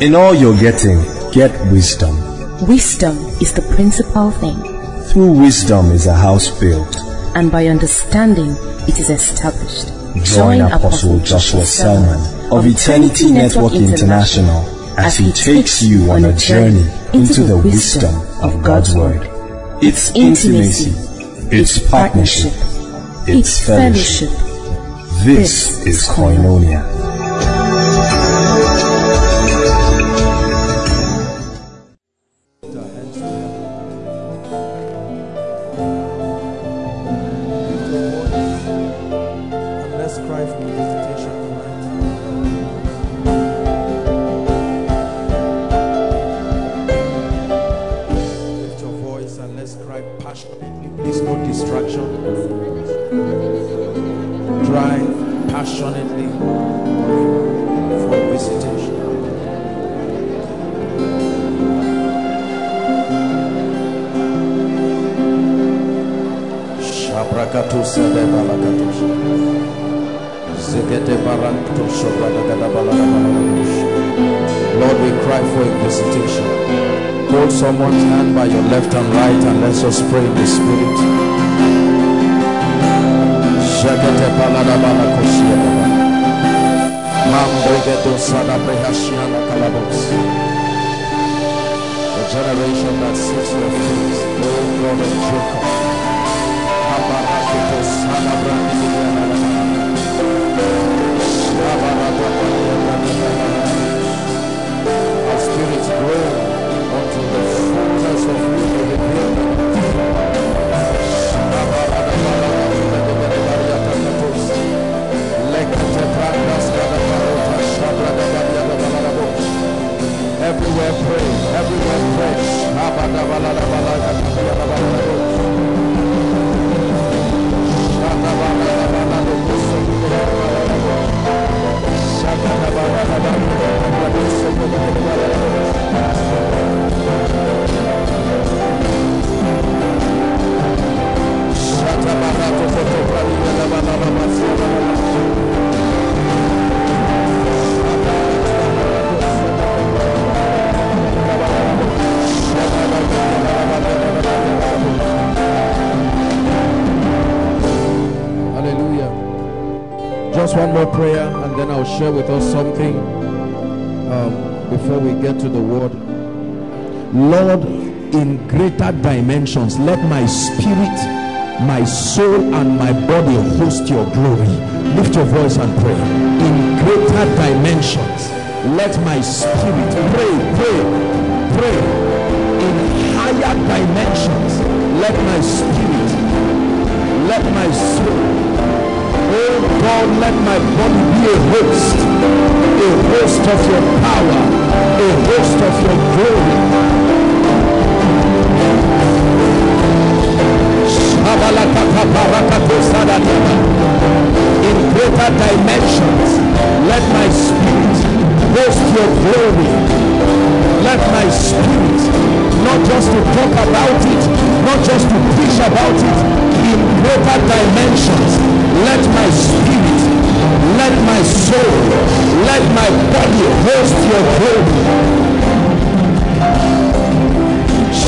In all you're getting, get wisdom. Wisdom is the principal thing, Through wisdom is a house built. and by understanding it is established. Join Apostle Joshua Selman of Eternity Network International as he takes you on a journey into the wisdom of God's Word. It's intimacy, it's partnership, it's fellowship. This is Koinonia. Dimensions, let my spirit, my soul, and my body host your glory. Lift your voice and pray. In greater dimensions, let my spirit pray, pray, pray. In higher dimensions, let my spirit, let my soul, Oh God, let my body be a host, a host of your power, a host of your glory. In greater dimensions, let my spirit host your glory. Let my spirit, not just to talk about it, not just to preach about it, in greater dimensions, let my spirit, let my soul, let my body host your glory.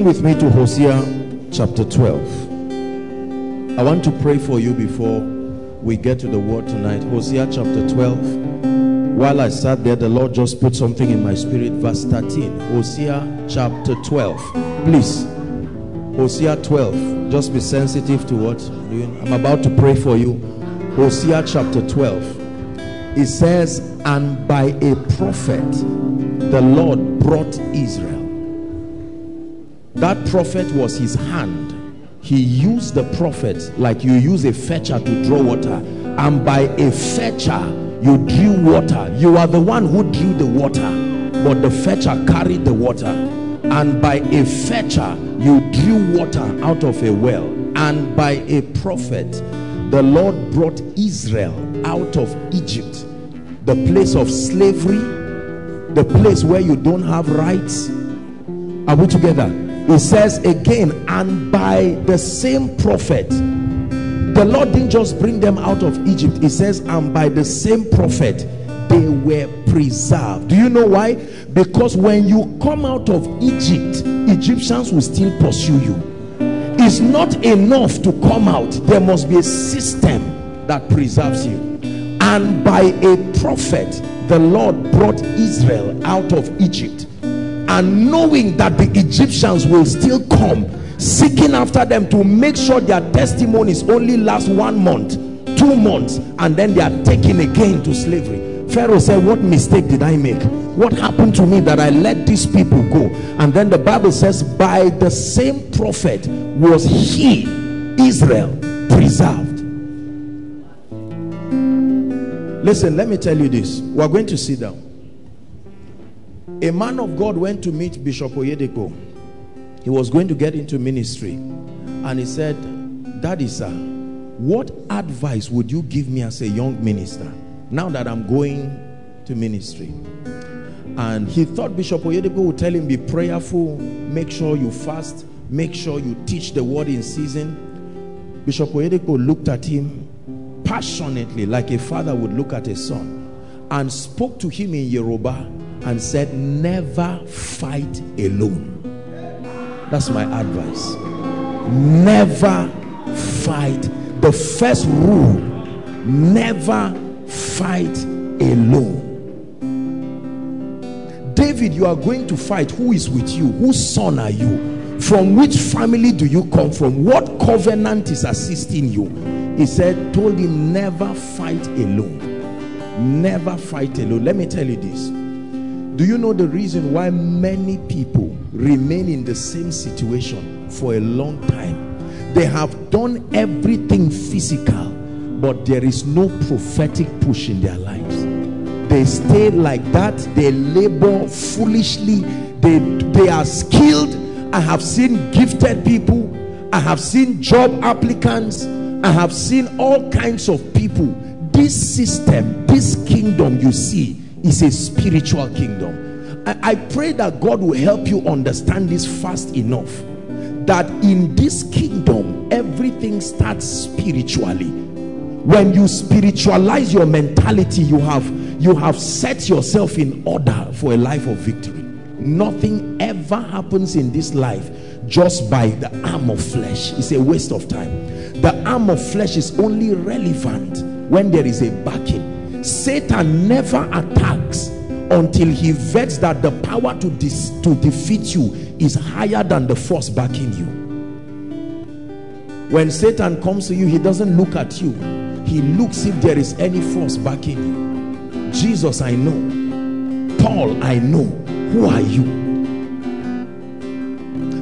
turn with me to Hosea chapter 12. I want to pray for you before we get to the word tonight. Hosea chapter 12. While I sat there, the Lord just put something in my spirit. Verse 13. Hosea chapter 12. Please. Hosea 12. Just be sensitive to what I'm doing. I'm about to pray for you. Hosea chapter 12. It says, And by a prophet the Lord brought Israel. That prophet was his hand. He used the prophet like you use a fetcher to draw water. And by a fetcher, you drew water. You are the one who drew the water but the fetcher carried the water. And by a fetcher you drew water out of a well. And by a prophet the lord brought israel out of egypt the place of slavery the place where you don't have rights. Are we together it says again and by the same prophet the lord didn't just bring them out of egypt. It says and by the same prophet they were preserved. Do you know why? Because when you come out of egypt egyptians will still pursue you. It's not enough to come out. There must be a system that preserves you. And by a prophet the lord brought israel out of egypt and knowing that the Egyptians will still come seeking after them to make sure their testimonies only last one month two months and then they are taken again to slavery. Pharaoh said what mistake did I make? What happened to me that I let these people go? And then the Bible says by the same prophet was he Israel preserved. Listen let me tell you this. We're going to sit down a man of God went to meet Bishop Oyedepo. He was going to get into ministry. And he said, Daddy, sir, what advice would you give me as a young minister now that I'm going to ministry? And he thought Bishop Oyedepo would tell him, be prayerful, make sure you fast, make sure you teach the word in season. Bishop Oyedepo looked at him passionately like a father would look at a son and spoke to him in Yoruba and said, Never fight alone. That's my advice. Never fight. The first rule never fight alone. David, you are going to fight. Who is with you? Whose son are you? From which family do you come from? What covenant is assisting you? He said, told him, never fight alone. Never fight alone. Let me tell you this do you know the reason why many people remain in the same situation for a long time? They have done everything physical, but there is no prophetic push in their lives. They stay like that. They labor foolishly. They, they are skilled. I have seen gifted people. I have seen job applicants. I have seen all kinds of people. This system, this kingdom you see, is a spiritual kingdom. I, I pray that God will help you understand this fast enough that in this kingdom everything starts spiritually. When you spiritualize your mentality you have you have set yourself in order for a life of victory. Nothing ever happens in this life just by the arm of flesh. It's a waste of time. The arm of flesh is only relevant when there is a backing Satan never attacks until he vets that the power to, to defeat you is higher than the force backing you. When Satan comes to you, he doesn't look at you. He looks if there is any force backing you. Jesus, I know. Paul, I know. Who are you?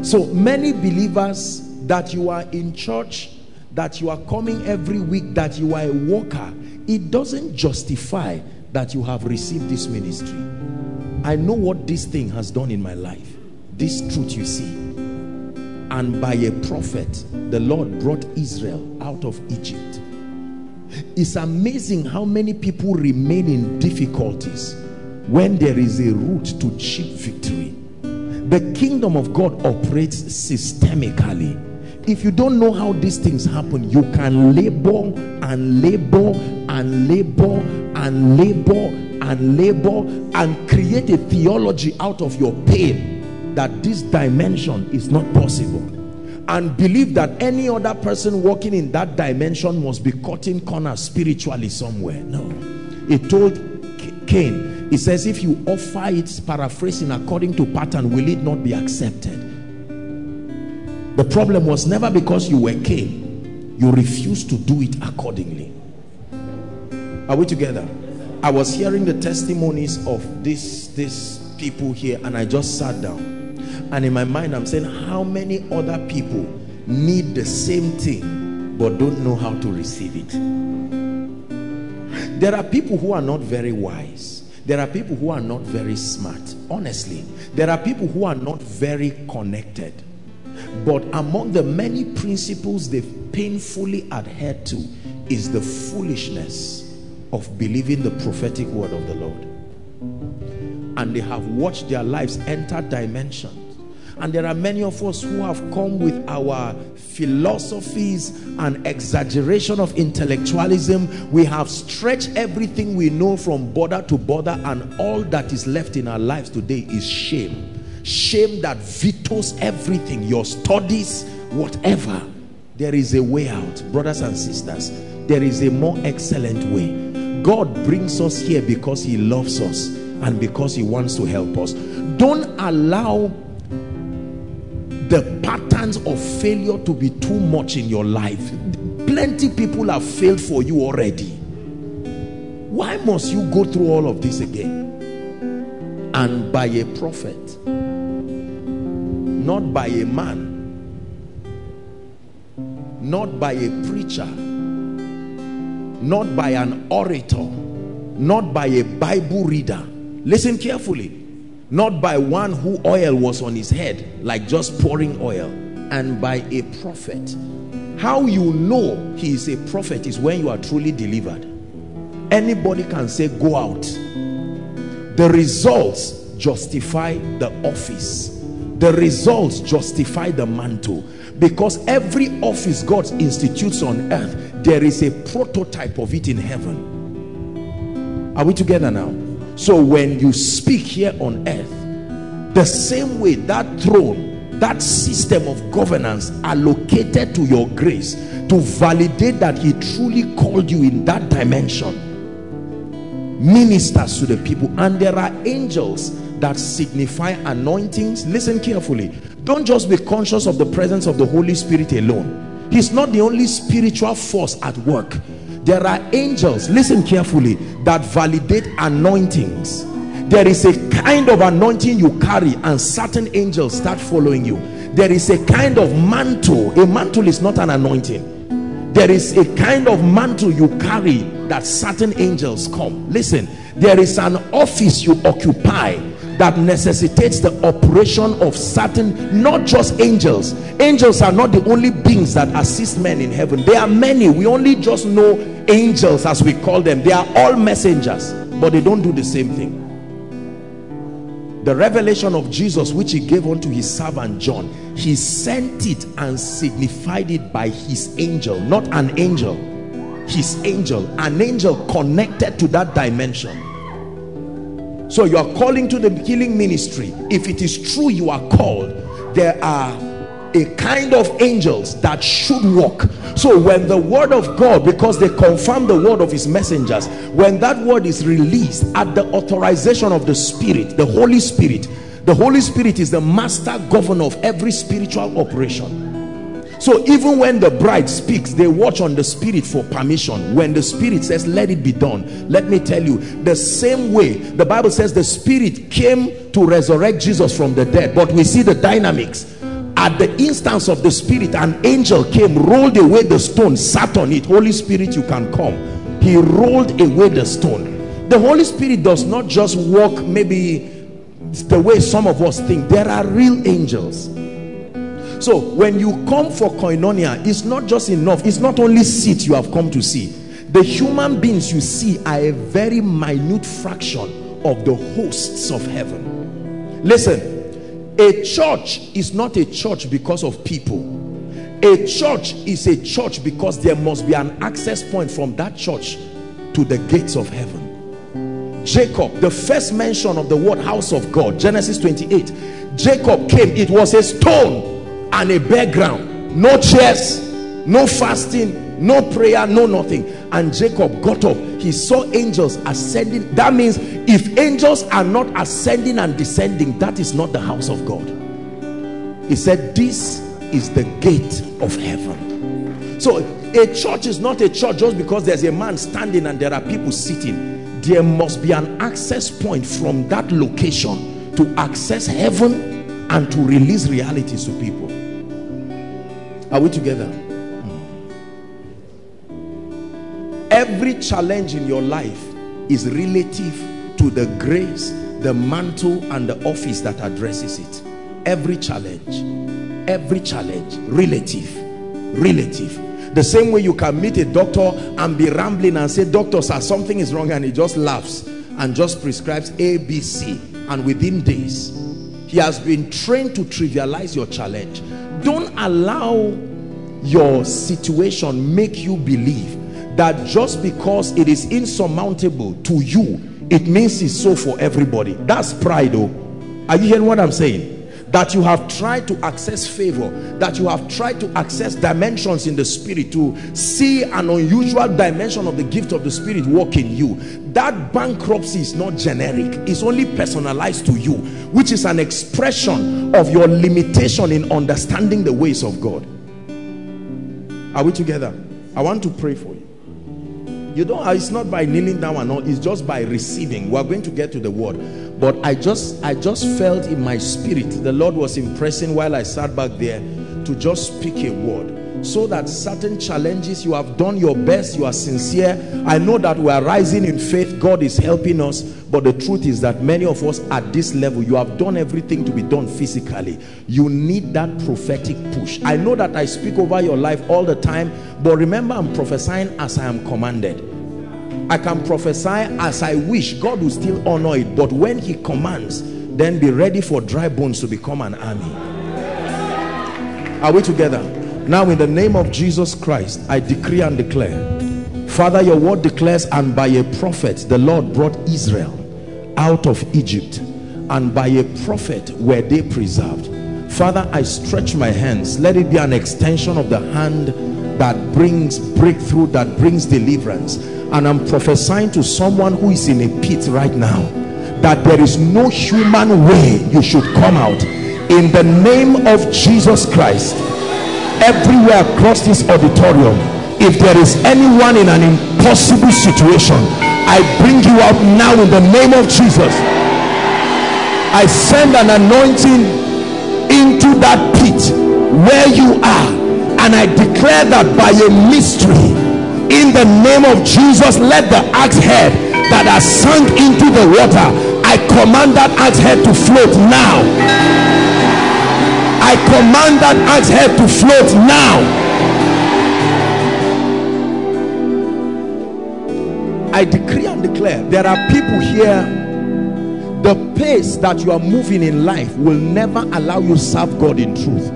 So many believers that you are in church, that you are coming every week, that you are a worker, it doesn't justify that you have received this ministry. I know what this thing has done in my life. This truth you see. And by a prophet, the Lord brought Israel out of Egypt. It's amazing how many people remain in difficulties when there is a route to cheap victory. The kingdom of God operates systemically if you don't know how these things happen you can labor and labor and labor and labor and labor and create a theology out of your pain that this dimension is not possible. And believe that any other person walking in that dimension must be cutting corners spiritually somewhere. No. He told Cain he says if you offer it paraphrasing according to pattern will it not be accepted the problem was never because you were Cain. You refused to do it accordingly. Are we together? I was hearing the testimonies of this, this people here and I just sat down. And in my mind, I'm saying, how many other people need the same thing but don't know how to receive it? there are people who are not very wise there are people who are not very smart honestly there are people who are not very connected but among the many principles they've painfully adhered to is the foolishness of believing the prophetic word of the Lord and they have watched their lives enter dimensions and there are many of us who have come with our philosophies and exaggeration of intellectualism. We have stretched everything we know from border to border and all that is left in our lives today is shame. Shame that vetoes everything, your studies, whatever. There is a way out, brothers and sisters. There is a more excellent way. God brings us here because he loves us and because he wants to help us. Don't allow the patterns of failure to be too much in your life plenty people have failed for you already why must you go through all of this again and by a prophet not by a man not by a preacher not by an orator not by a bible reader. Listen carefully. Not by one who oil was on his head like just pouring oil and by a prophet. How you know he is a prophet is when you are truly delivered. Anybody can say go out. The results justify the office the results justify the mantle. Because every office God institutes on earth there is a prototype of it in heaven. Are we together now? So when you speak here on earth, the same way that throne, that system of governance allocated to your grace to validate that he truly called you in that dimension ministers to the people and there are angels that signify anointings. Listen carefully. Don't just be conscious of the presence of the Holy Spirit alone. He's not the only spiritual force at work. There are angels listen carefully that validate anointings. There is a kind of anointing you carry and certain angels start following you. There is a kind of mantle. A mantle is not an anointing. There is a kind of mantle you carry that certain angels come. Listen there is an office you occupy that necessitates the operation of certain not just angels. Angels are not the only beings that assist men in heaven. There are many. We only just know angels as we call them. They are all messengers but they don't do the same thing. The revelation of Jesus which he gave unto his servant John he sent it and signified it by his angel not an angel his angel an angel connected to that dimension so you are calling to the healing ministry. If it is true you are called there are a kind of angels that should walk. So when the word of God because they confirm the word of his messengers when that word is released at the authorization of the spirit the Holy Spirit the Holy Spirit is the master governor of every spiritual operation so even when the bride speaks they watch on the spirit for permission. When the spirit says let it be done let me tell you the same way the bible says the spirit came to resurrect jesus from the dead. But we see the dynamics. At the instance of the spirit an angel came rolled away the stone sat on it. Holy spirit you can come. He rolled away the stone. The holy spirit does not just walk maybe the way some of us think. There are real angels so when you come for koinonia it's not just enough. It's not only seat you have come to see. The human beings you see are a very minute fraction of the hosts of heaven. Listen a church is not a church because of people. A church is a church because there must be an access point from that church to the gates of heaven. Jacob the first mention of the word house of god genesis 28 jacob came it was a stone and a bare ground no chairs no fasting no prayer no nothing. And jacob got up. He saw angels ascending. That means if angels are not ascending and descending that is not the house of god. He said this is the gate of heaven. So a church is not a church just because there's a man standing and there are people sitting. There must be an access point from that location to access heaven and to release realities to people are we together? Every challenge in your life is relative to the grace the mantle and the office that addresses it. Every challenge every challenge relative relative. The same way you can meet a doctor and be rambling and say doctor sir something is wrong and he just laughs and just prescribes abc and within days he has been trained to trivialize your challenge don't allow your situation make you believe that just because it is insurmountable to you it means it's so for everybody. That's pride though are you hearing what i'm saying that you have tried to access favor that you have tried to access dimensions in the spirit to see an unusual dimension of the gift of the spirit work in you. That bankruptcy is not generic. It's only personalized to you which is an expression of your limitation in understanding the ways of god. Are we together? I want to pray for you you don't it's not by kneeling down and all it's just by receiving. We're going to get to the word. But i just i just felt in my spirit the lord was impressing while i sat back there to just speak a word. So that certain challenges you have done your best you are sincere. I know that we are rising in faith. God is helping us but the truth is that many of us at this level you have done everything to be done physically you need that prophetic push i know that i speak over your life all the time but remember i'm prophesying as i am commanded I can prophesy as I wish. God will still honor it. But when he commands, then be ready for dry bones to become an army. Are we together? Now in the name of Jesus Christ, I decree and declare. Father, your word declares, and by a prophet, the Lord brought Israel out of Egypt. And by a prophet were they preserved. Father, I stretch my hands. Let it be an extension of the hand that brings breakthrough, that brings deliverance and I'm prophesying to someone who is in a pit right now that there is no human way you should come out in the name of Jesus Christ everywhere across this auditorium if there is anyone in an impossible situation I bring you out now in the name of Jesus. I send an anointing into that pit where you are and I declare that by a mystery in the name of Jesus let the axe head that has sunk into the water I command that axe head to float now. I command that axe head to float now I decree and declare there are people here the pace that you are moving in life will never allow you to serve God in truth.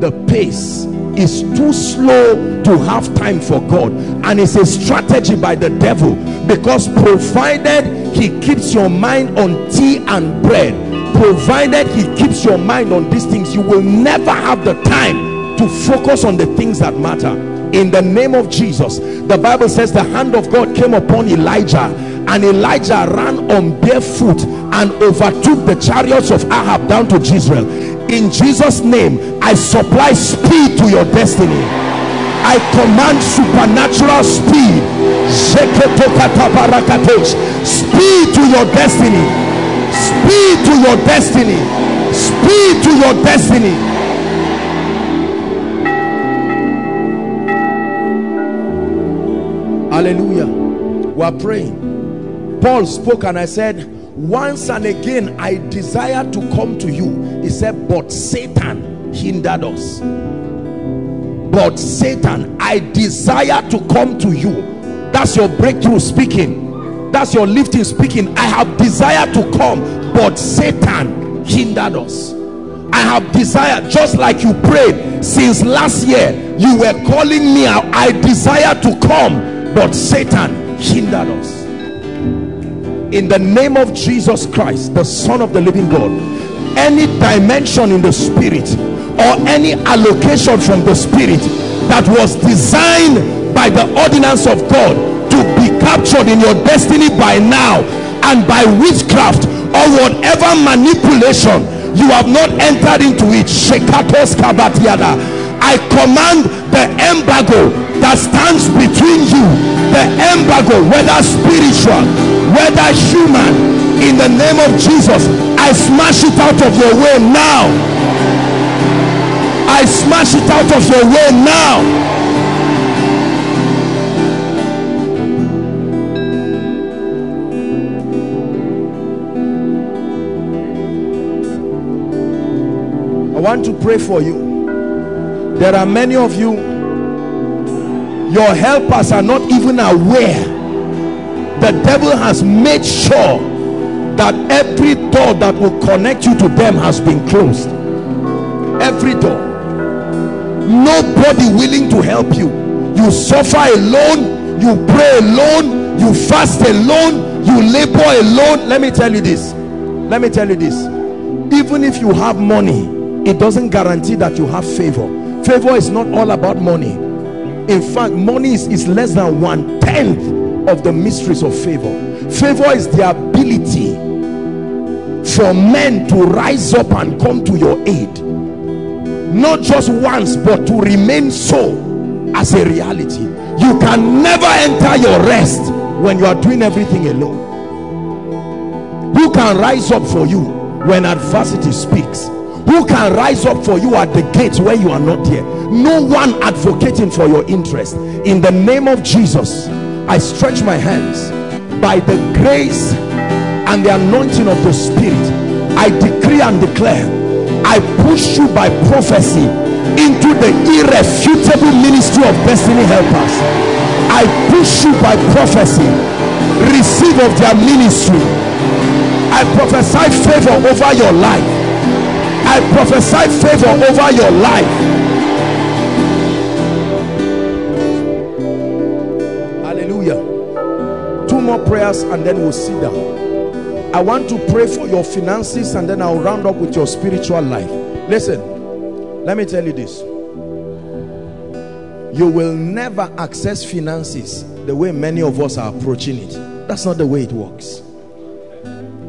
The pace is too slow to have time for God and it's a strategy by the devil because provided he keeps your mind on tea and bread provided he keeps your mind on these things you will never have the time to focus on the things that matter in the name of Jesus the Bible says the hand of God came upon Elijah and Elijah ran on barefoot and overtook the chariots of Ahab down to Jezreel. In Jesus name I supply speed to your destiny. I command supernatural speed. Speed to your destiny. Speed to your destiny. Speed to your destiny hallelujah. We are praying. Paul spoke and I said once and again I desire to come to you. He said but Satan hindered us. But Satan I desire to come to you. That's your breakthrough speaking. That's your lifting speaking. I have desire to come but Satan hindered us. I have desire just like you prayed since last year you were calling me out I desire to come but Satan hindered us. In the name of Jesus Christ the son of the living God any dimension in the spirit or any allocation from the spirit that was designed by the ordinance of God to be captured in your destiny by now and by witchcraft or whatever manipulation you have not entered into it I command the embargo that stands between you, the embargo, whether spiritual, whether human, in the name of Jesus, I smash it out of your way now. I smash it out of your way now. I want to pray for you. There are many of you your helpers are not even aware. The devil has made sure that every door that will connect you to them has been closed. Every door. Nobody willing to help you. You suffer alone you pray alone you fast alone you labor alone. Let me tell you this. Let me tell you this. Even if you have money it doesn't guarantee that you have favor. Favor is not all about money in fact money is, is less than one tenth of the mysteries of favor. Favor is the ability for men to rise up and come to your aid. Not just once but to remain so as a reality. You can never enter your rest when you are doing everything alone. Who can rise up for you when adversity speaks who can rise up for you at the gates where you are not there no one advocating for your interest in the name of jesus i stretch my hands by the grace and the anointing of the spirit i decree and declare I push you by prophecy into the irrefutable ministry of destiny helpers. I push you by prophecy. Receive of their ministry. I prophesy favor over your life. I prophesy favor over your life. Hallelujah. Two more prayers and then we'll sit down. I want to pray for your finances and then I'll round up with your spiritual life. Listen, let me tell you this. You will never access finances the way many of us are approaching it. That's not the way it works.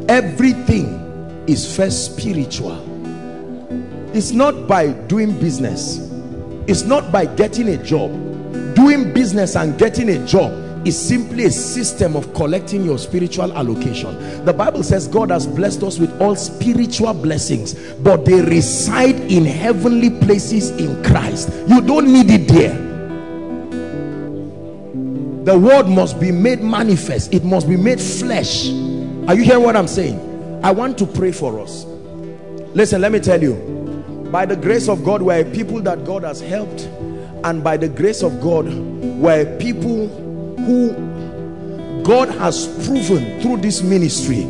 Everything is first spiritual. It's not by doing business. It's not by getting a job. Doing business and getting a job is simply a system of collecting your spiritual allocation. The bible says god has blessed us with all spiritual blessings but they reside in heavenly places in christ. You don't need it there. The word must be made manifest. It must be made flesh. Are you hearing what i'm saying? I want to pray for us. Listen let me tell you by the grace of god we're a people that god has helped. And by the grace of god we're a people who God has proven through this ministry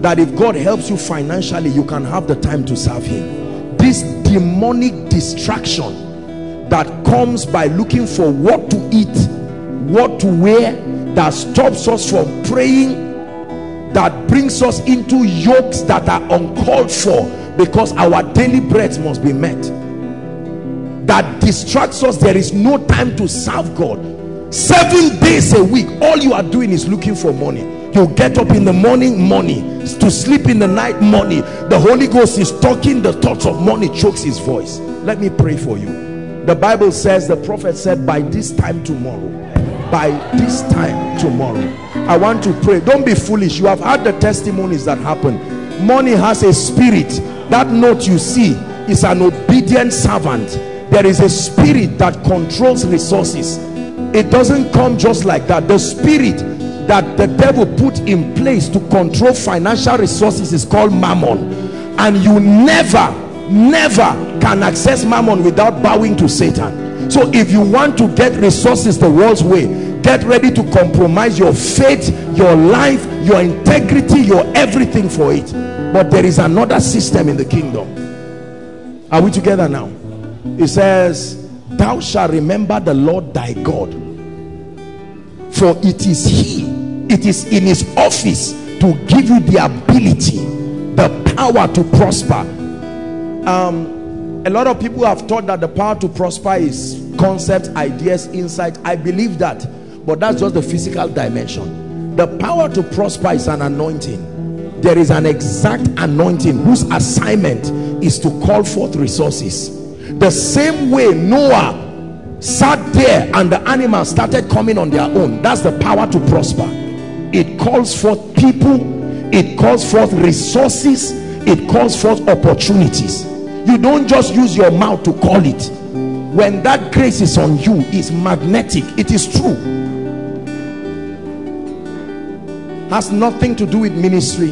that if God helps you financially you can have the time to serve him. This demonic distraction that comes by looking for what to eat what to wear that stops us from praying that brings us into yokes that are uncalled for because our daily bread must be met. That distracts us. There is no time to serve God. Seven days a week all you are doing is looking for money. You get up in the morning money. To sleep in the night money. The holy ghost is talking. The thoughts of money chokes his voice. Let me pray for you. The bible says the prophet said by this time tomorrow by this time tomorrow. I want to pray. Don't be foolish. You have had the testimonies that happen money has a spirit. That note you see is an obedient servant. There is a spirit that controls resources. It doesn't come just like that. The spirit that the devil put in place to control financial resources is called mammon. And you never never can access mammon without bowing to satan. So if you want to get resources the world's way get ready to compromise your faith your life your integrity your everything for it. But there is another system in the kingdom. Are we together now? It says thou shalt remember the lord thy god for it is he it is in his office to give you the ability the power to prosper. Um, a lot of people have thought that the power to prosper is concepts ideas insight. I believe that but that's just the physical dimension. The power to prosper is an anointing. There is an exact anointing whose assignment is to call forth resources. The same way noah sat there and the animals started coming on their own that's the power to prosper. It calls forth people it calls forth resources it calls forth opportunities. You don't just use your mouth to call it. When that grace is on you it's magnetic. It is true has nothing to do with ministry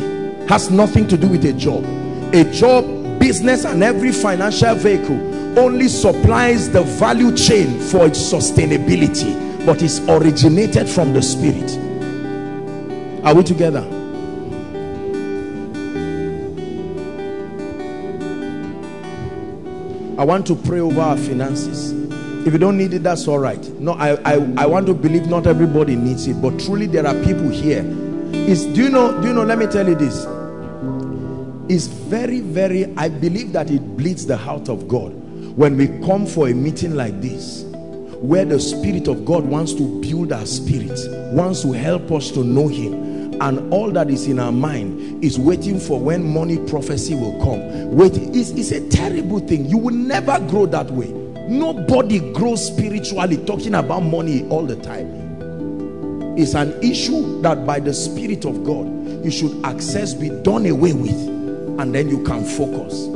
has nothing to do with a job. A job business and every financial vehicle only supplies the value chain for its sustainability but is originated from the spirit. Are we together? I want to pray over our finances. If you don't need it that's all right. No I, I i want to believe not everybody needs it but truly there are people here is do you know do you know let me tell you this. Is very very i believe that it bleeds the heart of god when we come for a meeting like this where the spirit of god wants to build our spirit wants to help us to know him. And all that is in our mind is waiting for when money prophecy will come. Wait it's, it's a terrible thing. You will never grow that way. Nobody grows spiritually talking about money all the time it's an issue that by the spirit of god you should access be done away with and then you can focus.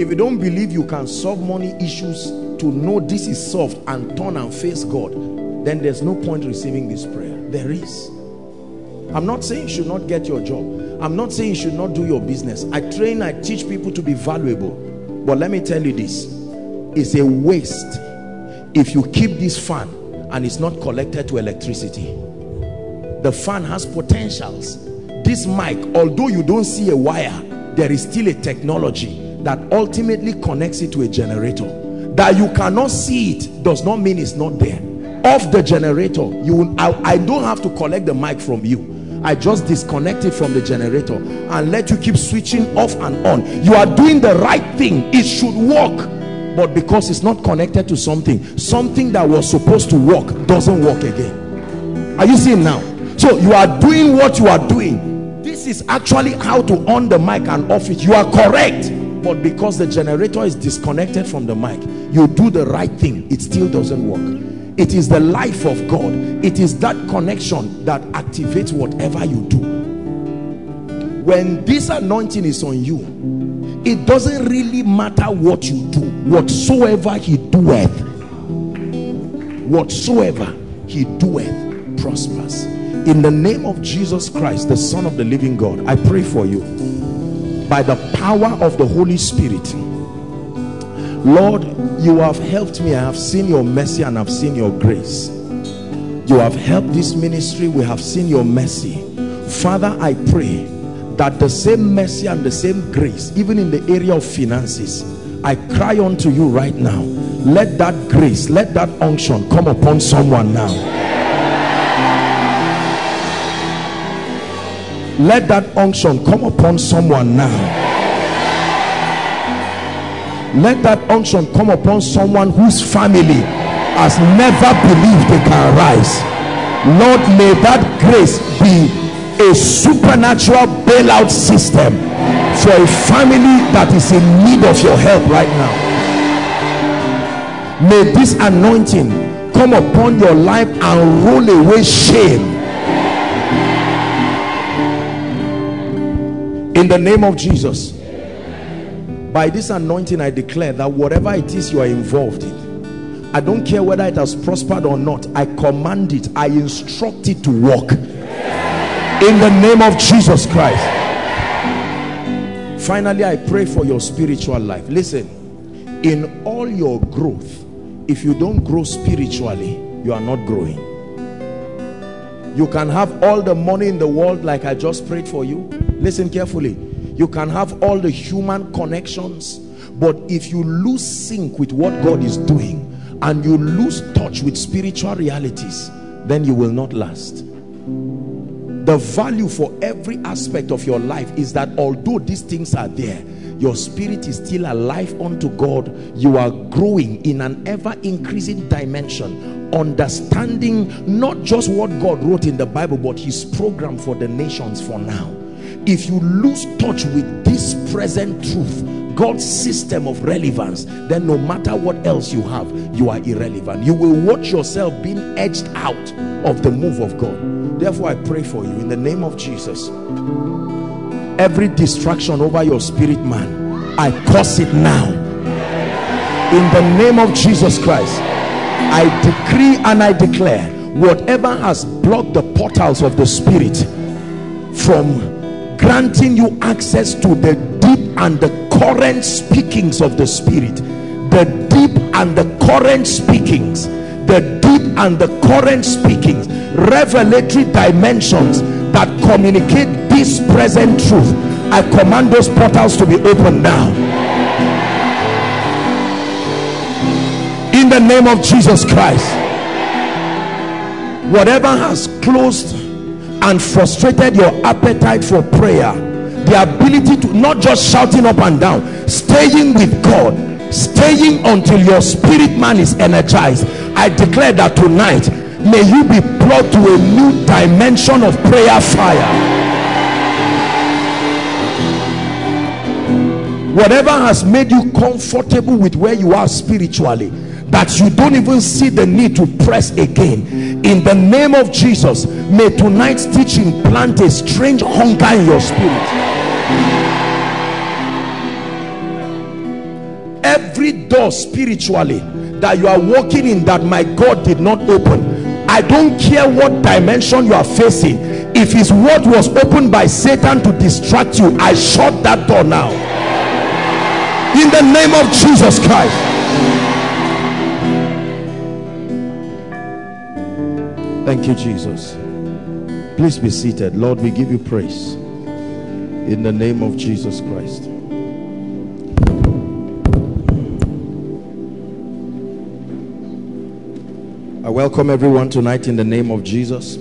If you don't believe you can solve money issues to know this is solved and turn and face god then there's no point receiving this prayer. There is. I'm not saying you should not get your job. I'm not saying you should not do your business. I train i teach people to be valuable. But let me tell you this. It's a waste if you keep this fan and it's not connected to electricity. The fan has potentials. This mic although you don't see a wire there is still a technology that ultimately connects it to a generator. That you cannot see it does not mean it's not there. Off the generator you I, I don't have to collect the mic from you. I just disconnect it from the generator and let you keep switching off and on. You are doing the right thing. It should work but because it's not connected to something something that was supposed to work doesn't work again. Are you seeing now? So you are doing what you are doing. This is actually how to on the mic and off it. You are correct. But because the generator is disconnected from the mic you do the right thing. It still doesn't work. It is the life of God. It is that connection that activates whatever you do. When this anointing is on you it doesn't really matter what you do whatsoever he doeth whatsoever he doeth prospers in the name of Jesus Christ the son of the living God I pray for you by the power of the Holy Spirit Lord, you have helped me. I have seen your mercy and I've seen your grace. You have helped this ministry. We have seen your mercy. Father, I pray that the same mercy and the same grace, even in the area of finances, I cry unto you right now. Let that grace, let that unction come upon someone now. Let that unction come upon someone now let that unction come upon someone whose family has never believed they can rise lord may that grace be a supernatural bailout system for a family that is in need of your help right now. May this anointing come upon your life and roll away shame. In the name of jesus by this anointing I declare that whatever it is you are involved in I don't care whether it has prospered or not I command it I instruct it to work in the name of Jesus Christ. Finally I pray for your spiritual life. Listen in all your growth if you don't grow spiritually you are not growing. You can have all the money in the world like I just prayed for you. Listen carefully. You can have all the human connections but if you lose sync with what God is doing and you lose touch with spiritual realities then you will not last the value for every aspect of your life is that although these things are there your spirit is still alive unto God. You are growing in an ever increasing dimension understanding not just what God wrote in the Bible but his program for the nations for now. If you lose touch with this present truth God's system of relevance then no matter what else you have you are irrelevant. You will watch yourself being edged out of the move of God therefore I pray for you in the name of Jesus. Every distraction over your spirit man I curse it now. In the name of Jesus Christ I decree and I declare whatever has blocked the portals of the spirit from granting you access to the deep and the current speakings of the spirit the deep and the current speakings the deep and the current speakings revelatory dimensions that communicate this present truth. I command those portals to be open now. In the name of jesus christ. Whatever has closed and frustrated your appetite for prayer the ability to not just shouting up and down staying with god staying until your spirit man is energized i declare that tonight may you be brought to a new dimension of prayer fire. Whatever has made you comfortable with where you are spiritually that you don't even see the need to press again in the name of jesus may tonight's teaching plant a strange hunger in your spirit. Every door spiritually that you are walking in that my god did not open i don't care what dimension you are facing if his word was opened by satan to distract you i shut that door now in the name of jesus christ Thank you, Jesus. Please be seated. Lord, we give you praise in the name of Jesus Christ. I welcome everyone tonight in the name of Jesus.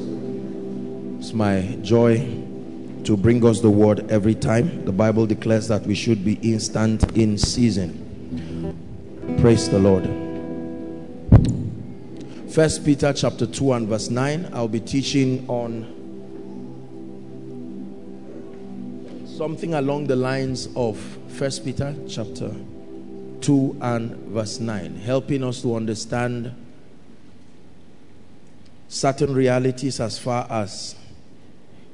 It's my joy to bring us the word every time. The Bible declares that we should be instant in season. Praise the Lord. First Peter chapter 2 and verse 9. I'll be teaching on something along the lines of First Peter chapter 2 and verse 9, helping us to understand certain realities as far as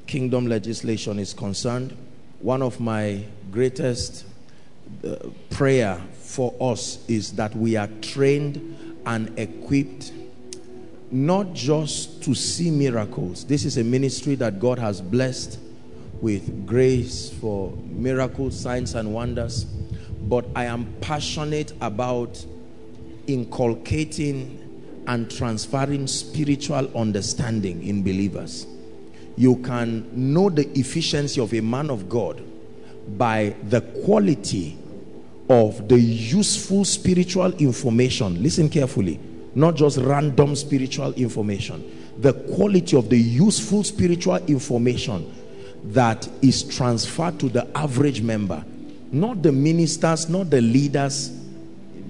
kingdom legislation is concerned. One of my greatest uh, prayer for us is that we are trained and equipped not just to see miracles. This is a ministry that God has blessed with grace for miracles, signs, and wonders. But I am passionate about inculcating and transferring spiritual understanding in believers. You can know the efficiency of a man of God by the quality of the useful spiritual information. Listen carefully not just random spiritual information the quality of the useful spiritual information that is transferred to the average member not the ministers not the leaders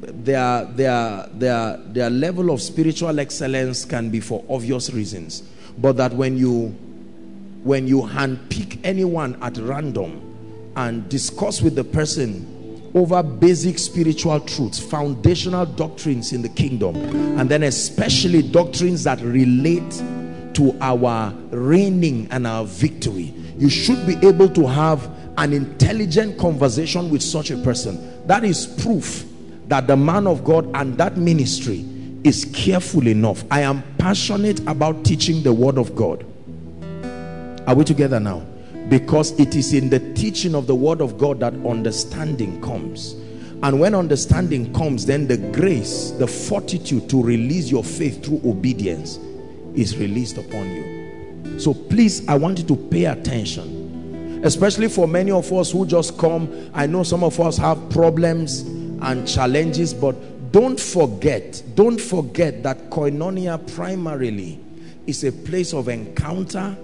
their their their their level of spiritual excellence can be for obvious reasons but that when you when you handpick anyone at random and discuss with the person over basic spiritual truths, foundational doctrines in the kingdom, and then especially doctrines that relate to our reigning and our victory. You should be able to have an intelligent conversation with such a person. That is proof that the man of God and that ministry is careful enough. I am passionate about teaching the word of God. Are we together now? because it is in the teaching of the word of God that understanding comes and when understanding comes then the grace the fortitude to release your faith through obedience is released upon you so please I want you to pay attention especially for many of us who just come I know some of us have problems and challenges but don't forget don't forget that koinonia primarily is a place of encounter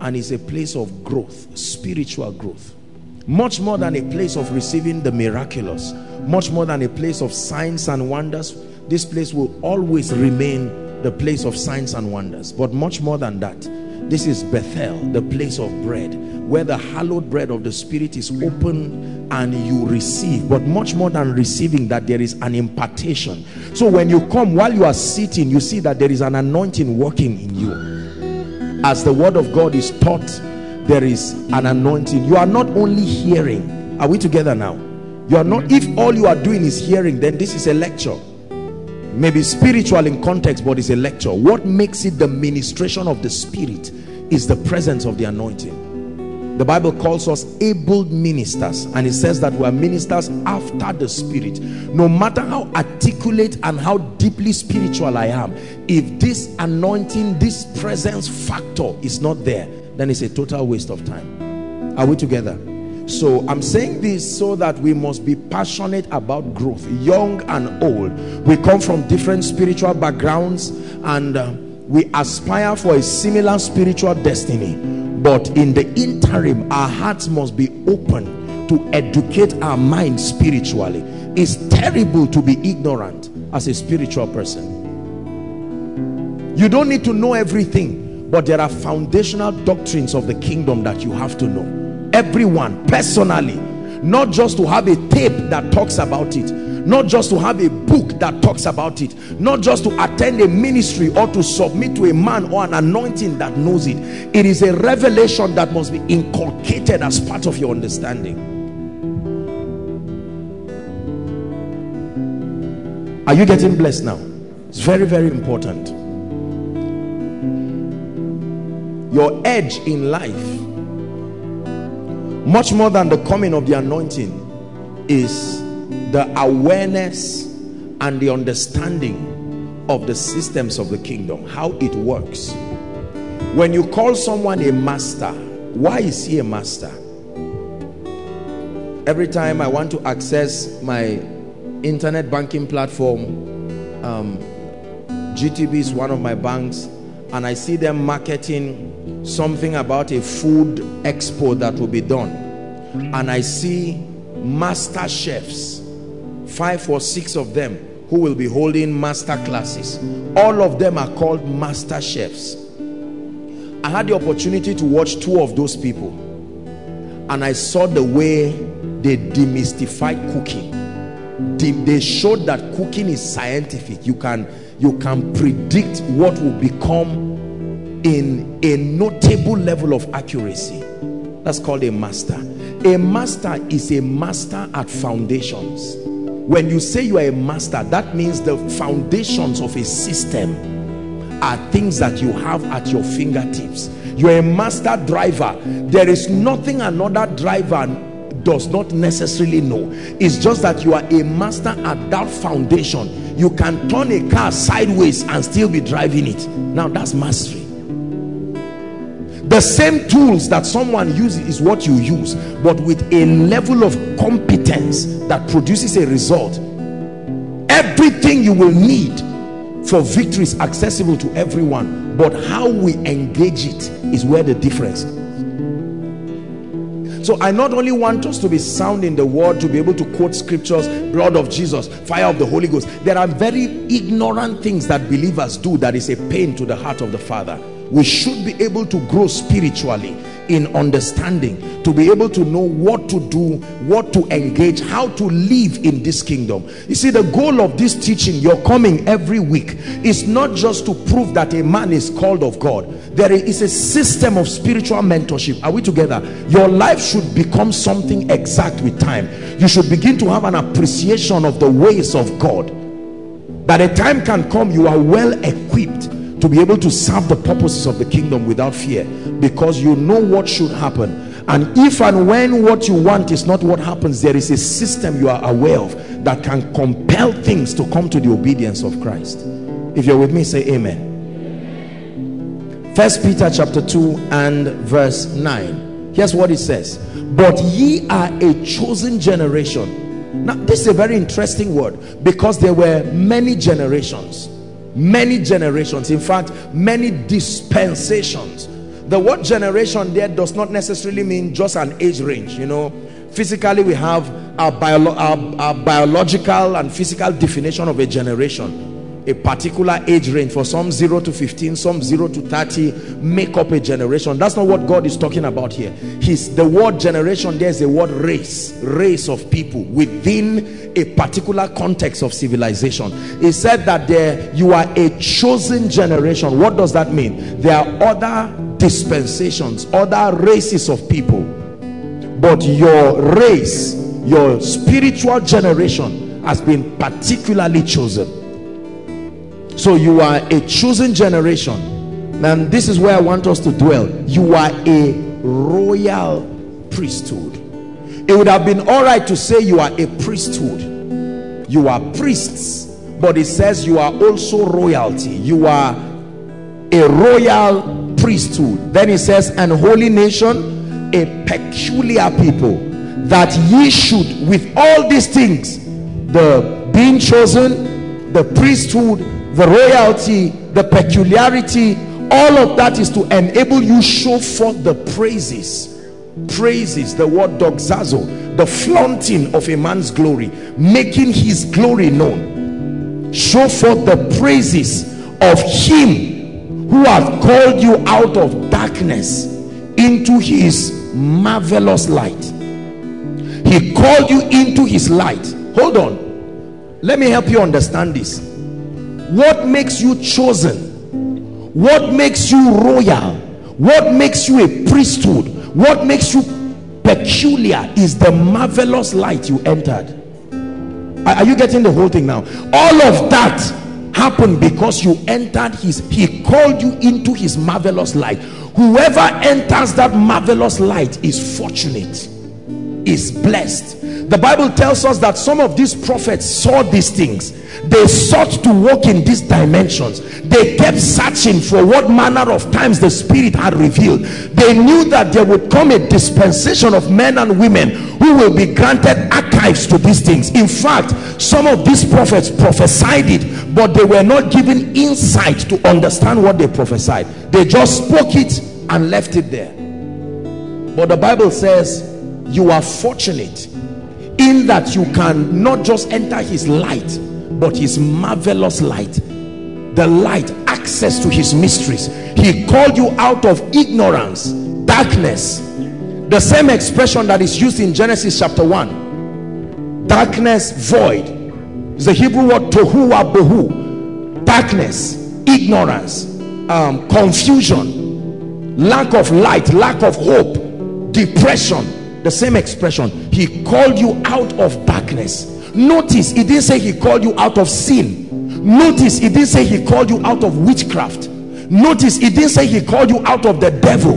and is a place of growth, spiritual growth. Much more than a place of receiving the miraculous, much more than a place of signs and wonders. This place will always remain the place of signs and wonders. But much more than that, this is Bethel, the place of bread, where the hallowed bread of the Spirit is open and you receive. But much more than receiving, that there is an impartation. So when you come, while you are sitting, you see that there is an anointing working in you. As the word of God is taught there is an anointing. You are not only hearing. Are we together now? You are not if all you are doing is hearing then this is a lecture maybe spiritual in context but it's a lecture. What makes it the ministration of the spirit is the presence of the anointing. The bible calls us able ministers and it says that we are ministers after the spirit. No matter how articulate and how deeply spiritual i am if this anointing this presence factor is not there then it's a total waste of time. Are we together so i'm saying this so that we must be passionate about growth young and old. We come from different spiritual backgrounds and uh, we aspire for a similar spiritual destiny. But in the interim our hearts must be open to educate our mind spiritually. It's terrible to be ignorant as a spiritual person. You don't need to know everything but there are foundational doctrines of the kingdom that you have to know everyone personally not just to have a tape that talks about it not just to have a book that talks about it not just to attend a ministry or to submit to a man or an anointing that knows it. It is a revelation that must be inculcated as part of your understanding. Are you getting blessed now? It's very very important. Your edge in life much more than the coming of the anointing is the awareness and the understanding of the systems of the kingdom how it works. When you call someone a master why is he a master? Every time i want to access my internet banking platform um, gtb is one of my banks and i see them marketing something about a food expo that will be done. And i see master chefs five or six of them who will be holding master classes. All of them are called master chefs. I had the opportunity to watch two of those people. And i saw the way they demystified cooking. They showed that cooking is scientific. You can you can predict what will become in a notable level of accuracy. That's called a master. A master is a master at foundations. When you say you are a master that means the foundations of a system are things that you have at your fingertips. You're a master driver. There is nothing another driver does not necessarily know. It's just that you are a master at that foundation. You can turn a car sideways and still be driving it. Now that's mastery. The same tools that someone uses is what you use but with a level of competence that produces a result everything you will need for victory is accessible to everyone. But how we engage it is where the difference so I not only want us to be sound in the word to be able to quote scriptures blood of Jesus fire of the Holy Ghost. There are very ignorant things that believers do that is a pain to the heart of the Father we should be able to grow spiritually in understanding to be able to know what to do what to engage how to live in this kingdom. You see the goal of this teaching you're coming every week is not just to prove that a man is called of God. There is a system of spiritual mentorship. Are we together? Your life should become something exact with time. You should begin to have an appreciation of the ways of God. That a time can come you are well equipped to be able to serve the purposes of the kingdom without fear because you know what should happen. And if and when what you want is not what happens there is a system you are aware of that can compel things to come to the obedience of Christ. If you're with me say amen. First Peter chapter 2 and verse 9 here's what it says. But ye are a chosen generation. Now this is a very interesting word because there were many generations many generations in fact many dispensations. The word generation there does not necessarily mean just an age range you know. Physically we have our, bio our, our biological and physical definition of a generation a particular age range for some 0 to 15 some 0 to 30 make up a generation. That's not what god is talking about here. He's the word generation there's a word race race of people within a particular context of civilization. He said that there you are a chosen generation. What does that mean? There are other dispensations other races of people. But your race your spiritual generation has been particularly chosen so you are a chosen generation. And this is where i want us to dwell. You are a royal priesthood. It would have been all right to say you are a priesthood. You are priests but it says you are also royalty. You are a royal priesthood. Then it says an holy nation a peculiar people that ye should with all these things the being chosen the priesthood the royalty the peculiarity all of that is to enable you show forth the praises. Praises the word doxazo the flaunting of a man's glory making his glory known. Show forth the praises of him who has called you out of darkness into his marvelous light. He called you into his light. Hold on. Let me help you understand this what makes you chosen? What makes you royal? What makes you a priesthood? What makes you peculiar is the marvelous light you entered. Are you getting the whole thing now? All of that happened because you entered his he called you into his marvelous light. Whoever enters that marvelous light is fortunate is blessed. The bible tells us that some of these prophets saw these things. They sought to walk in these dimensions. They kept searching for what manner of times the spirit had revealed. They knew that there would come a dispensation of men and women who will be granted archives to these things. In fact some of these prophets prophesied it but they were not given insight to understand what they prophesied. They just spoke it and left it there. But the bible says you are fortunate in that you can not just enter his light but his marvelous light the light access to his mysteries. He called you out of ignorance darkness. The same expression that is used in genesis chapter 1 darkness void. Is the hebrew word tohu bohu. Darkness ignorance um, confusion lack of light lack of hope depression the same expression. He called you out of darkness. Notice he didn't say he called you out of sin. Notice he didn't say he called you out of witchcraft. Notice he didn't say he called you out of the devil.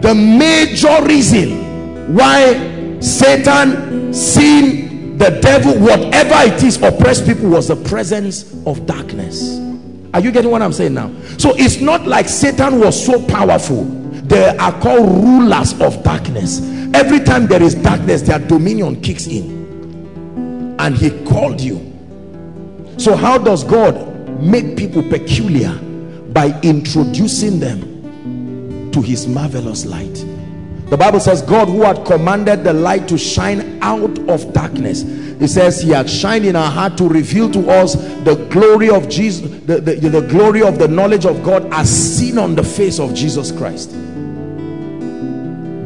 The major reason why satan sin the devil whatever it is oppressed people was the presence of darkness. Are you getting what i'm saying now? So it's not like satan was so powerful they are called rulers of darkness. Every time there is darkness their dominion kicks in. And he called you. So how does god make people peculiar? By introducing them to his marvelous light. The bible says god who had commanded the light to shine out of darkness. He says he had shined in our heart to reveal to us the glory of jesus the, the, the glory of the knowledge of god as seen on the face of jesus christ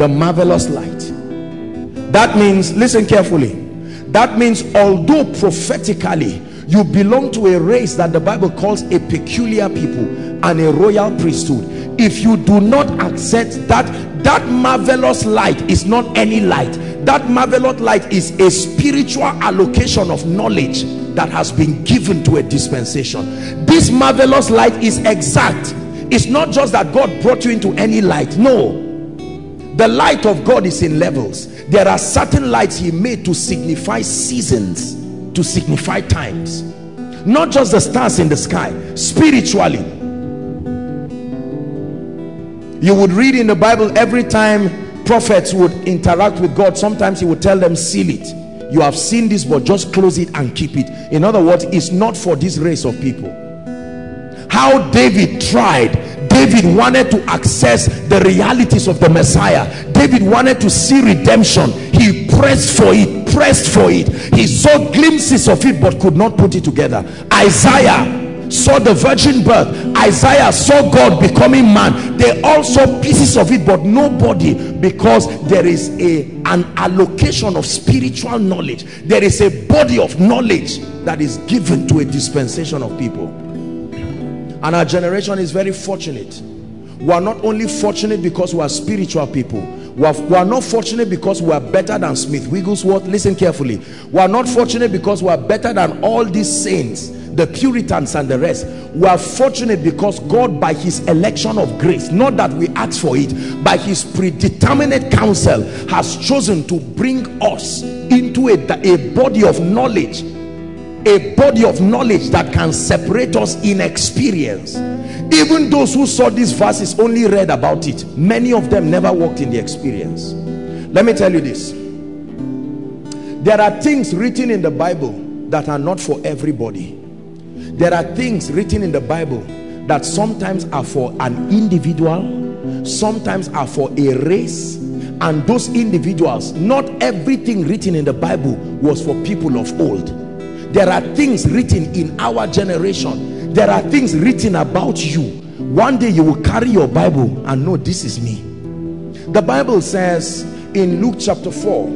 the marvelous light. That means listen carefully. That means although prophetically you belong to a race that the bible calls a peculiar people and a royal priesthood if you do not accept that that marvelous light is not any light. That marvelous light is a spiritual allocation of knowledge that has been given to a dispensation. This marvelous light is exact. It's not just that god brought you into any light. No the light of God is in levels. There are certain lights he made to signify seasons to signify times. Not just the stars in the sky spiritually. You would read in the Bible every time prophets would interact with God sometimes he would tell them seal it. You have seen this but just close it and keep it. In other words it's not for this race of people. How David tried David wanted to access the realities of the Messiah. David wanted to see redemption. He pressed for it pressed for it. He saw glimpses of it but could not put it together. Isaiah saw the virgin birth. Isaiah saw God becoming man. They all saw pieces of it but nobody because there is a an allocation of spiritual knowledge. There is a body of knowledge that is given to a dispensation of people and our generation is very fortunate. We are not only fortunate because we are spiritual people. We are, we are, not fortunate because we are better than Smith Wigglesworth. Listen carefully. We are not fortunate because we are better than all these saints the Puritans and the rest, we are fortunate because God, by his election of grace, not that we ask for it, by his predeterminate counsel, has chosen to bring us into a, a body of knowledge a body of knowledge that can separate us in experience. Even those who saw these verses only read about it. Many of them never walked in the experience. Let me tell you this. There are things written in the bible that are not for everybody. There are things written in the bible that sometimes are for an individual sometimes are for a race and those individuals not everything written in the bible was for people of old there are things written in our generation. There are things written about you. One day you will carry your bible and know this is me. The bible says in luke chapter 4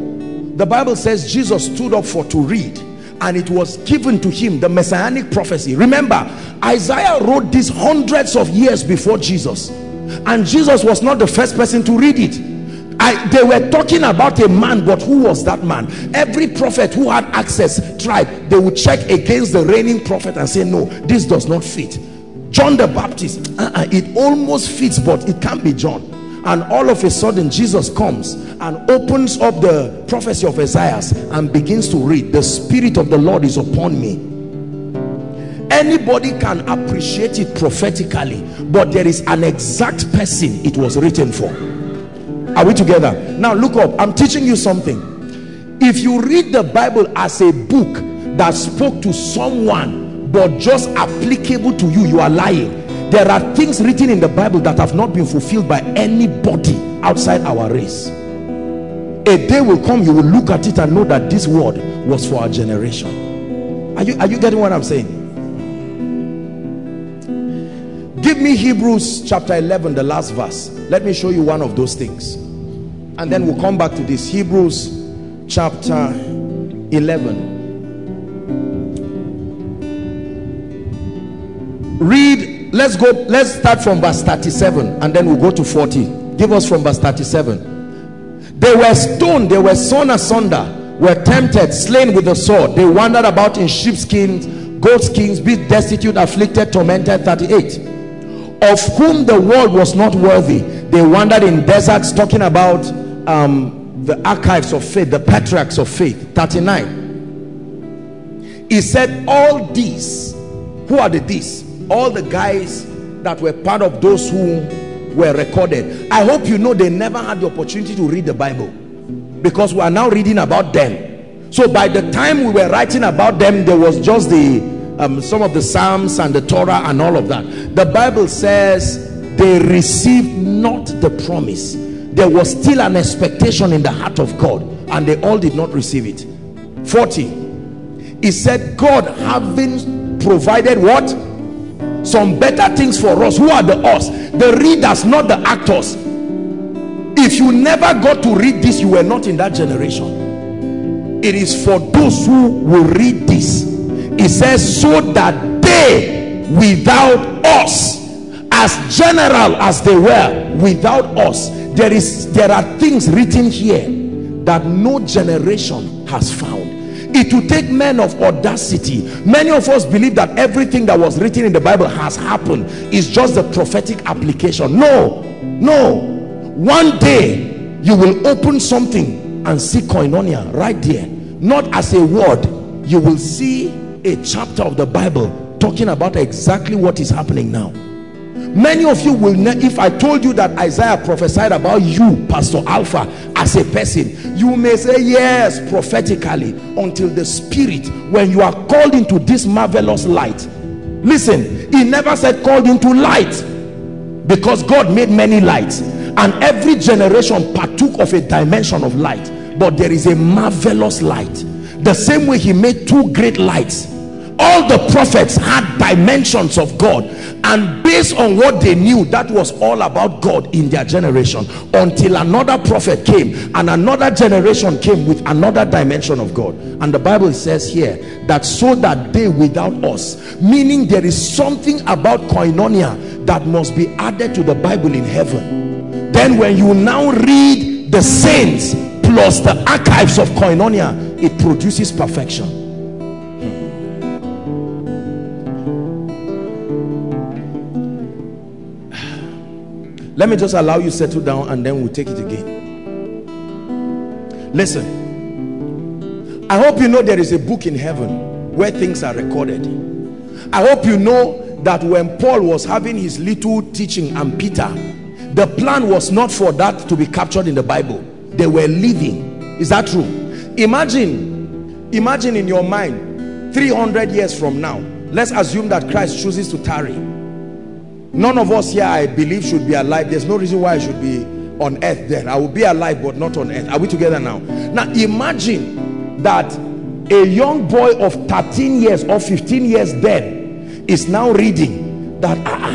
the bible says jesus stood up for to read and it was given to him the messianic prophecy. Remember isaiah wrote this hundreds of years before jesus. And jesus was not the first person to read it I, they were talking about a man but who was that man? Every prophet who had access tried they would check against the reigning prophet and say no this does not fit. John the Baptist uh -uh, it almost fits but it can't be John. And all of a sudden Jesus comes and opens up the prophecy of Isaiah and begins to read the spirit of the Lord is upon me. Anybody can appreciate it prophetically but there is an exact person it was written for are we together? Now look up. I'm teaching you something. If you read the bible as a book that spoke to someone but just applicable to you you are lying. There are things written in the bible that have not been fulfilled by anybody outside our race. A day will come you will look at it and know that this word was for our generation. Are you are you getting what i'm saying? Give me hebrews chapter 11 the last verse. Let me show you one of those things and then we'll come back to this. Hebrews chapter 11 read let's go let's start from verse 37 and then we'll go to 40 give us from verse 37 they were stoned they were sawn asunder were tempted slain with the sword. They wandered about in sheepskins goatskins be destitute afflicted tormented. 38 of whom the world was not worthy they wandered in deserts talking about um, the archives of faith, the patriarchs of faith, 39. He said, all these, who are the these? All the guys that were part of those who were recorded. I hope you know they never had the opportunity to read the Bible because we are now reading about them. So by the time we were writing about them, there was just the um, some of the Psalms and the Torah and all of that. The Bible says they received not the promise there was still an expectation in the heart of God and they all did not receive it. 40 he said God having provided what? Some better things for us. Who are the us? The readers not the actors. If you never got to read this you were not in that generation. It is for those who will read this. It says so that they without us as general as they were without us there is there are things written here that no generation has found. It will take men of audacity. Many of us believe that everything that was written in the bible has happened. It's just the prophetic application. No no. One day you will open something and see koinonia right there. Not as a word. You will see a chapter of the bible talking about exactly what is happening now many of you will if i told you that isaiah prophesied about you pastor alpha as a person you may say yes prophetically until the spirit when you are called into this marvelous light. Listen he never said called into light because god made many lights and every generation partook of a dimension of light. But there is a marvelous light. The same way he made two great lights all the prophets had dimensions of God and based on what they knew that was all about God in their generation until another prophet came and another generation came with another dimension of God. And the Bible says here that so that they without us meaning there is something about koinonia that must be added to the Bible in heaven. Then when you now read the saints plus the archives of koinonia it produces perfection let me just allow you settle down and then we'll take it again. Listen. I hope you know there is a book in heaven where things are recorded. I hope you know that when paul was having his little teaching and peter the plan was not for that to be captured in the bible. They were living. Is that true? Imagine imagine in your mind 300 years from now let's assume that christ chooses to tarry none of us here i believe should be alive. There's no reason why i should be on earth then i will be alive but not on earth. Are we together now? Now imagine that a young boy of 13 years or 15 years then is now reading that uh,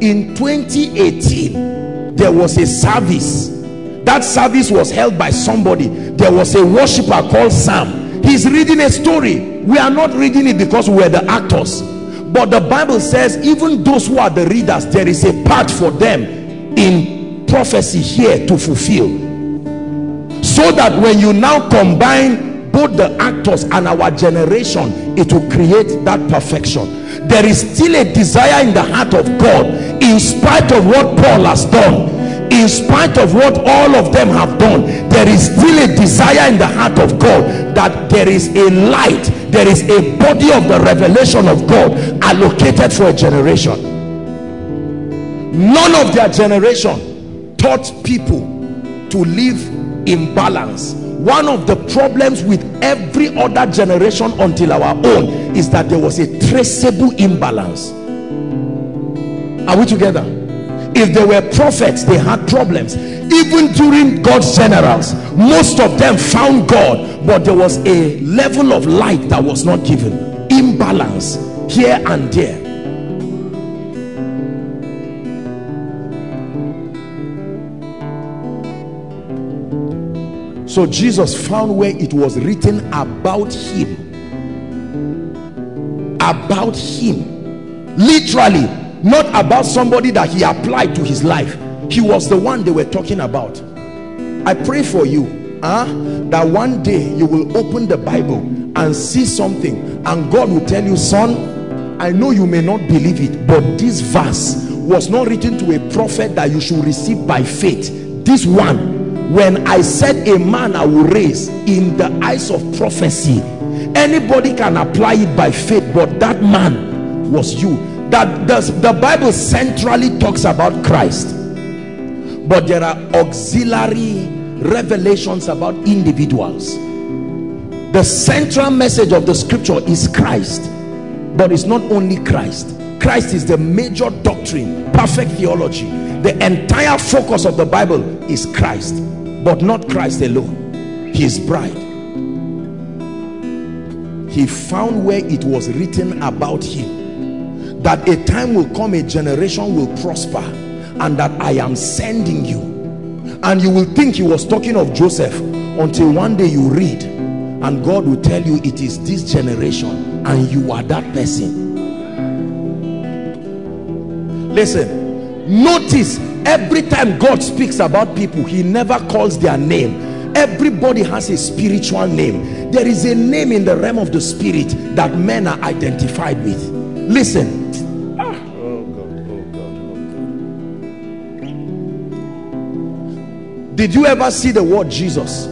in 2018 there was a service. That service was held by somebody. There was a worshiper called sam. He's reading a story. We are not reading it because we're the actors but the bible says even those who are the readers there is a part for them in prophecy here to fulfill. So that when you now combine both the actors and our generation it will create that perfection. There is still a desire in the heart of god in spite of what paul has done in spite of what all of them have done there is still a desire in the heart of god that there is a light there is a body of the revelation of god allocated for a generation. None of their generation taught people to live in balance. One of the problems with every other generation until our own is that there was a traceable imbalance. Are we together if they were prophets they had problems. Even during god's generals most of them found god but there was a level of light that was not given. Imbalance here and there. So jesus found where it was written about him. About him. Literally not about somebody that he applied to his life. He was the one they were talking about. I pray for you huh, that one day you will open the bible and see something and god will tell you son i know you may not believe it but this verse was not written to a prophet that you should receive by faith. This one when i said a man i will raise in the eyes of prophecy anybody can apply it by faith but that man was you that the, the bible centrally talks about christ. But there are auxiliary revelations about individuals. The central message of the scripture is christ but it's not only christ. Christ is the major doctrine perfect theology. The entire focus of the bible is christ but not christ alone. His bride. He found where it was written about him that a time will come a generation will prosper and that I am sending you. And you will think he was talking of Joseph until one day you read and God will tell you it is this generation and you are that person. Listen notice every time God speaks about people he never calls their name. Everybody has a spiritual name. There is a name in the realm of the spirit that men are identified with. Listen did you ever see the word Jesus?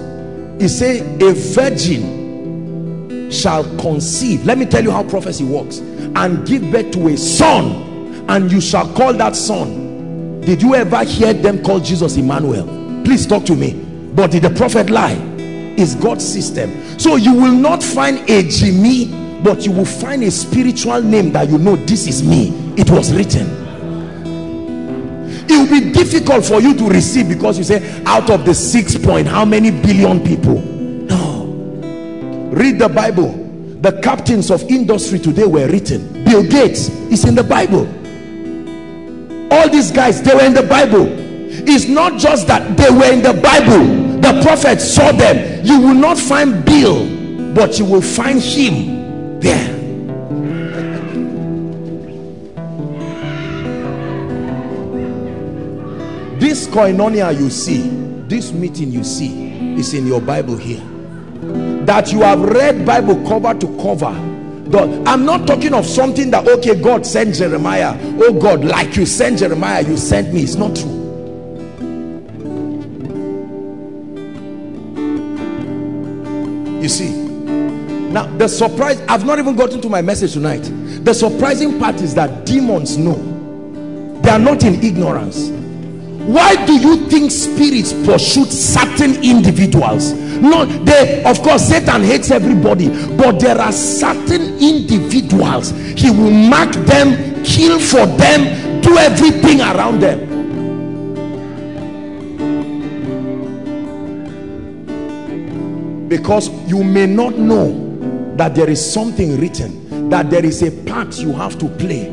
He said, a virgin shall conceive. Let me tell you how prophecy works. And give birth to a son and you shall call that son. Did you ever hear them call Jesus Emmanuel? Please talk to me. But did the prophet lie? Is God's system. So you will not find a Jimmy but you will find a spiritual name that you know this is me. It was written it will be difficult for you to receive because you say out of the six point how many billion people? No. Read the Bible. The captains of industry today were written. Bill Gates is in the Bible. All these guys they were in the Bible. It's not just that they were in the Bible. The prophet saw them. You will not find Bill but you will find him there This koinonia you see, this meeting you see, is in your Bible here. That you have read Bible cover to cover. I'm not talking of something that, okay, God sent Jeremiah. Oh God, like you sent Jeremiah, you sent me. It's not true. You see, now the surprise, I've not even gotten to my message tonight. The surprising part is that demons know. They are not in ignorance why do you think spirits pursue certain individuals? No, they, of course, Satan hates everybody, but there are certain individuals. He will mark them, kill for them, do everything around them. because you may not know that there is something written that there is a part you have to play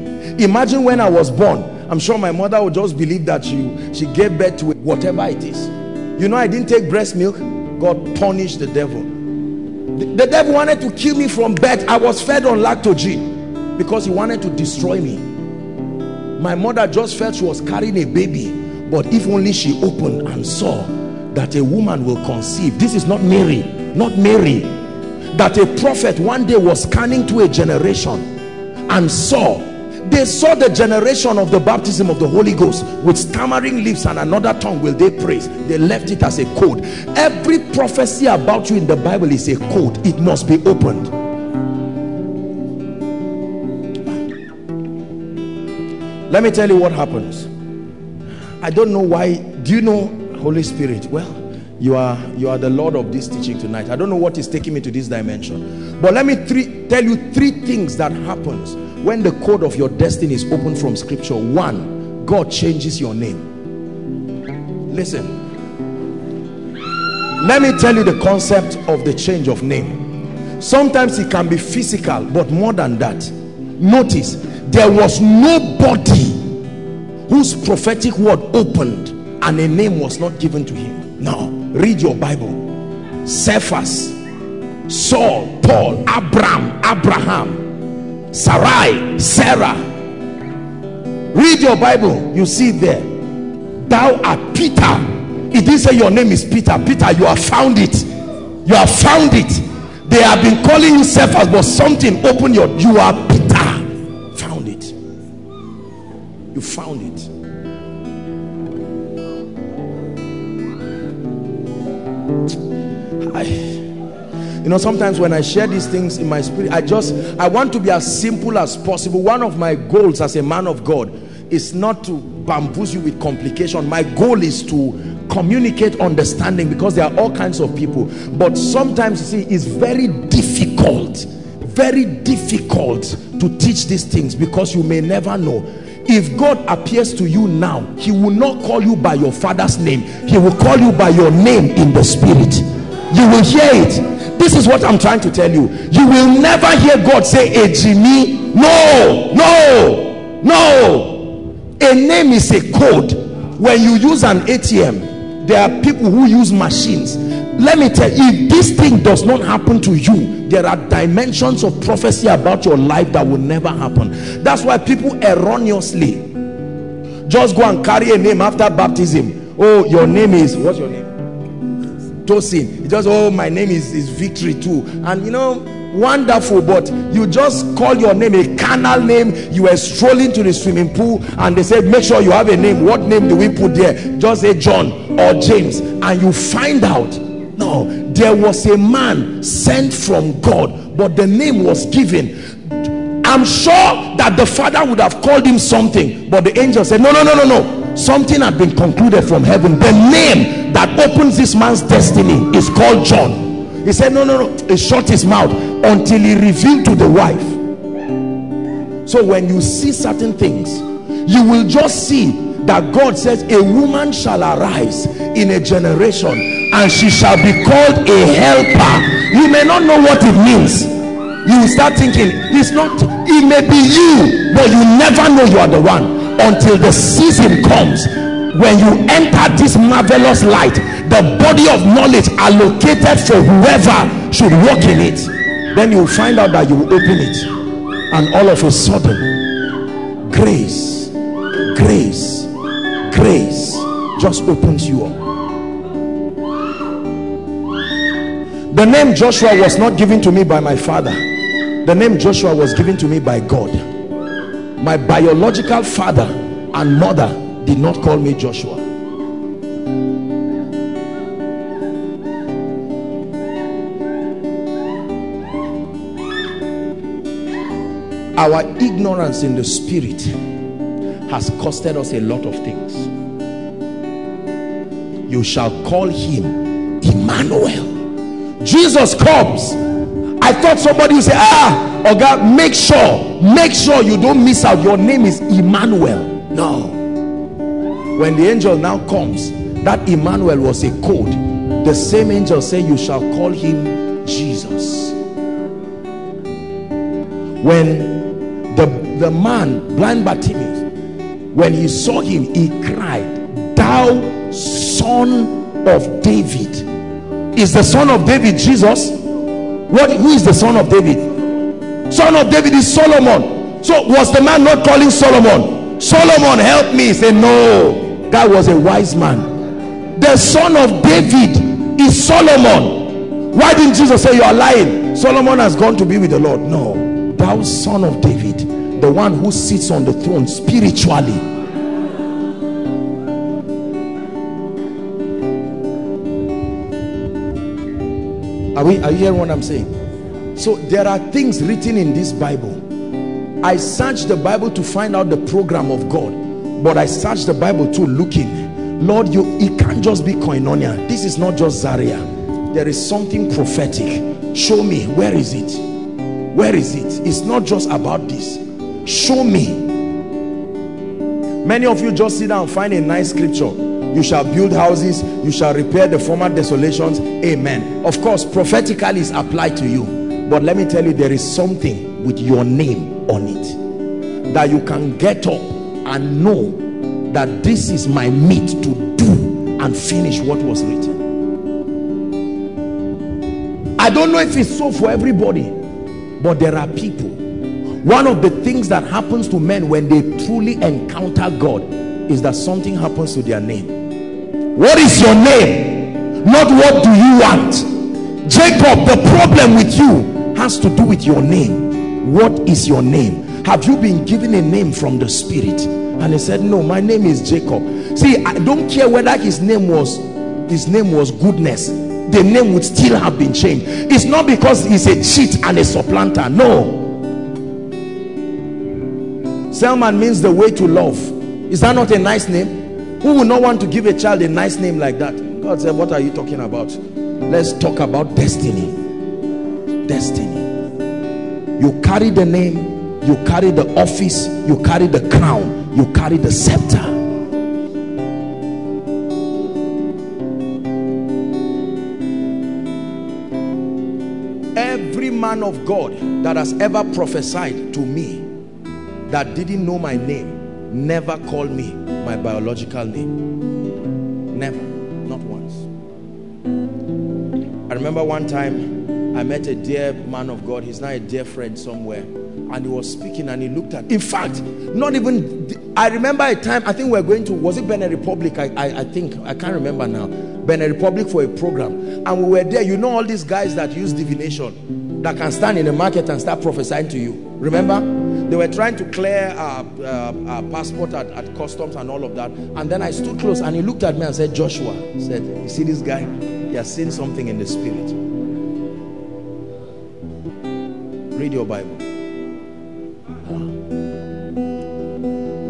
imagine when i was born i'm sure my mother would just believe that she she gave birth to whatever it is. You know i didn't take breast milk. God punished the devil. The, the devil wanted to kill me from birth. I was fed on lactogen because he wanted to destroy me. My mother just felt she was carrying a baby but if only she opened and saw that a woman will conceive. This is not mary not mary. That a prophet one day was scanning to a generation and saw they saw the generation of the baptism of the Holy Ghost with stammering lips and another tongue will they praise. They left it as a code. Every prophecy about you in the Bible is a code. It must be opened. Let me tell you what happens. I don't know why. Do you know Holy Spirit? Well you are you are the lord of this teaching tonight. I don't know what is taking me to this dimension but let me three, tell you three things that happens when the code of your destiny is opened from scripture. One god changes your name. Listen. Let me tell you the concept of the change of name. Sometimes it can be physical but more than that notice there was nobody whose prophetic word opened and a name was not given to him. No read your bible. Cephas saul paul abram abraham sarai sarah. Read your bible. You see there. Thou art peter. It didn't say your name is peter. Peter you have found it. You have found it. They have been calling you cephas but something open your you are peter. Found it. You found it You know sometimes when i share these things in my spirit i just i want to be as simple as possible. One of my goals as a man of god is not to bamboozle you with complication. My goal is to communicate understanding because there are all kinds of people. But sometimes you see it's very difficult very difficult to teach these things because you may never know. If God appears to you now he will not call you by your father's name. He will call you by your name in the spirit you will hear it. This is what I'm trying to tell you. You will never hear God say a Jimmy. No no no. A name is a code. When you use an ATM there are people who use machines. Let me tell you if this thing does not happen to you there are dimensions of prophecy about your life that will never happen. That's why people erroneously just go and carry a name after baptism. Oh your name is what's your name Tosin. Just oh my name is is victory too. And you know wonderful but you just call your name a carnal name. You were strolling to the swimming pool and they said make sure you have a name. What name do we put there? Just say John or James. And you find out no there was a man sent from God but the name was given. I'm sure that the father would have called him something but the angel said no no no no no something had been concluded from heaven. The name that opens this man's destiny is called John. He said no no no. He shut his mouth until he revealed to the wife. So when you see certain things you will just see that God says a woman shall arise in a generation and she shall be called a helper. You may not know what it means. You start thinking it's not it may be you but you never know you are the one until the season comes. When you enter this marvelous light the body of knowledge allocated for whoever should walk in it. Then you find out that you open it. And all of a sudden grace grace grace just opens you up. The name Joshua was not given to me by my father. The name Joshua was given to me by God my biological father and mother did not call me Joshua. Our ignorance in the spirit has costed us a lot of things. You shall call him Emmanuel. Jesus comes. I thought somebody would say ah God make sure make sure you don't miss out. Your name is Emmanuel. No. When the angel now comes that Emmanuel was a code. The same angel say you shall call him Jesus. When the the man blind Bartimaeus when he saw him he cried thou son of David. Is the son of David Jesus what who is the son of David? Son of David is Solomon. So was the man not calling Solomon? Solomon help me. He no that was a wise man. The son of David is Solomon. Why didn't Jesus say you are lying Solomon has gone to be with the Lord. No. Thou son of David the one who sits on the throne spiritually Are we are you hearing what I'm saying? So there are things written in this Bible. I searched the Bible to find out the program of God, but I searched the Bible too looking. Lord, you it can't just be koinonia. This is not just Zaria. There is something prophetic. Show me where is it? Where is it? It's not just about this. Show me. Many of you just sit down and find a nice scripture you shall build houses you shall repair the former desolations. Amen. Of course prophetically is applied to you. But let me tell you there is something with your name on it that you can get up and know that this is my meat to do and finish what was written. I don't know if it's so for everybody but there are people. One of the things that happens to men when they truly encounter God is that something happens to their name what is your name? Not what do you want. Jacob the problem with you has to do with your name. What is your name? Have you been given a name from the spirit? And he said no my name is jacob. See i don't care whether his name was his name was goodness. The name would still have been changed. It's not because he's a cheat and a supplanter. No. Selman means the way to love. Is that not a nice name who would not want to give a child a nice name like that? God said, what are you talking about? Let's talk about destiny. Destiny. You carry the name, you carry the office, you carry the crown, you carry the scepter. Every man of God that has ever prophesied to me that didn't know my name never called me my biological name. Never. Not once. I remember one time I met a dear man of God. He's now a dear friend somewhere. And he was speaking and he looked at in fact not even I remember a time I think we are going to was it Benin Republic? I, I, I think I can't remember now. Benin Republic for a program. And we were there. You know all these guys that use divination that can stand in the market and start prophesying to you. Remember they were trying to clear our, uh, our passport at, at, customs and all of that. And then I stood close and he looked at me and said, Joshua, said, you see this guy? He has seen something in the spirit. Read your Bible.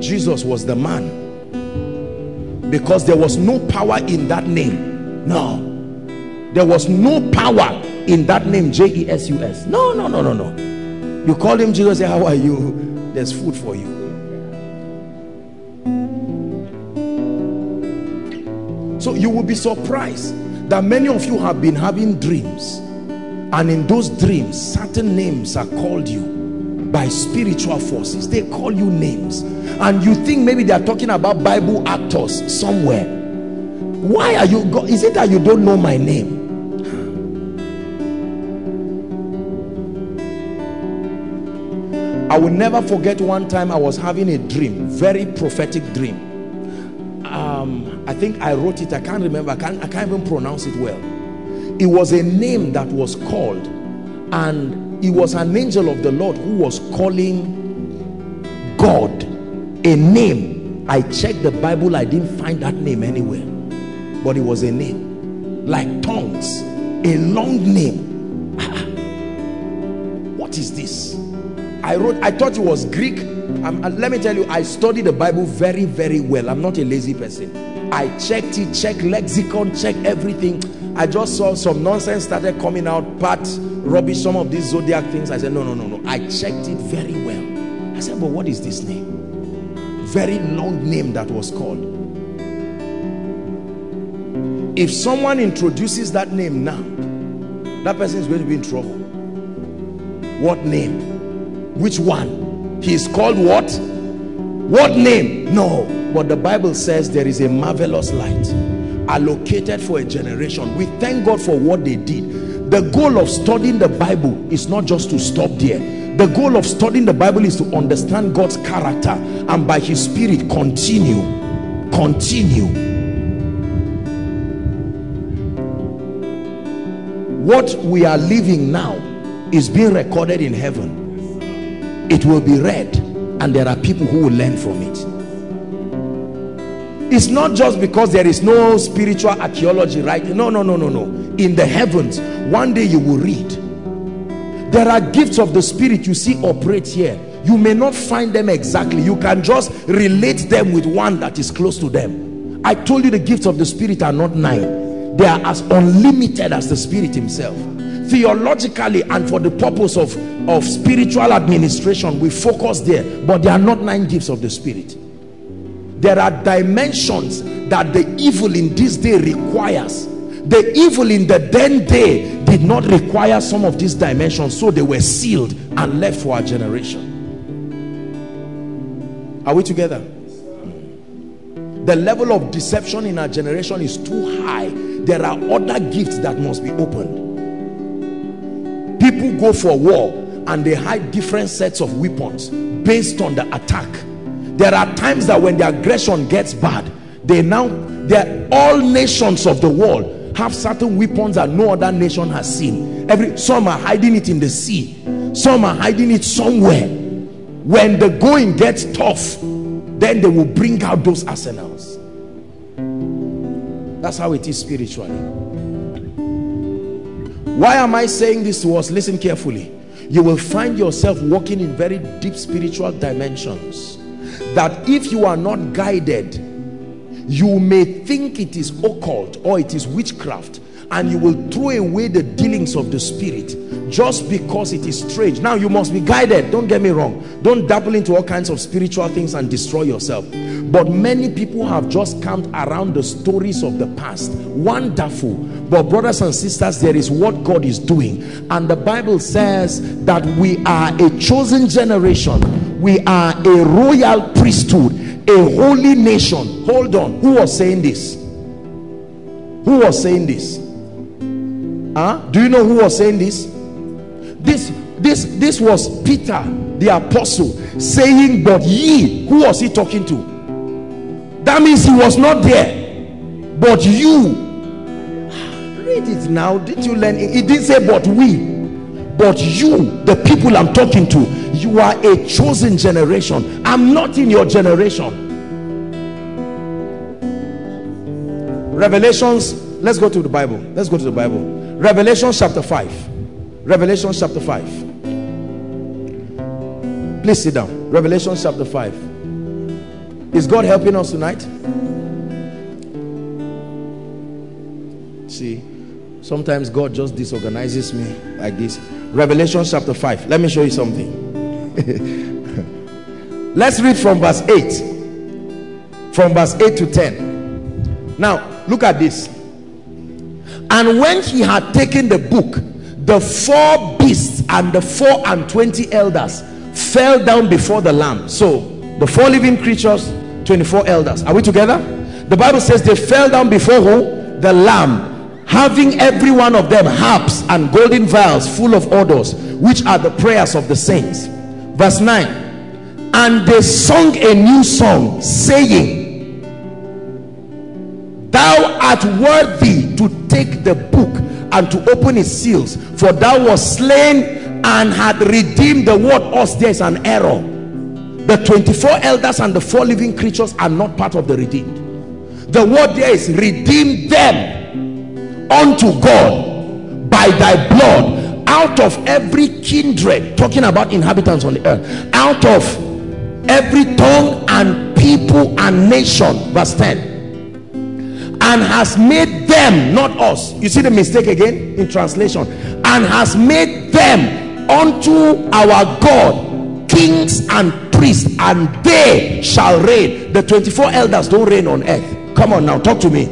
Jesus was the man because there was no power in that name. No. There was no power in that name, J-E-S-U-S. No, no, no, no, no. You call him Jesus, say, How are you? There's food for you. So you will be surprised that many of you have been having dreams. And in those dreams, certain names are called you by spiritual forces. They call you names. And you think maybe they are talking about Bible actors somewhere. Why are you, is it that you don't know my name? I will never forget one time I was having a dream, very prophetic dream. Um, I think I wrote it, I can't remember, I can't, I can't even pronounce it well. It was a name that was called and it was an angel of the Lord who was calling God a name. I checked the Bible, I didn't find that name anywhere. But it was a name, like tongues, a long name. what is this? I wrote, I thought it was Greek. Um, let me tell you, I studied the Bible very, very well. I'm not a lazy person. I checked it, checked lexicon, checked everything. I just saw some nonsense started coming out, part rubbish, some of these zodiac things. I said, no, no, no, no. I checked it very well. I said, but what is this name? Very long name that was called. If someone introduces that name now, that person is going to be in trouble. What name? Which one? He is called what? What name? No. But the Bible says there is a marvelous light allocated for a generation. We thank God for what they did. The goal of studying the Bible is not just to stop there. The goal of studying the Bible is to understand God's character and by his spirit continue. Continue what we are living now is being recorded in heaven it will be read and there are people who will learn from it. It's not just because there is no spiritual archaeology right? No no no no no. In the heavens one day you will read. There are gifts of the spirit you see operate here. You may not find them exactly. You can just relate them with one that is close to them. I told you the gifts of the spirit are not nine. They are as unlimited as the spirit himself theologically and for the purpose of of spiritual administration we focus there. But they are not nine gifts of the spirit. There are dimensions that the evil in this day requires. The evil in the then day did not require some of these dimensions so they were sealed and left for our generation. Are we together? The level of deception in our generation is too high. There are other gifts that must be opened people go for war and they hide different sets of weapons based on the attack. There are times that when the aggression gets bad they now they're all nations of the world have certain weapons that no other nation has seen. Every some are hiding it in the sea. Some are hiding it somewhere. When the going gets tough then they will bring out those arsenals. That's how it is spiritually. Why am I saying this to us? Listen carefully. You will find yourself walking in very deep spiritual dimensions that if you are not guided, you may think it is occult or it is witchcraft and you will throw away the dealings of the spirit just because it is strange. Now you must be guided. Don't get me wrong. Don't dabble into all kinds of spiritual things and destroy yourself. But many people have just camped around the stories of the past. Wonderful. But brothers and sisters there is what God is doing. And the Bible says that we are a chosen generation. We are a royal priesthood a holy nation. Hold on. Who was saying this? Who was saying this? Huh? do you know who was saying this this this was peter the apostle saying but ye who was he talking to? That means he was not there. But you read it now. Did you learn? It didn't say but we but you the people i'm talking to you are a chosen generation. I'm not in your generation. Revelations let's go to the bible. Let's go to the bible. Revelation chapter 5 revelation chapter 5 please sit down. Revelation chapter 5 is god helping us tonight? See sometimes god just disorganizes me like this. Revelation chapter 5 let me show you something. Let's read from verse 8 from verse 8 to 10 now look at this. And when he had taken the book the four beasts and the four and twenty elders fell down before the lamb. So the four living creatures 24 elders. Are we together? The bible says they fell down before who? The lamb having every one of them harps and golden vials full of odors which are the prayers of the saints. Verse 9 and they sung a new song saying thou art worthy to take the book and to open its seals for thou was slain and had redeemed the word us there's an error. The 24 elders and the four living creatures are not part of the redeemed. The word there is redeem them unto God by thy blood. Out of every kindred talking about inhabitants on the earth out of every tongue and people and nation verse 10 and has made them not us. You see the mistake again in translation? And has made them unto our God kings and priests and they shall reign. The 24 elders don't reign on earth. Come on now talk to me.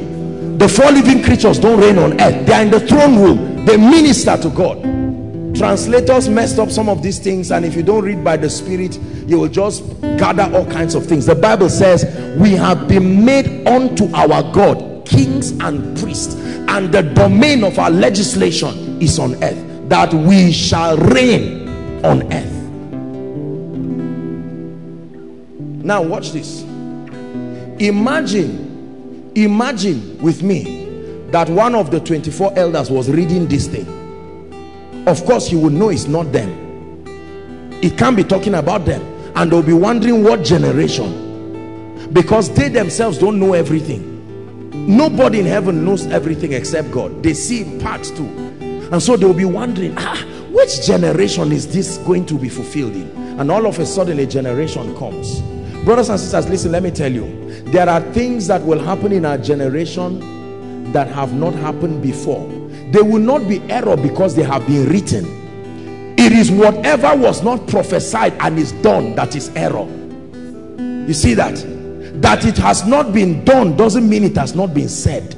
The four living creatures don't reign on earth. They are in the throne room. They minister to God. Translators messed up some of these things and if you don't read by the spirit you will just gather all kinds of things. The bible says we have been made unto our god kings and priests and the domain of our legislation is on earth that we shall reign on earth. Now watch this. Imagine imagine with me that one of the 24 elders was reading this thing. Of course you would know it's not them. It can't be talking about them and they'll be wondering what generation. Because they themselves don't know everything nobody in heaven knows everything except God. They see in parts too and so they'll be wondering ah which generation is this going to be fulfilled in? And all of a sudden a generation comes. Brothers and sisters listen let me tell you. There are things that will happen in our generation that have not happened before. They will not be error because they have been written. It is whatever was not prophesied and is done that is error. You see that that it has not been done doesn't mean it has not been said.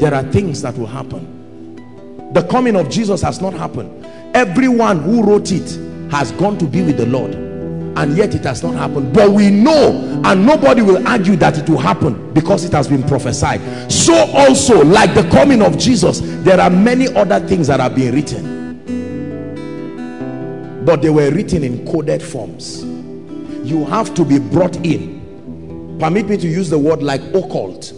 There are things that will happen. The coming of Jesus has not happened. Everyone who wrote it has gone to be with the Lord and yet it has not happened. But we know and nobody will argue that it will happen because it has been prophesied. So also like the coming of Jesus there are many other things that are being written. But they were written in coded forms you have to be brought in. Permit me to use the word like occult.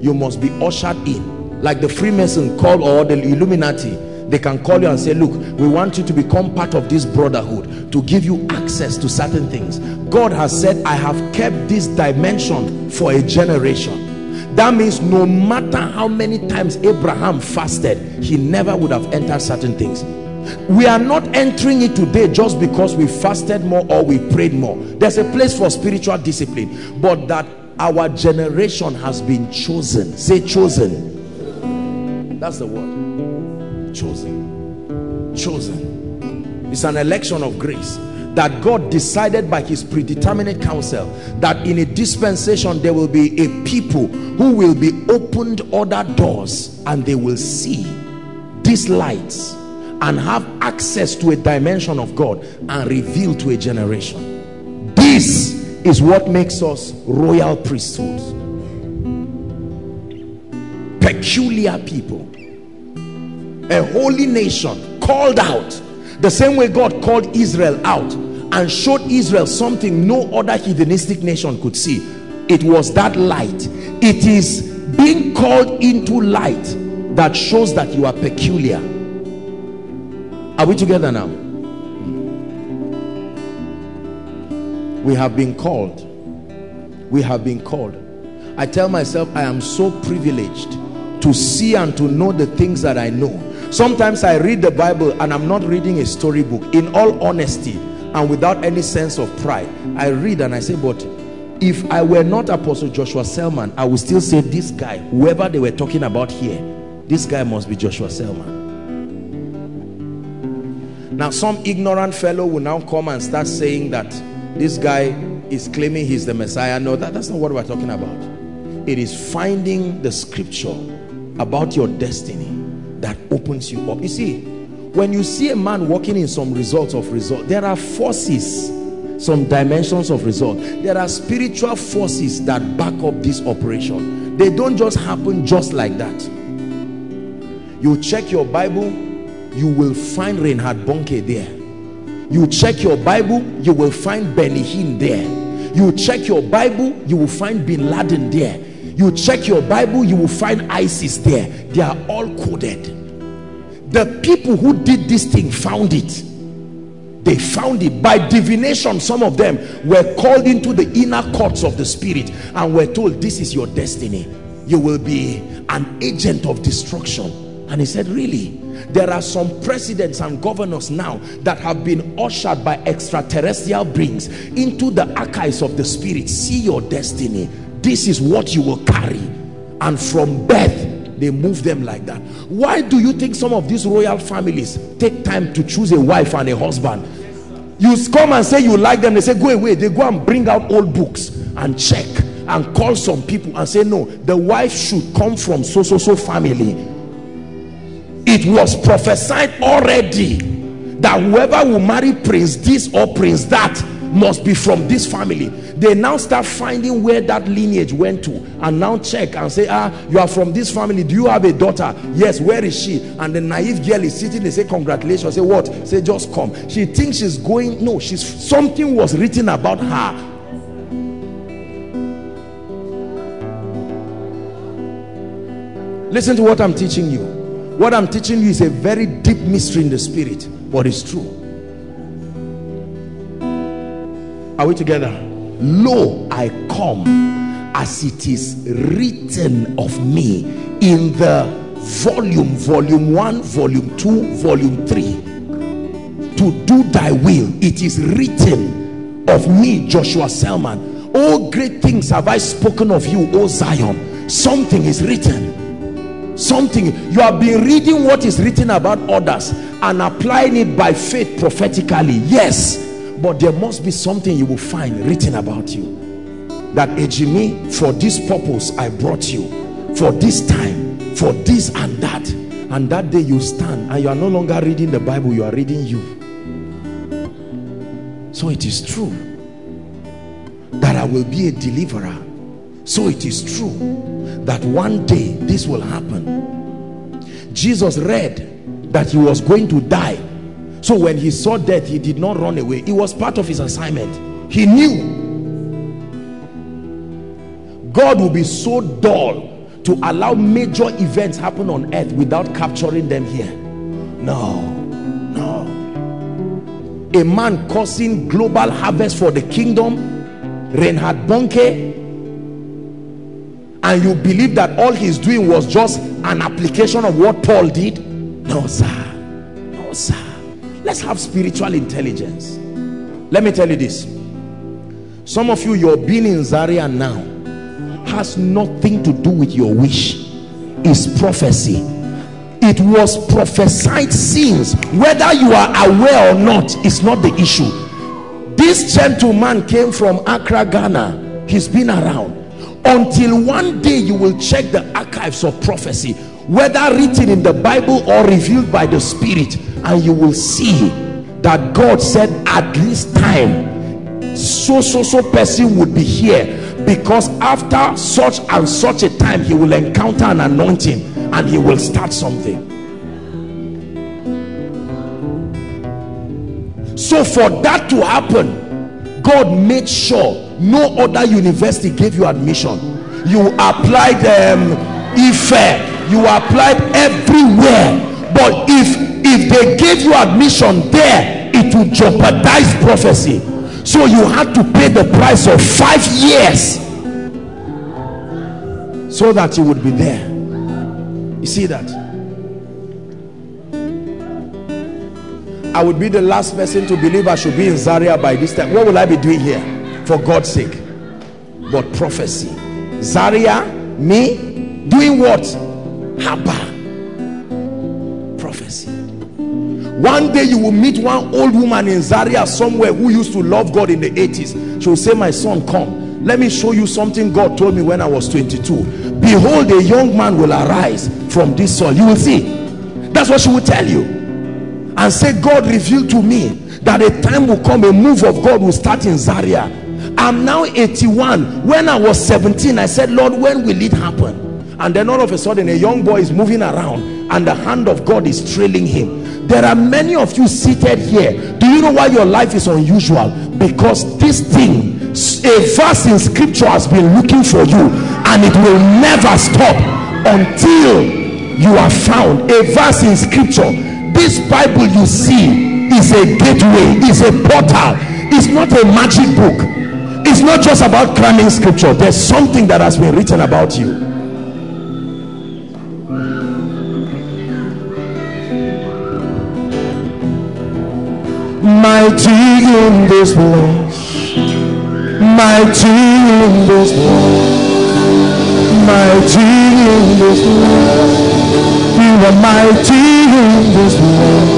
You must be ushered in. Like the freemason call or the illuminati they can call you and say look we want you to become part of this brotherhood to give you access to certain things. God has said i have kept this dimension for a generation. That means no matter how many times abraham fasted he never would have entered certain things we are not entering it today just because we fasted more or we prayed more. There's a place for spiritual discipline but that our generation has been chosen. Say chosen. That's the word. Chosen. Chosen. It's an election of grace that God decided by his predeterminate counsel that in a dispensation there will be a people who will be opened other doors and they will see these lights and have access to a dimension of God and reveal to a generation. This is what makes us royal priesthood. Peculiar people. A holy nation called out. The same way God called Israel out and showed Israel something no other heathenistic nation could see. It was that light. It is being called into light that shows that you are peculiar are we together now? We have been called. We have been called. I tell myself I am so privileged to see and to know the things that I know. Sometimes I read the Bible and I'm not reading a storybook. In all honesty and without any sense of pride, I read and I say, but if I were not Apostle Joshua Selman, I would still say this guy, whoever they were talking about here, this guy must be Joshua Selman. Now some ignorant fellow will now come and start saying that this guy is claiming he's the Messiah. No, that, that's not what we're talking about. It is finding the scripture about your destiny that opens you up. You see, when you see a man walking in some results of result, there are forces, some dimensions of result. There are spiritual forces that back up this operation. They don't just happen just like that. You check your Bible, you will find Reinhard Bonnke there. You check your Bible, you will find Benny Hinn there. You check your Bible, you will find Bin Laden there. You check your Bible, you will find ISIS there. They are all coded. The people who did this thing found it. They found it by divination. Some of them were called into the inner courts of the spirit and were told, This is your destiny. You will be an agent of destruction. And he said, Really? There are some presidents and governors now that have been ushered by extraterrestrial beings into the archives of the spirit. See your destiny. This is what you will carry. And from birth they move them like that. Why do you think some of these royal families take time to choose a wife and a husband? You come and say you like them. They say go away. They go and bring out old books and check and call some people and say no the wife should come from so so so family it was prophesied already that whoever will marry prince this or prince that must be from this family. They now start finding where that lineage went to and now check and say ah you are from this family. Do you have a daughter? Yes where is she? And the naive girl is sitting they say congratulations. Say what? Say just come. She thinks she's going no she's something was written about her. Listen to what i'm teaching you what i'm teaching you is a very deep mystery in the spirit but it's true. Are we together? Lo i come as it is written of me in the volume volume 1 volume 2 volume 3 to do thy will it is written of me joshua selman. All great things have i spoken of you o zion. Something is written something. You have been reading what is written about others and applying it by faith prophetically. Yes but there must be something you will find written about you. That Ejimi for this purpose I brought you. For this time for this and that. And that day you stand and you are no longer reading the Bible you are reading you. So it is true that I will be a deliverer. So it is true that one day this will happen Jesus read that he was going to die so when he saw death, he did not run away. It was part of his assignment. He knew God will be so dull to allow major events happen on earth without capturing them here. No, no. A man causing global harvest for the kingdom, Reinhard Bonnke, and you believe that all he's doing was just an application of what Paul did? No, sir. No, sir. Let's have spiritual intelligence. Let me tell you this. Some of you your being in zaria now has nothing to do with your wish. It's prophecy. It was prophesied since. Whether you are aware or not is not the issue. This gentleman came from accra ghana. He's been around until one day you will check the archives of prophecy whether written in the bible or revealed by the spirit and you will see that God said at this time so so so person would be here because after such and such a time he will encounter an anointing and he will start something. So for that to happen God made sure no other university gave you admission. You applied um, IFE. You applied everywhere. But if if they gave you admission there it will jeopardize prophecy. So you had to pay the price of five years so that you would be there. You see that? I would be the last person to believe I should be in Zaria by this time. What will I be doing here for God's sake. But prophecy. Zaria me doing what? Haba. Prophecy. one day you will meet one old woman in Zaria somewhere who used to love God in the 80s she will say my son come. Let me show you something God told me when I was 22 behold a young man will arise from this soil. You will see. That's what she will tell you. And say God revealed to me that a time will come a move of God will start in Zaria I'm now 81 when I was 17 I said Lord when will it happen? And then all of a sudden a young boy is moving around and the hand of God is trailing him. There are many of you seated here. Do you know why your life is unusual? Because this thing a verse in scripture has been looking for you and it will never stop until you are found. A verse in scripture. This bible you see is a gateway is a portal it's not a magic book it's not just about cramming scripture. There's something that has been written about you. Mighty in this place, mighty in this place, mighty in this place. You are mighty in this place,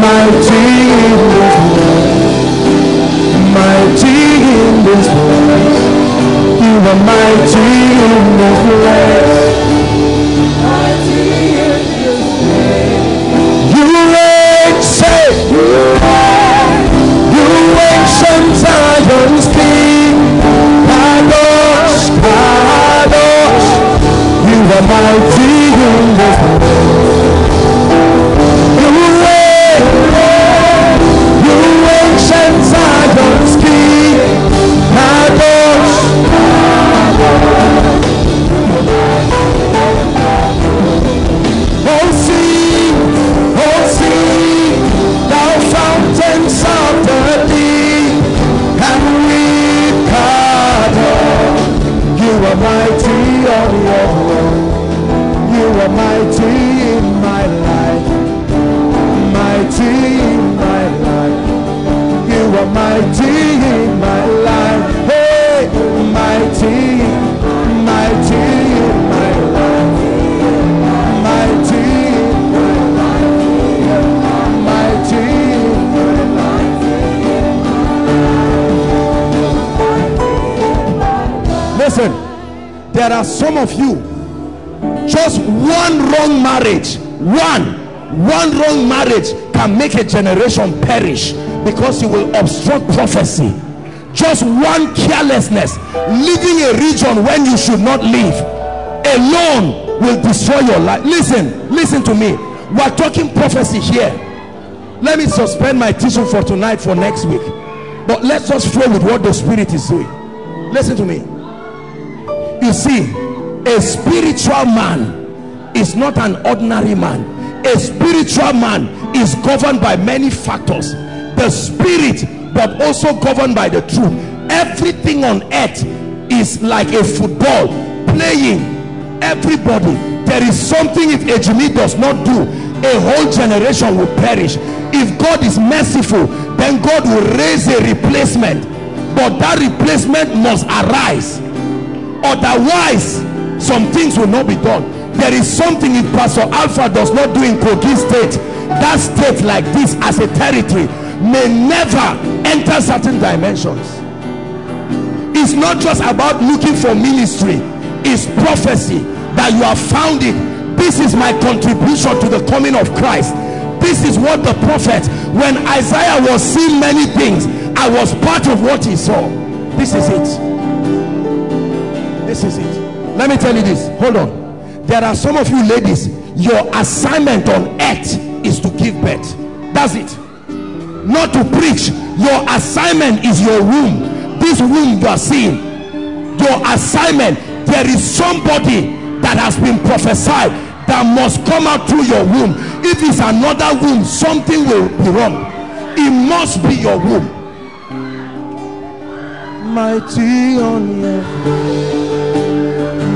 mighty in this. Mighty in this place. You are mighty in this place. You reign, say. You ancient Zion's King. Kadosh, Kadosh. You are mighty in this place. Mighty in my life, hey, mighty, mighty in my life, mighty in my life, mighty in my life. Listen, there are some of you just one wrong marriage one one wrong marriage can make a generation perish because you will obstruct prophecy. Just one carelessness leaving a region when you should not live alone will destroy your life. Listen listen to me. We're talking prophecy here. Let me suspend my teaching for tonight for next week. But let's just flow with what the spirit is doing. Listen to me. You see a spiritual man is not an ordinary man. A spiritual man is governed by many factors spirit but also governed by the truth. Everything on earth is like a football playing. Everybody there is something if Ejimi does not do a whole generation will perish. If God is merciful then God will raise a replacement. But that replacement must arise. Otherwise some things will not be done. There is something if pastor alpha does not do in kogi state that state like this as a territory may never enter certain dimensions. It's not just about looking for ministry it's prophecy that you have found it. This is my contribution to the coming of christ. This is what the prophet when isaiah was seeing many things i was part of what he saw. This is it. This is it. Let me tell you this. Hold on. There are some of you ladies your assignment on earth is to give birth not to preach. Your assignment is your womb. This womb you are seeing. Your assignment. There is somebody that has been prophesied that must come out through your womb. If it's another womb something will be wrong. It must be your womb. Mighty on your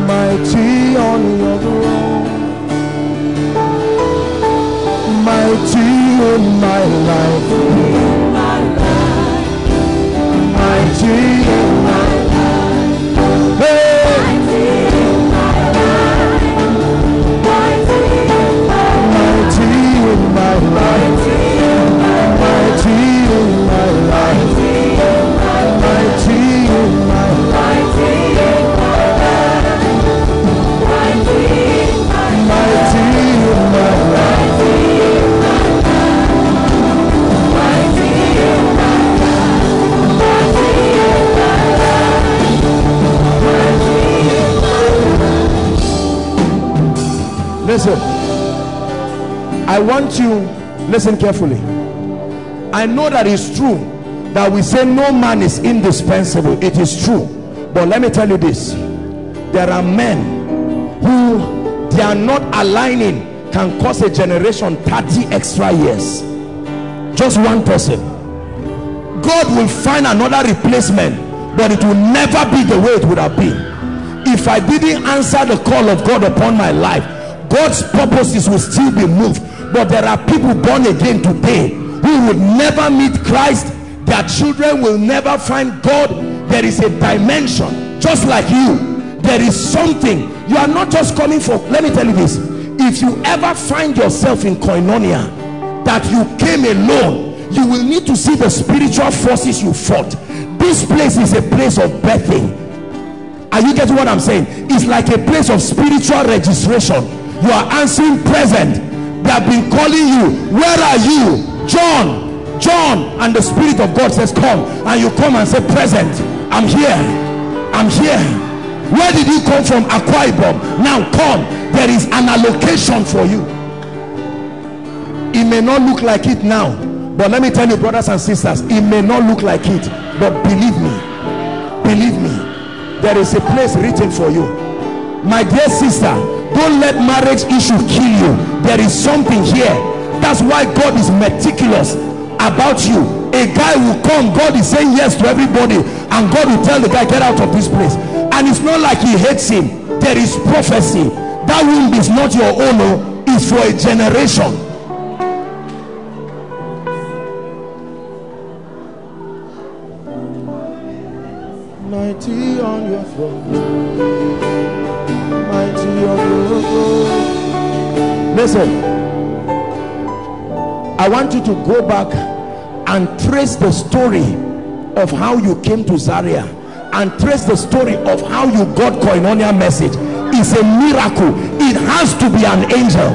mighty on your throne. Mighty in my life listen. I want you listen carefully. I know that it's true that we say no man is indispensable. It is true. But let me tell you this. There are men who they are not aligning can cause a generation 30 extra years. Just one person. God will find another replacement but it will never be the way it would have been. If i didn't answer the call of god upon my life god's purposes will still be moved but there are people born again today who would never meet Christ. Their children will never find God. There is a dimension just like you. There is something. You are not just coming for let me tell you this. If you ever find yourself in koinonia that you came alone you will need to see the spiritual forces you fought. This place is a place of birthing. Are you getting what i'm saying? It's like a place of spiritual registration you are answering present. They have been calling you. Where are you? John. John and the spirit of god says come. And you come and say present. I'm here. I'm here. Where did you come from? Ibom. Now come. There is an allocation for you. It may not look like it now but let me tell you brothers and sisters it may not look like it but believe me believe me there is a place written for you. My dear sister don't let marriage issue kill you. There is something here. That's why God is meticulous about you. A guy will come God is saying yes to everybody and God will tell the guy get out of this place. And it's not like he hates him. There is prophecy. That womb is not your own oh, it's for a generation. Mighty on your throne listen. I want you to go back and trace the story of how you came to Zaria and trace the story of how you got koinonia message. It's a miracle. It has to be an angel.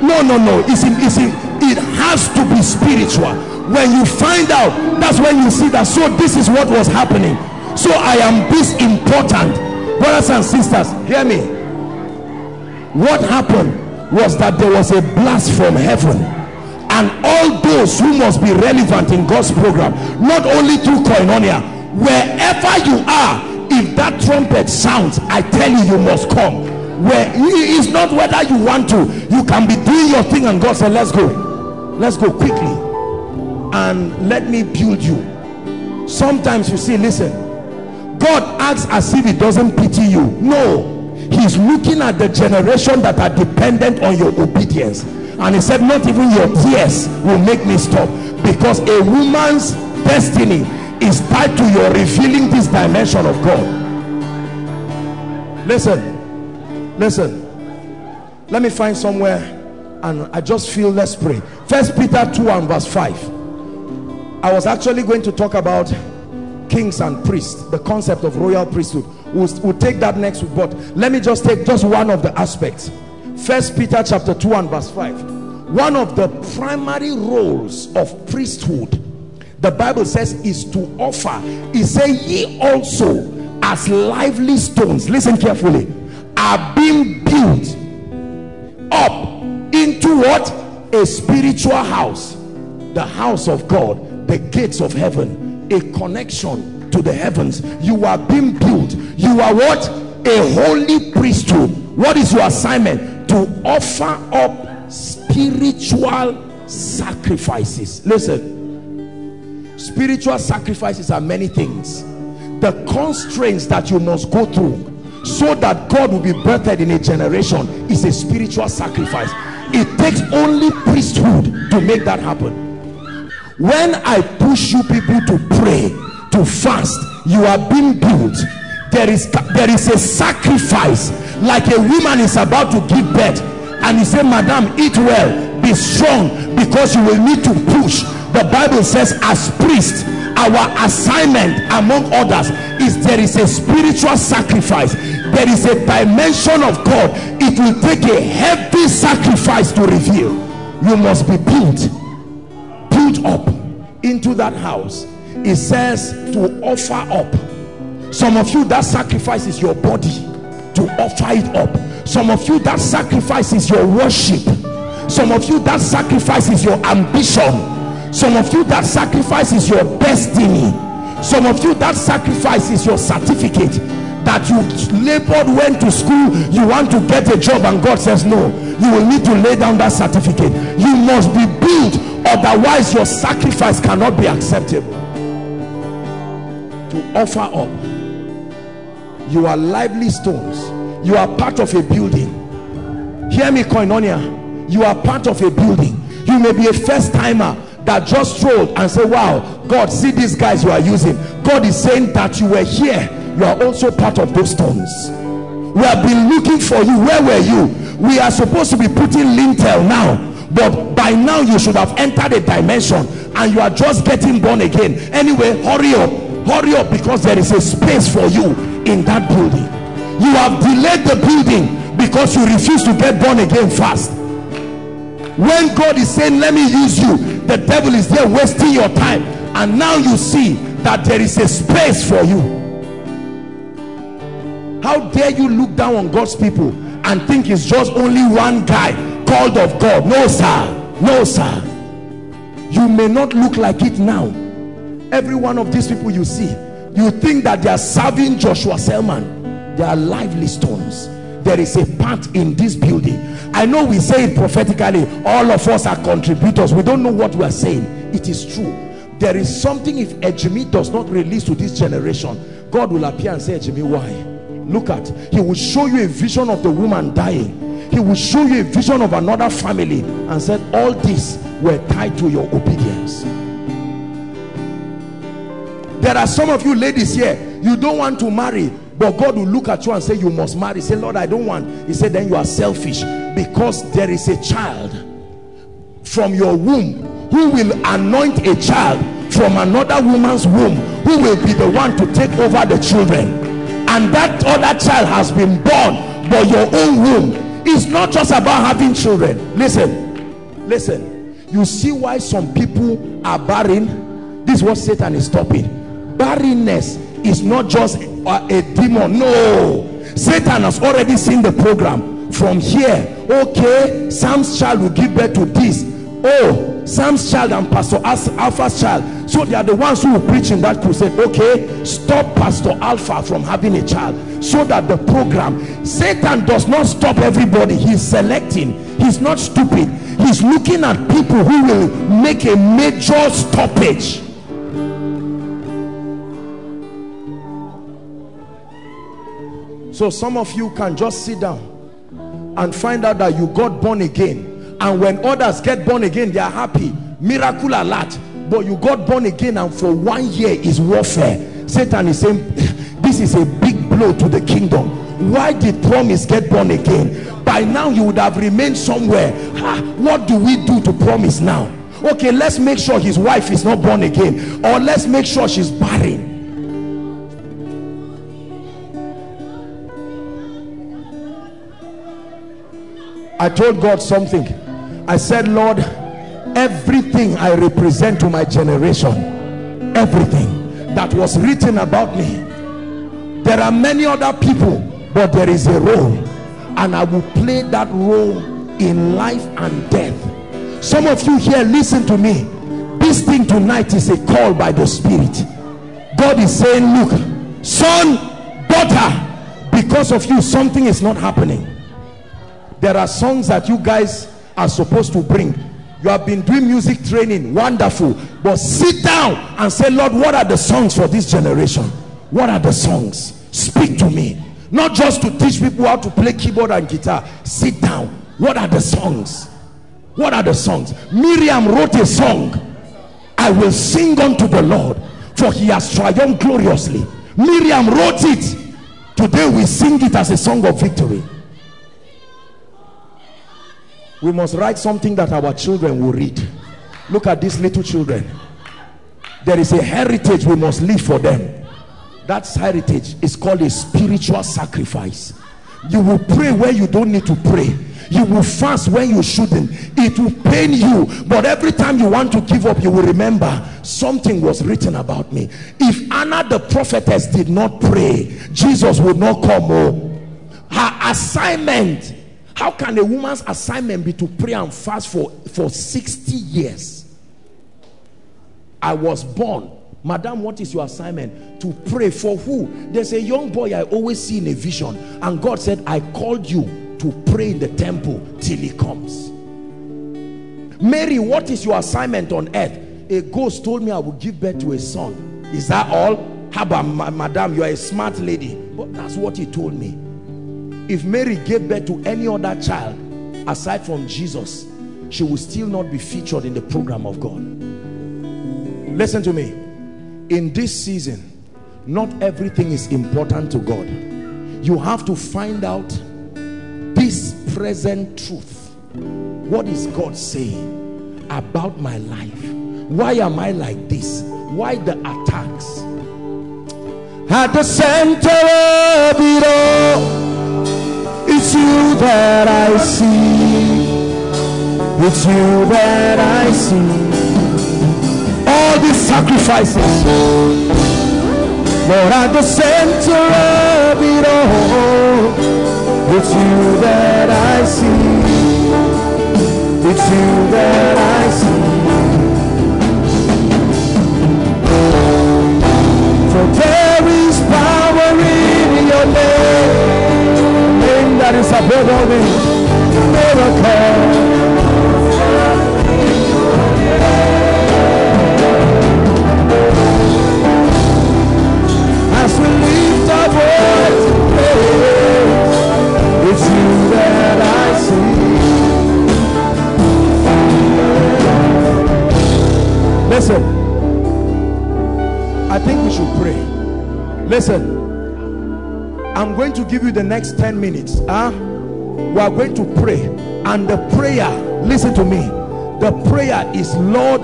No no no. It's, in, it's in, it has to be spiritual. When you find out that's when you see that so this is what was happening. So i am this important. Brothers and sisters hear me what happened was that there was a blast from heaven. And all those who must be relevant in God's program not only through koinonia wherever you are if that trumpet sounds i tell you you must come. Where it's not whether you want to. You can be doing your thing and god said let's go. Let's go quickly. And let me build you. Sometimes you see listen god acts as if he doesn't pity you. No he's looking at the generation that are dependent on your obedience. And he said not even your tears will make me stop because a woman's destiny is tied to your revealing this dimension of God. Listen listen. Let me find somewhere and I just feel let's pray. First Peter 2 and verse 5 I was actually going to talk about kings and priests the concept of royal priesthood we'll, we'll take that next week but let me just take just one of the aspects. First Peter chapter 2 and verse 5 one of the primary roles of priesthood the bible says is to offer. He say ye also as lively stones listen carefully are being built up into what? A spiritual house the house of god the gates of heaven a connection to the heavens. You are being built you are what? A holy priesthood. What is your assignment? To offer up spiritual sacrifices. Listen. Spiritual sacrifices are many things. The constraints that you must go through so that God will be birthed in a generation is a spiritual sacrifice. It takes only priesthood to make that happen. When I push you people to pray to fast you are being built there is there is a sacrifice like a woman is about to give birth and you say madam eat well be strong because you will need to push. The bible says as priests our assignment among others is there is a spiritual sacrifice. There is a dimension of god. It will take a heavy sacrifice to reveal. You must be built built up into that house. It says to offer up some of you that sacrifice is your body to offer it up. Some of you that sacrifice is your worship. Some of you that sacrifice is your ambition. Some of you that sacrifice is your destiny. Some of you that sacrifice is your certificate that you labored went to school you want to get a job and god says no you will need to lay down that certificate. You must be built otherwise your sacrifice cannot be acceptable. To offer up you are lively stones. You are part of a building. Hear me koinonia. You are part of a building. You may be a first timer that just strolled and say wow god see these guys you are using. God is saying that you were here. You are also part of those stones. We have been looking for you. Where were you? We are supposed to be putting lintel now but by now you should have entered a dimension and you are just getting born again. Anyway hurry up. Hurry up because there is a space for you in that building. You have delayed the building because you refuse to get born again fast. When God is saying let me use you the devil is there wasting your time. And now you see that there is a space for you. How dare you look down on God's people and think it's just only one guy called of God? No sir. No sir. You may not look like it now. Every one of these people you see you think that they are serving Joshua Selman? They are lively stones. There is a part in this building. I know we say it prophetically. All of us are contributors. We don't know what we are saying. It is true. There is something if Ejimi does not release to this generation god will appear and say Ejimi why? Look at he will show you a vision of the woman dying. He will show you a vision of another family and said all these were tied to your obedience there are some of you ladies here you don't want to marry but God will look at you and say you must marry. Say Lord I don't want. He said then you are selfish because there is a child from your womb who will anoint a child from another woman's womb who will be the one to take over the children. And that other child has been born but your own womb is not just about having children. Listen listen. You see why some people are barren? This is what Satan is stopping barrenness is not just a demon. No. Satan has already seen the program. From here okay sam's child will give birth to this. Oh sam's child and pastor alpha's child. So they are the ones who will preach in that crusade. Okay stop pastor alpha from having a child. So that the program satan does not stop everybody. He's selecting. He's not stupid. He's looking at people who will make a major stoppage so some of you can just sit down and find out that you got born again. And when others get born again they are happy. Miracle alert. But you got born again and for one year is warfare. Satan is saying this is a big blow to the kingdom. Why did promise get born again? By now you would have remained somewhere. What do we do to promise now? Okay let's make sure his wife is not born again. Or let's make sure she's barren I told God something. I said, Lord, everything I represent to my generation, everything that was written about me, there are many other people, but there is a role, and I will play that role in life and death. Some of you here, listen to me. This thing tonight is a call by the Spirit. God is saying, Look, son, daughter, because of you, something is not happening there are songs that you guys are supposed to bring. You have been doing music training wonderful. But sit down and say lord what are the songs for this generation? What are the songs? Speak to me. Not just to teach people how to play keyboard and guitar. Sit down. What are the songs? What are the songs? Miriam wrote a song i will sing unto the lord for he has triumphed gloriously. Miriam wrote it. Today we sing it as a song of victory we must write something that our children will read. Look at these little children. There is a heritage we must leave for them. That heritage is called a spiritual sacrifice. You will pray where you don't need to pray. You will fast when you shouldn't. It will pain you but every time you want to give up you will remember something was written about me. If Anna the prophetess did not pray Jesus would not come oh. Her assignment how can a woman's assignment be to pray and fast for, for 60 years? I was born. Madam, what is your assignment? To pray for who? There's a young boy I always see in a vision. And God said, I called you to pray in the temple till he comes. Mary, what is your assignment on earth? A ghost told me I will give birth to a son. Is that all? About, madam, you are a smart lady. But that's what he told me if Mary gave birth to any other child aside from Jesus she will still not be featured in the program of God. Listen to me. In this season not everything is important to God. You have to find out this present truth. What is God saying about my life? Why am I like this? Why the attacks? At the center of it all you that I see. It's you that I see. All these sacrifices. Lord, at the center of it all, it's you that I see. It's you that I see. For there is power in your name, name that is above all names, miracle. as we lift our voice it's you that I see. Listen, I think we should pray. Listen, I'm going to give you the next 10 minutes. Huh? We are going to pray, and the prayer, listen to me, the prayer is, Lord,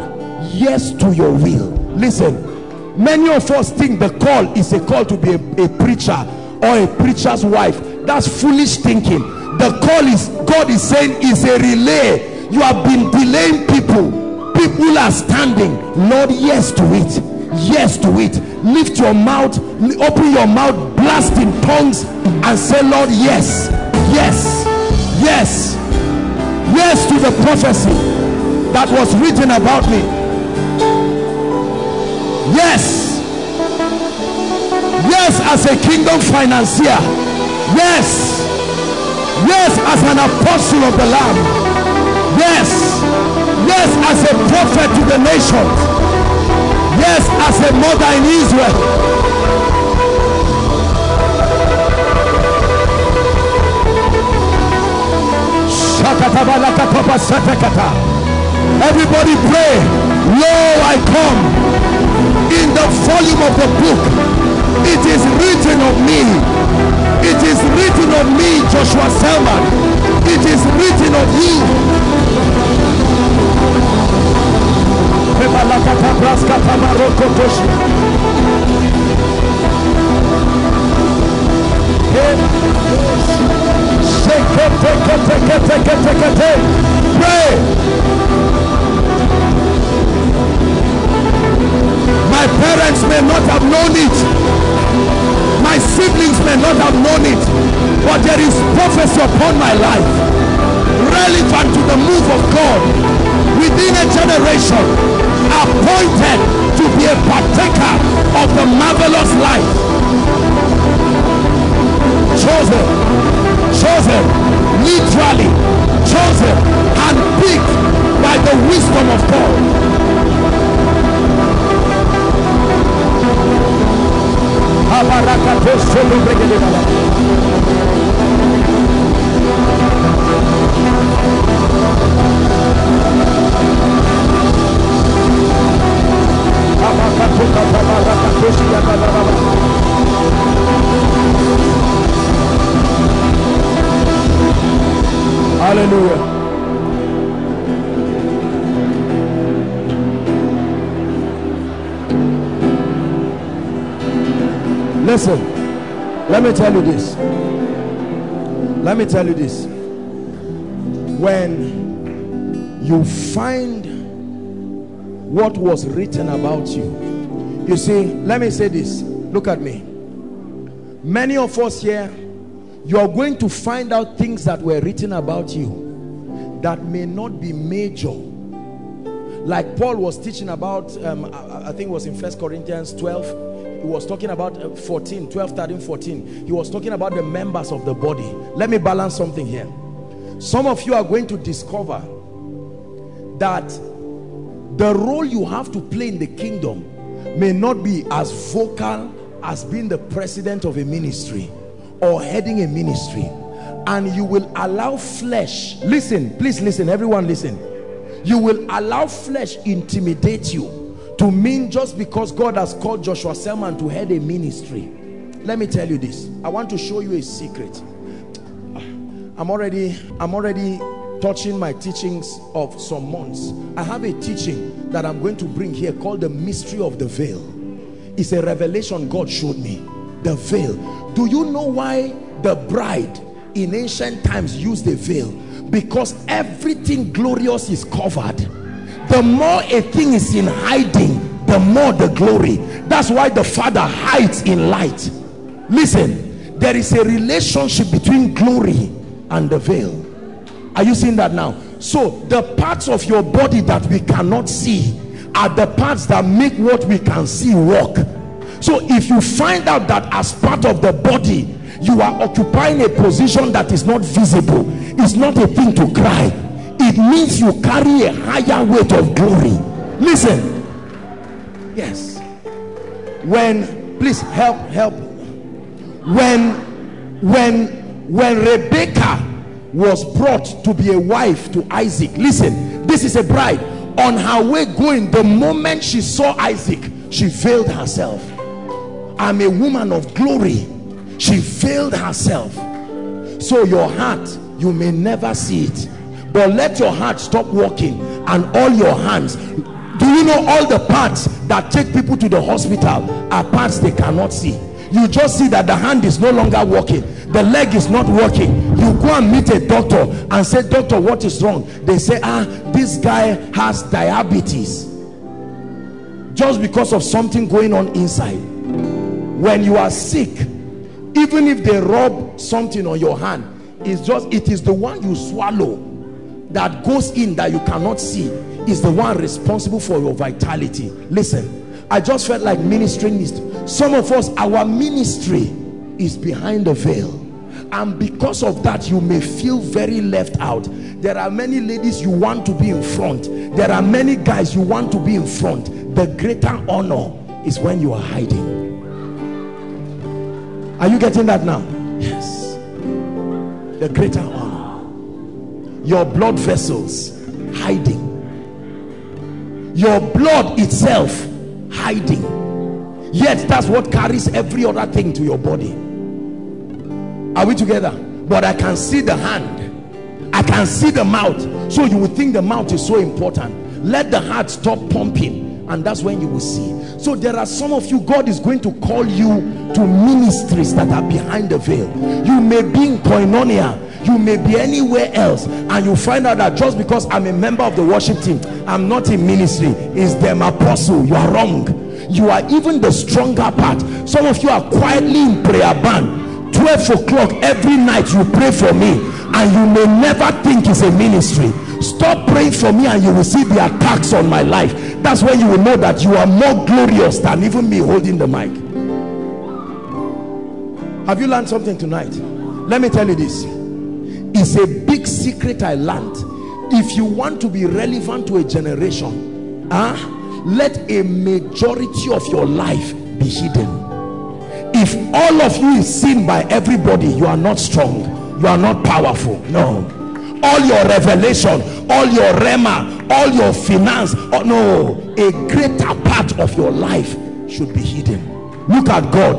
yes to your will. Listen, many of us think the call is a call to be a, a, preacher or a preacher's wife. That's foolish thinking. The call is god is saying is a relay. You have been delaying people. People are standing. Lord yes to it. Yes to it. Lift your mouth. Open your mouth blast in tongues and say lord yes yes yes yes to the prophecy that was written about me. Yes yes as a kingdom financier. Yes yes as an apostle of the lamb. Yes yes as a prophet to the nations yes as a mother in israel everybody pray. Lo i come. In the volume of the book it is written of me. It is written of me joshua selman. It is written of you my parents may not have known it. My siblings may not have known it. But there is prophecy upon my life. Relevant to the move of God. Within a generation appointed to be a partaker of the marvelous life. Chosen chosen literally chosen and picked by the wisdom of God Hallelujah. Listen, let me tell you this. Let me tell you this. When you find what was written about you, you see, let me say this. Look at me. Many of us here, you are going to find out things that were written about you that may not be major. Like Paul was teaching about um, I, I think it was in First Corinthians 12 he was talking about uh, 14 12 13 14 he was talking about the members of the body. Let me balance something here. Some of you are going to discover that the role you have to play in the kingdom may not be as vocal as being the president of a ministry or heading a ministry and you will allow flesh listen please listen everyone listen. You will allow flesh intimidate you to mean just because God has called Joshua Selman to head a ministry. Let me tell you this. I want to show you a secret. I'm already I'm already touching my teachings of some months. I have a teaching that I'm going to bring here called the mystery of the veil. It's a revelation God showed me the veil. Do you know why the bride in ancient times used a veil? Because everything glorious is covered. The more a thing is in hiding the more the glory. That's why the father hides in light. Listen there is a relationship between glory and the veil. Are you seeing that now? So the parts of your body that we cannot see are the parts that make what we can see work so if you find out that as part of the body you are occupying a position that is not visible it's not a thing to cry it means you carry a higher weight of glory. Listen. Yes. When please help help. When when when rebecca was brought to be a wife to isaac listen this is a bride. On her way going the moment she saw isaac she veiled herself i'm a woman of glory. She veiled herself. So your heart you may never see it. But let your heart stop working and all your hands. Do you know all the parts that take people to the hospital are parts they cannot see? You just see that the hand is no longer working. The leg is not working. You go and meet a doctor and say doctor what is wrong? They say ah this guy has diabetes. Just because of something going on inside when you are sick even if they rub something on your hand it's just it is the one you swallow that goes in that you cannot see is the one responsible for your vitality listen I just felt like ministering this. Some of us, our ministry is behind the veil. And because of that, you may feel very left out. There are many ladies you want to be in front. There are many guys you want to be in front. The greater honor is when you are hiding. Are you getting that now? Yes. The greater honor. Your blood vessels hiding. Your blood itself hiding yet that's what carries every other thing to your body are we together but i can see the hand i can see the mouth so you would think the mouth is so important let the heart stop pumping and that's when you will see. So there are some of you god is going to call you to ministries that are behind the veil. You may be in koinonia you may be anywhere else and you find out that just because i'm a member of the worship team i'm not in ministry is them apostle you are wrong. You are even the stronger part. Some of you are quietly in prayer band. 12 o'clock every night you pray for me and you may never think it's a ministry stop praying for me and you will see the attacks on my life. That's when you will know that you are more glorious than even me holding the mic. Have you learned something tonight? Let me tell you this. It's a big secret i learned. If you want to be relevant to a generation huh, let a majority of your life be hidden. If all of you is seen by everybody you are not strong. You are not powerful. No all your revelation all your rhema all your finance oh, no a greater part of your life should be hidden. Look at god.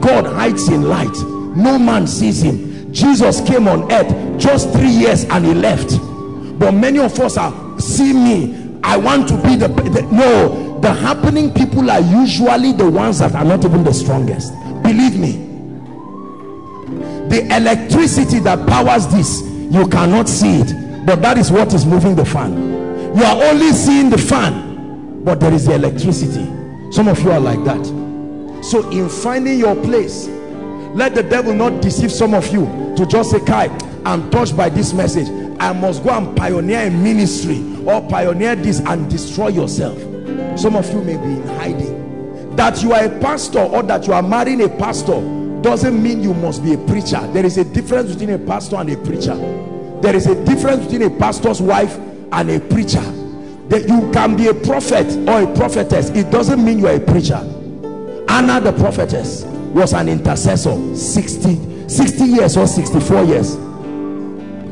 God hides in light. No man sees him. Jesus came on earth just three years and he left. But many of us are see me. I want to be the, the no the happening people are usually the ones that are not even the strongest. Believe me. The electricity that powers this you cannot see it but that is what is moving the fan. You are only seeing the fan but there is the electricity. Some of you are like that. So in finding your place let the devil not deceive some of you to just say kai i'm touched by this message. I must go and pioneer a ministry or pioneer this and destroy yourself. Some of you may be in hiding. That you are a pastor or that you are marrying a pastor doesn't mean you must be a preacher. There is a difference between a pastor and a preacher. There is a difference between a pastor's wife and a preacher. That you can be a prophet or a prophetess. It doesn't mean you are a preacher. Anna the prophetess was an intercessor 60 60 years or 64 years.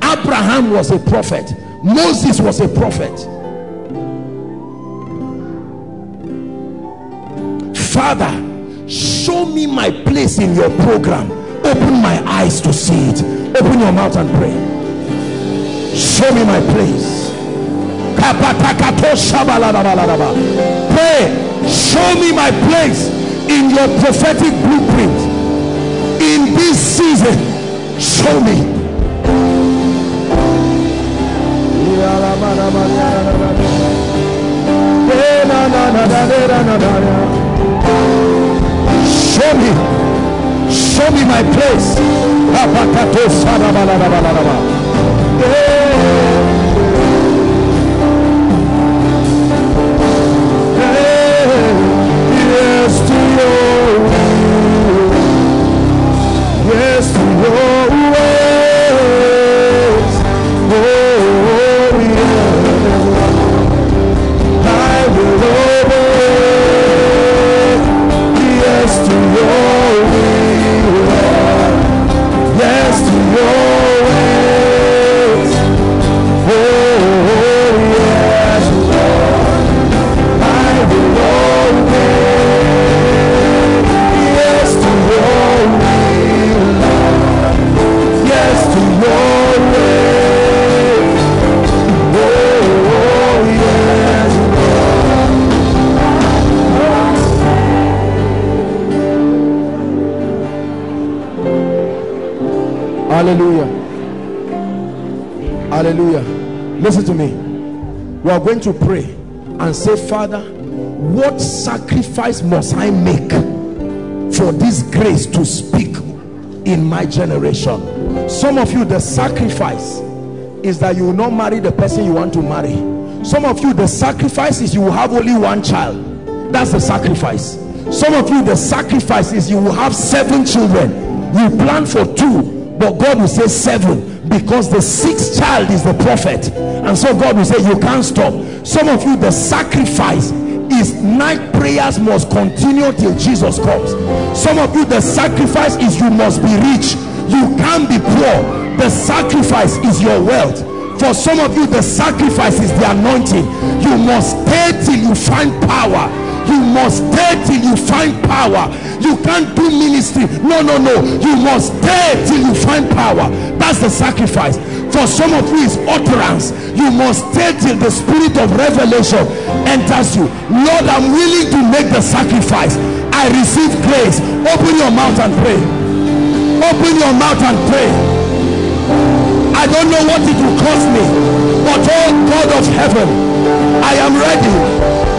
Abraham was a prophet. Moses was a prophet. Father show me my place in your program. Open my eyes to see it. Open your mouth and pray. Show me my place. Pray. Show me my place in your prophetic blueprint. In this season show me show me. Show me my place. Yes to your Hallelujah. Hallelujah. Listen to me. We are going to pray and say, Father, what sacrifice must I make for this grace to speak in my generation? Some of you, the sacrifice is that you will not marry the person you want to marry. Some of you, the sacrifice is you will have only one child. That's the sacrifice. Some of you, the sacrifice is you will have seven children. You plan for two, but God will say seven because the sixth child is the prophet. And so God will say, You can't stop. Some of you, the sacrifice is night prayers must continue till Jesus comes. Some of you, the sacrifice is you must be rich. You can't be poor. The sacrifice is your wealth. For some of you, the sacrifice is the anointing. You must stay till you find power. You must stay till you find power. You can't do ministry. No, no, no. You must stay till you find power. That's the sacrifice. For some of you, is utterance. You must stay till the spirit of revelation enters you. Lord, I'm willing to make the sacrifice. I receive grace. Open your mouth and pray. Open your mouth and pray. I don't know what it will cost me, but oh God of heaven, I am ready.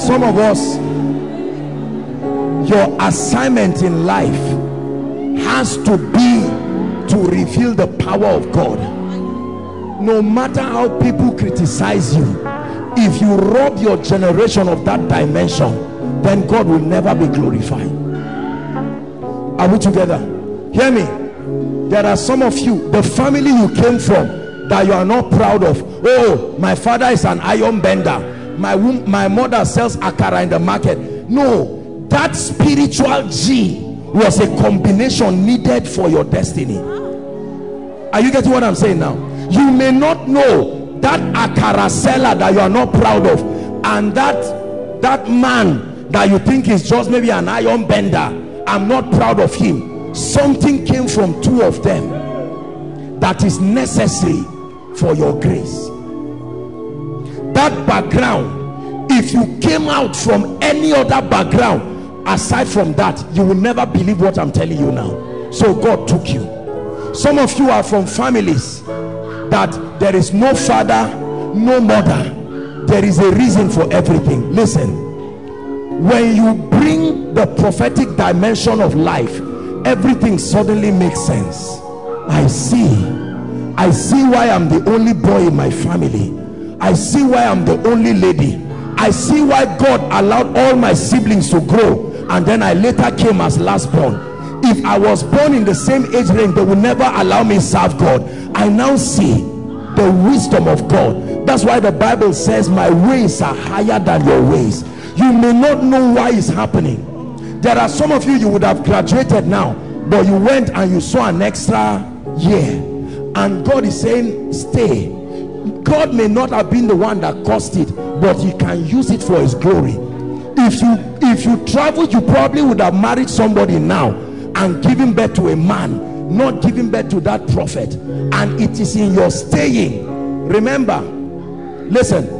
Some of us, your assignment in life has to be to reveal the power of God. No matter how people criticize you, if you rob your generation of that dimension, then God will never be glorified. Are we together? Hear me. There are some of you, the family you came from, that you are not proud of. Oh, my father is an iron bender. My womb, my mother sells akara in the market. No, that spiritual G was a combination needed for your destiny. Are you getting what I'm saying now? You may not know that akara seller that you are not proud of and that that man that you think is just maybe an iron bender. I'm not proud of him. Something came from two of them that is necessary for your grace. Background, if you came out from any other background aside from that, you will never believe what I'm telling you now. So God took you. Some of you are from families that there is no father, no mother. There is a reason for everything. Listen, when you bring the prophetic dimension of life, everything suddenly makes sense. I see I see why I'm the only boy in my family. I see why I'm the only lady. I see why God allowed all my siblings to grow and then I later came as last born. If I was born in the same age range, they would never allow me serve God. I now see the wisdom of God. That's why the Bible says my ways are higher than your ways. You may not know why it's happening. There are some of you, you would have graduated now, but you went and you saw an extra year and God is saying stay God may not have been the one that caused it but he can use it for his glory. If you if you traveled, you probably would have married somebody now and given birth to a man not giving birth to that prophet. And it is in your staying. Remember listen.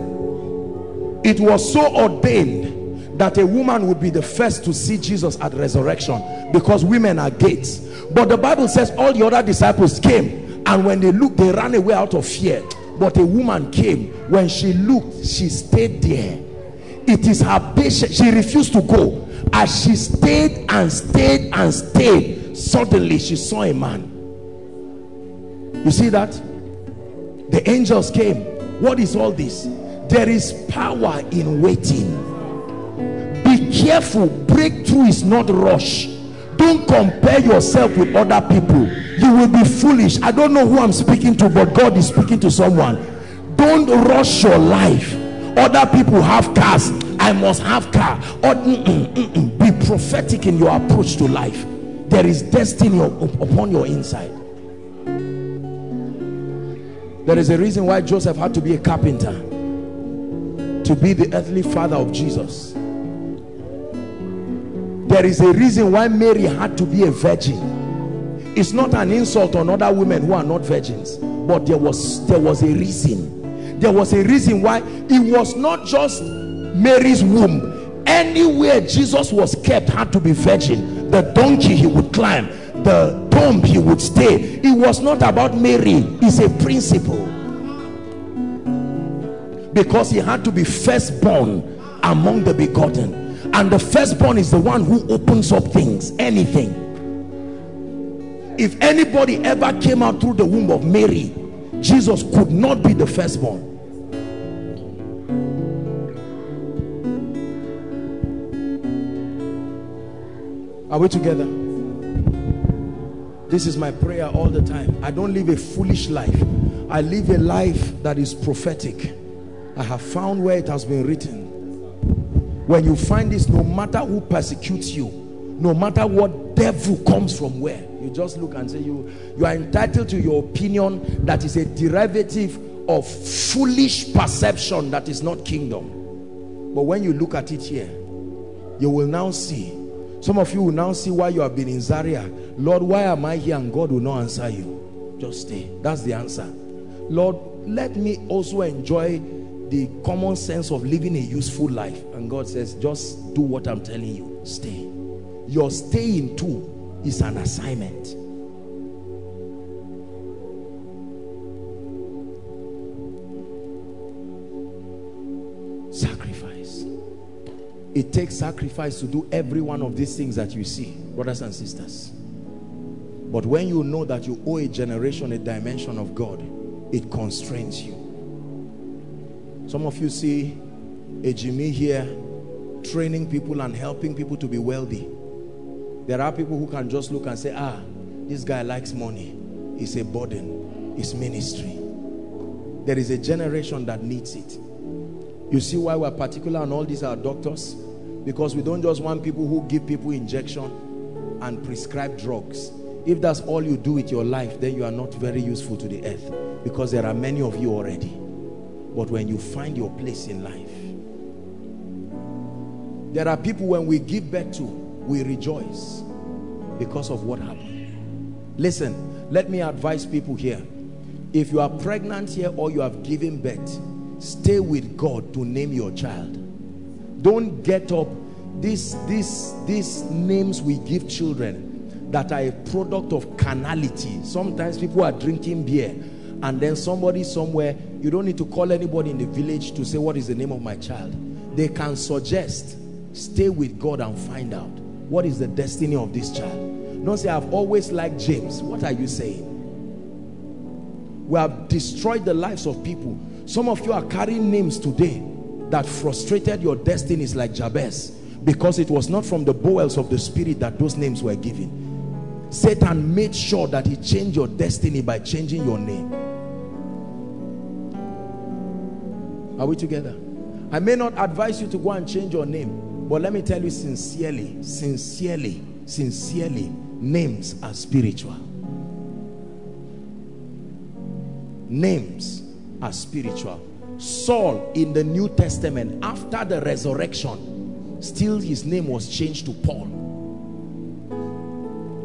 It was so ordained that a woman would be the first to see Jesus at resurrection because women are gates. But the Bible says all the other disciples came and when they looked they ran away out of fear but a woman came. When she looked she stayed there. It is her patience. She refused to go. As she stayed and stayed and stayed suddenly she saw a man. You see that? The angels came. What is all this? There is power in waiting. Be careful. Breakthrough is not rush don't compare yourself with other people. You will be foolish. I don't know who i'm speaking to but god is speaking to someone. Don't rush your life. Other people have cars. I must have car. Or mm -mm, mm be prophetic in your approach to life. There is destiny upon your inside. There is a reason why joseph had to be a carpenter. To be the earthly father of jesus there is a reason why mary had to be a virgin. It's not an insult on other women who are not virgins but there was there was a reason. There was a reason why it was not just mary's womb. Anywhere jesus was kept had to be virgin. The donkey he would climb the tomb he would stay. It was not about mary. It's a principle. Because he had to be firstborn among the begotten and the firstborn is the one who opens up things anything. If anybody ever came out through the womb of Mary Jesus could not be the firstborn. Are we together? This is my prayer all the time. I don't live a foolish life. I live a life that is prophetic. I have found where it has been written when you find this no matter who persecutes you no matter what devil comes from where you just look and say you you are entitled to your opinion that is a derivative of foolish perception that is not kingdom. But when you look at it here you will now see some of you will now see why you have been in Zaria. Lord why am I here and God will not answer you? Just stay. That's the answer. Lord let me also enjoy the common sense of living a useful life. And God says just do what I'm telling you. Stay. Your staying too is an assignment. Sacrifice. It takes sacrifice to do every one of these things that you see brothers and sisters. But when you know that you owe a generation a dimension of God it constrains you some of you see a Jimmy here training people and helping people to be wealthy there are people who can just look and say, ah, this guy likes money. It's a burden. It's ministry. There is a generation that needs it. You see why we're particular on all these are doctors? Because we don't just want people who give people injection and prescribe drugs. If that's all you do with your life, then you are not very useful to the earth. because there are many of you already but when you find your place in life there are people when we give birth to we rejoice because of what happened. Listen let me advise people here. If you are pregnant here or you have given birth stay with God to name your child. Don't get up. These these these names we give children that are a product of carnality. Sometimes people are drinking beer and then somebody somewhere you don't need to call anybody in the village to say what is the name of my child? They can suggest stay with God and find out what is the destiny of this child. Don't say I've always liked James. What are you saying? We have destroyed the lives of people. Some of you are carrying names today that frustrated your destinies like Jabez because it was not from the bowels of the spirit that those names were given. Satan made sure that he changed your destiny by changing your name are we together? I may not advise you to go and change your name but let me tell you sincerely sincerely sincerely names are spiritual. Names are spiritual. Saul in the New Testament after the resurrection still his name was changed to Paul.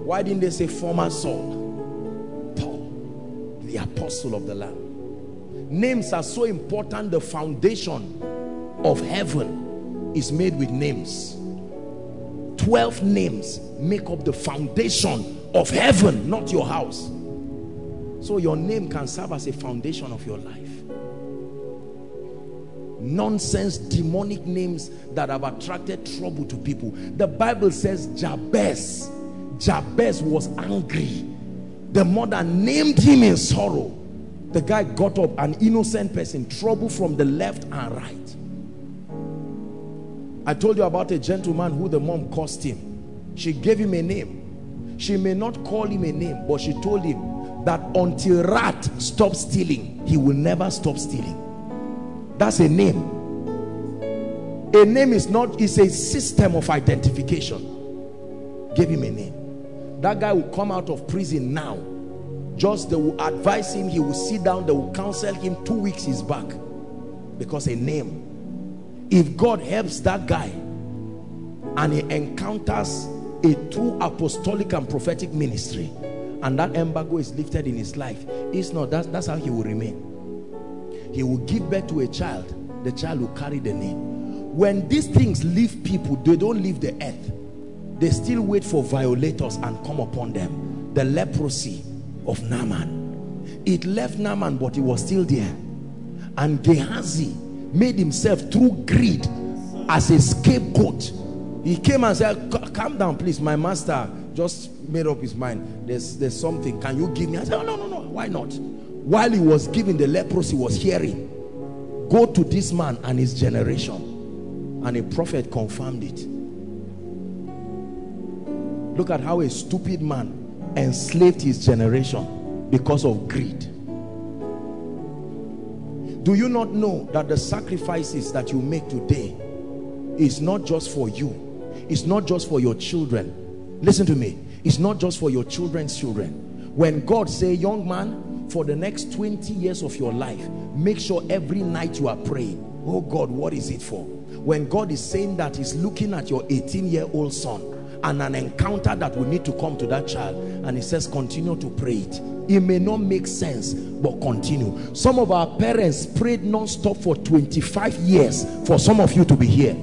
Why didn't they say former Saul? Paul the apostle of the Lamb names are so important. The foundation of heaven is made with names. 12 names make up the foundation of heaven not your house. So your name can serve as a foundation of your life. Nonsense demonic names that have attracted trouble to people. The bible says jabez jabez was angry. The mother named him in sorrow the guy got up an innocent person trouble from the left and right. I told you about a gentleman who the mom cursed him. She gave him a name. She may not call him a name but she told him that until rat stops stealing he will never stop stealing. That's a name. A name is not it's a system of identification. Give him a name. That guy will come out of prison now just they will advise him he will sit down they will counsel him. Two weeks he's back. Because a name. If God helps that guy and he encounters a true apostolic and prophetic ministry and that embargo is lifted in his life it's not that's, that's how he will remain. He will give birth to a child. The child will carry the name. When these things leave people they don't leave the earth. They still wait for violators and come upon them. The leprosy of Naaman. It left Naaman but he was still there. And Gehazi made himself through greed as a scapegoat. He came and said calm down please. My master just made up his mind. There's there's something. Can you give me? I said oh, no no no. Why not? While he was giving the leprosy was hearing. Go to this man and his generation. And a prophet confirmed it. Look at how a stupid man enslaved his generation because of greed. Do you not know that the sacrifices that you make today is not just for you? It's not just for your children. Listen to me. It's not just for your children's children. When God say young man for the next 20 years of your life make sure every night you are praying oh God what is it for? When God is saying that he's looking at your 18 year old son and an encounter that will need to come to that child. And he says continue to pray it. It may not make sense but continue. Some of our parents prayed non-stop for 25 years for some of you to be here.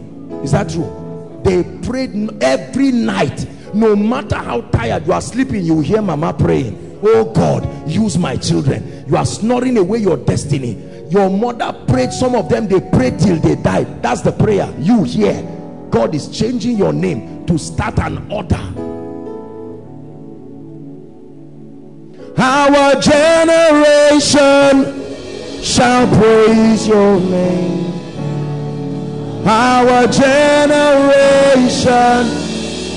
Is that true? They prayed every night. No matter how tired you are sleeping you hear mama praying. Oh God use my children. You are snoring away your destiny. Your mother prayed some of them they prayed till they died. That's the prayer. You hear God is changing your name to start an order. Our generation shall praise your name. Our generation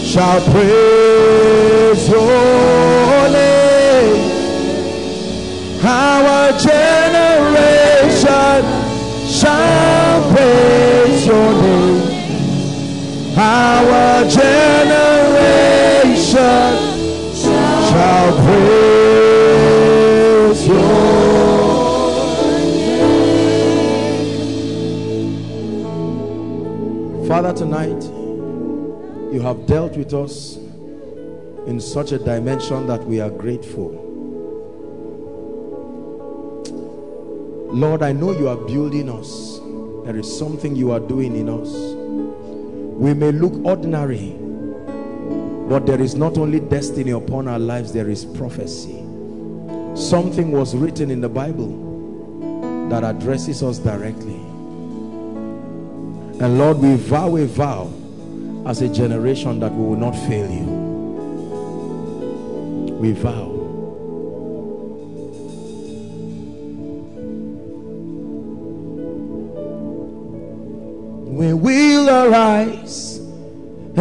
shall praise your name. Our generation shall Our generation shall praise your name. Father, tonight you have dealt with us in such a dimension that we are grateful. Lord, I know you are building us. There is something you are doing in us. We may look ordinary, but there is not only destiny upon our lives, there is prophecy. Something was written in the Bible that addresses us directly. And Lord, we vow a vow as a generation that we will not fail you. We vow.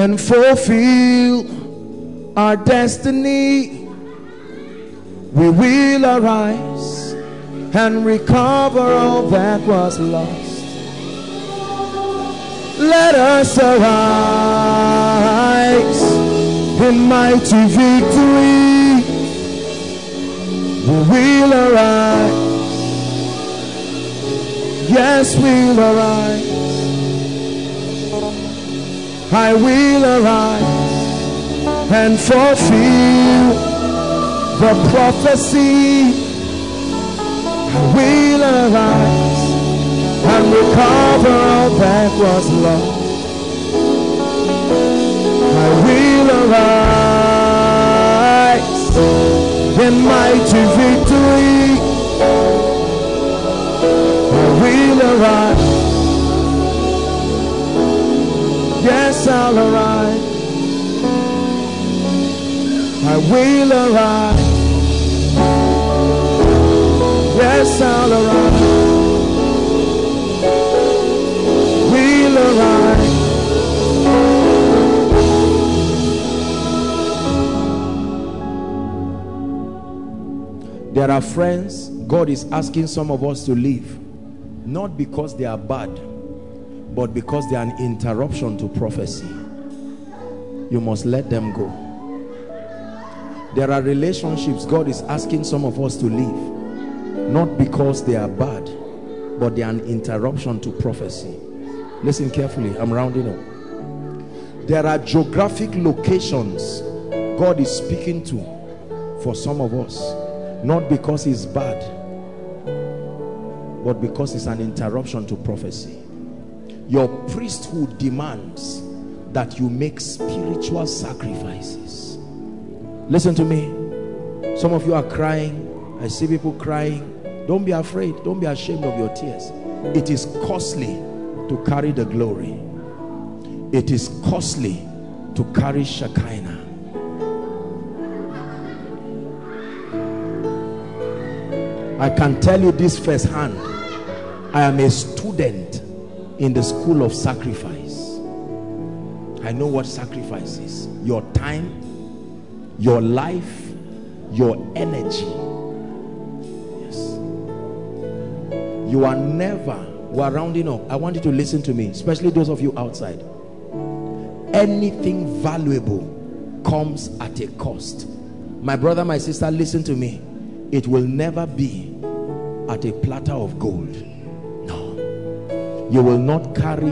And fulfill our destiny. We will arise and recover all that was lost let us arise in mighty victory. We will arise. Yes, we'll arise. I will arise and fulfill the prophecy. I will arise and recover all that was lost. I will arise in mighty victory. I will arise. Yes, I'll arise. I will arise. Yes, I'll arise. There are friends God is asking some of us to leave, not because they are bad, but because they are an interruption to prophecy. You must let them go. There are relationships God is asking some of us to leave, not because they are bad, but they are an interruption to prophecy. Listen carefully, I'm rounding up. There are geographic locations God is speaking to for some of us not because it's bad but because it's an interruption to prophecy your priesthood demands that you make spiritual sacrifices. Listen to me. Some of you are crying. I see people crying. Don't be afraid. Don't be ashamed of your tears. It is costly to carry the glory. It is costly to carry Shekinah. I can tell you this firsthand. I am a student in the school of sacrifice. I know what sacrifice is. Your time, your life, your energy. Yes. You are never, we're rounding up. I want you to listen to me, especially those of you outside. Anything valuable comes at a cost. My brother, my sister, listen to me it will never be at a platter of gold no you will not carry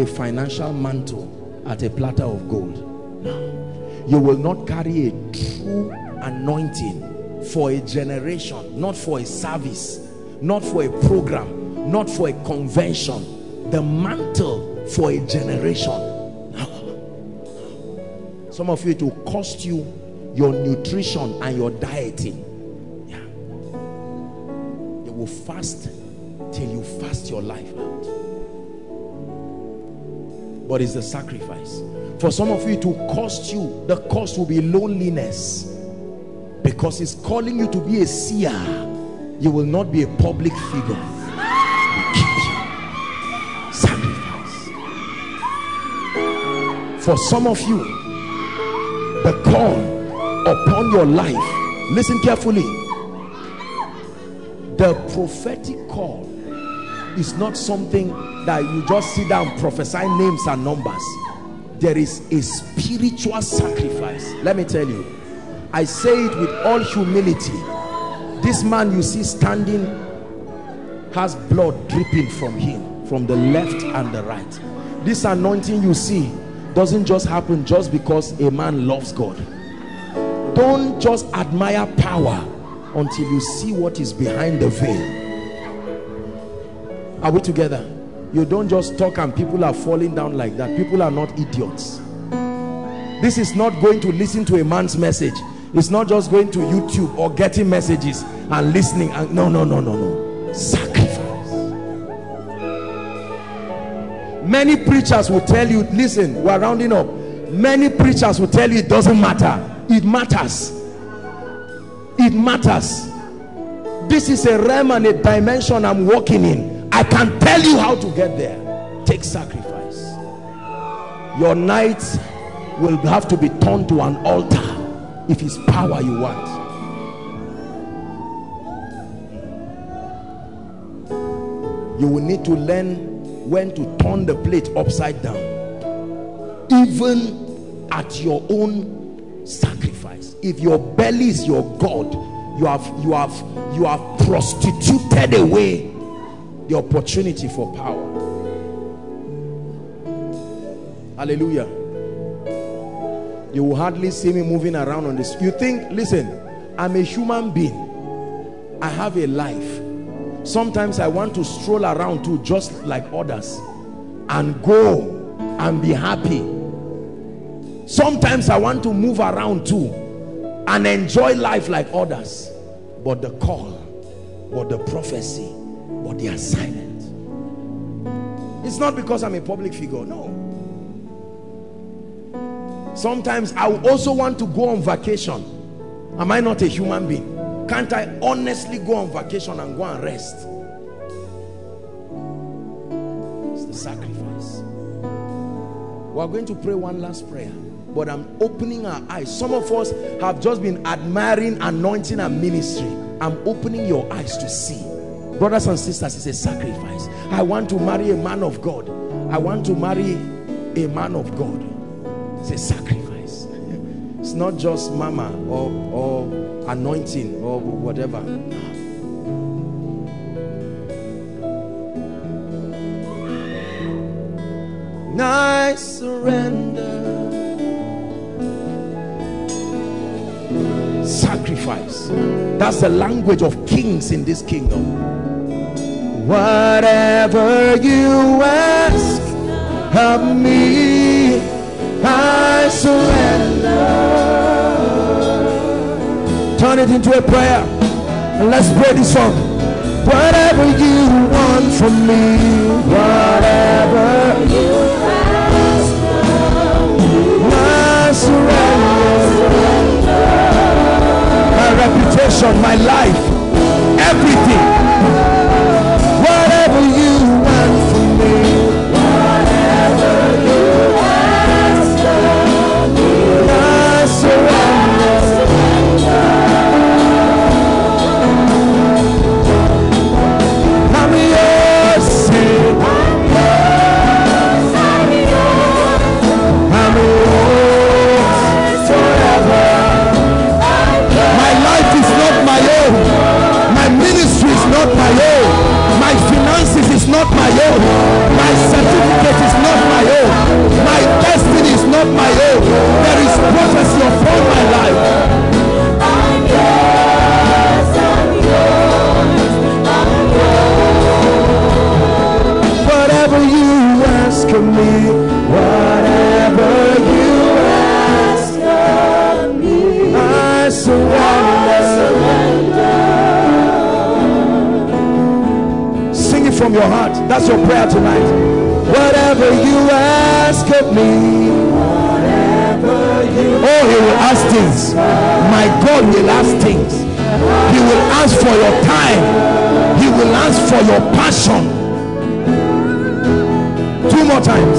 a financial mantle at a platter of gold no you will not carry a true anointing for a generation not for a service not for a program not for a convention the mantle for a generation no. some of you it will cost you your nutrition and your dieting Yeah. You will fast till you fast your life out but it's the sacrifice. For some of you it will cost you. The cost will be loneliness. Because it's calling you to be a seer you will not be a public figure. Sacrifice. For some of you the call upon your life listen carefully. The prophetic call is not something that you just sit down prophesy names and numbers. There is a spiritual sacrifice. Let me tell you i say it with all humility. This man you see standing has blood dripping from him from the left and the right. This anointing you see doesn't just happen just because a man loves God. Don't just admire power until you see what is behind the veil are we together? You don't just talk and people are falling down like that. People are not idiots. This is not going to listen to a man's message. It's not just going to youtube or getting messages and listening and no no no no no. Sacrifice. Many preachers will tell you listen we're rounding up. Many preachers will tell you it doesn't matter. It matters. It matters. This is a realm and a dimension i'm walking in i can tell you how to get there. Take sacrifice. Your nights will have to be turned to an altar if it's power you want. You will need to learn when to turn the plate upside down even at your own sacrifice. If your belly is your god you have you have you have prostituted away the opportunity for power. Hallelujah. You will hardly see me moving around on this. You think listen i'm a human being. I have a life. Sometimes i want to stroll around too just like others and go and be happy. Sometimes i want to move around too and enjoy life like others. But the call but the prophecy but they are silent. it's not because i'm a public figure no. Sometimes i also want to go on vacation. Am i not a human being? Can't i honestly go on vacation and go and rest? It's the sacrifice. We're going to pray one last prayer but i'm opening our eyes. Some of us have just been admiring anointing and ministry. I'm opening your eyes to see brothers and sisters it's a sacrifice i want to marry a man of god i want to marry a man of god it's a sacrifice. It's not just mama or, or anointing or whatever. I surrender. Sacrifice. That's the language of kings in this kingdom. Whatever you ask of me I surrender. Turn it into a prayer. And let's pray this song. Whatever you want from me, whatever you ask I surrender. My reputation, my life, everything. My certificate is not my own. My destiny is not my own. There is prophecy upon my life. Whatever you ask of me, from your heart. That's your prayer tonight. Whatever you ask of me, oh, he will ask things. My God will ask things. He will ask for your time. He will ask for your passion. Two more times.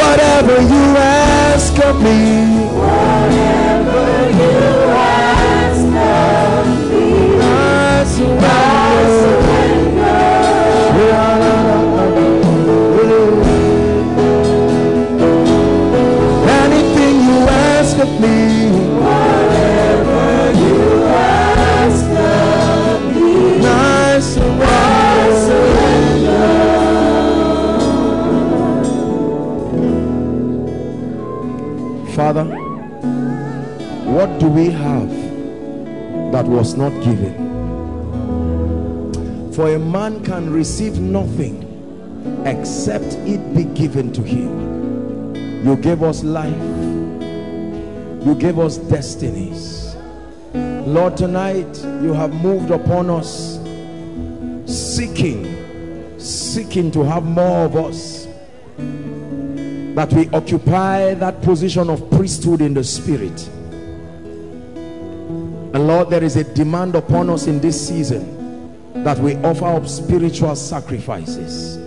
Whatever you ask of me, whatever you do we have that was not given? For a man can receive nothing except it be given to him. You gave us life. You gave us destinies. Lord tonight you have moved upon us seeking seeking to have more of us. That we occupy that position of priesthood in the spirit and lord there is a demand upon us in this season that we offer up spiritual sacrifices.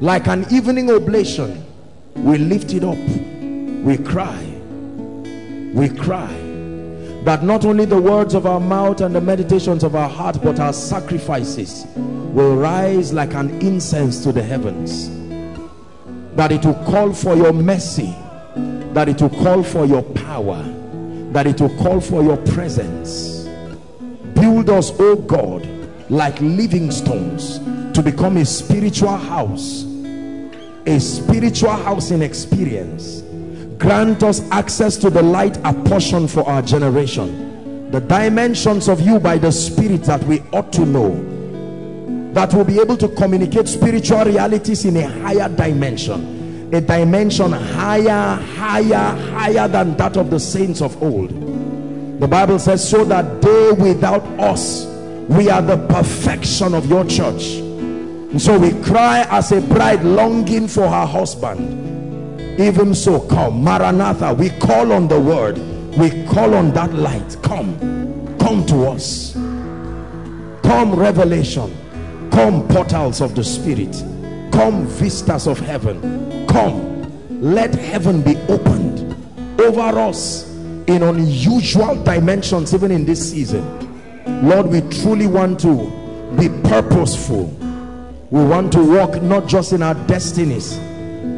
Like an evening oblation we lift it up. We cry. We cry. That not only the words of our mouth and the meditations of our heart but our sacrifices will rise like an incense to the heavens. That it will call for your mercy. That it will call for your power that it will call for your presence. Build us oh God like living stones to become a spiritual house a spiritual house in experience. Grant us access to the light apportioned for our generation the dimensions of you by the spirit that we ought to know that will be able to communicate spiritual realities in a higher dimension a dimension higher higher higher than that of the saints of old. The bible says so that they without us we are the perfection of your church. And so we cry as a bride longing for her husband. Even so come maranatha we call on the word. We call on that light. Come come to us. Come revelation. Come portals of the spirit. Come vistas of heaven come let heaven be opened over us in unusual dimensions even in this season. Lord we truly want to be purposeful. We want to walk not just in our destinies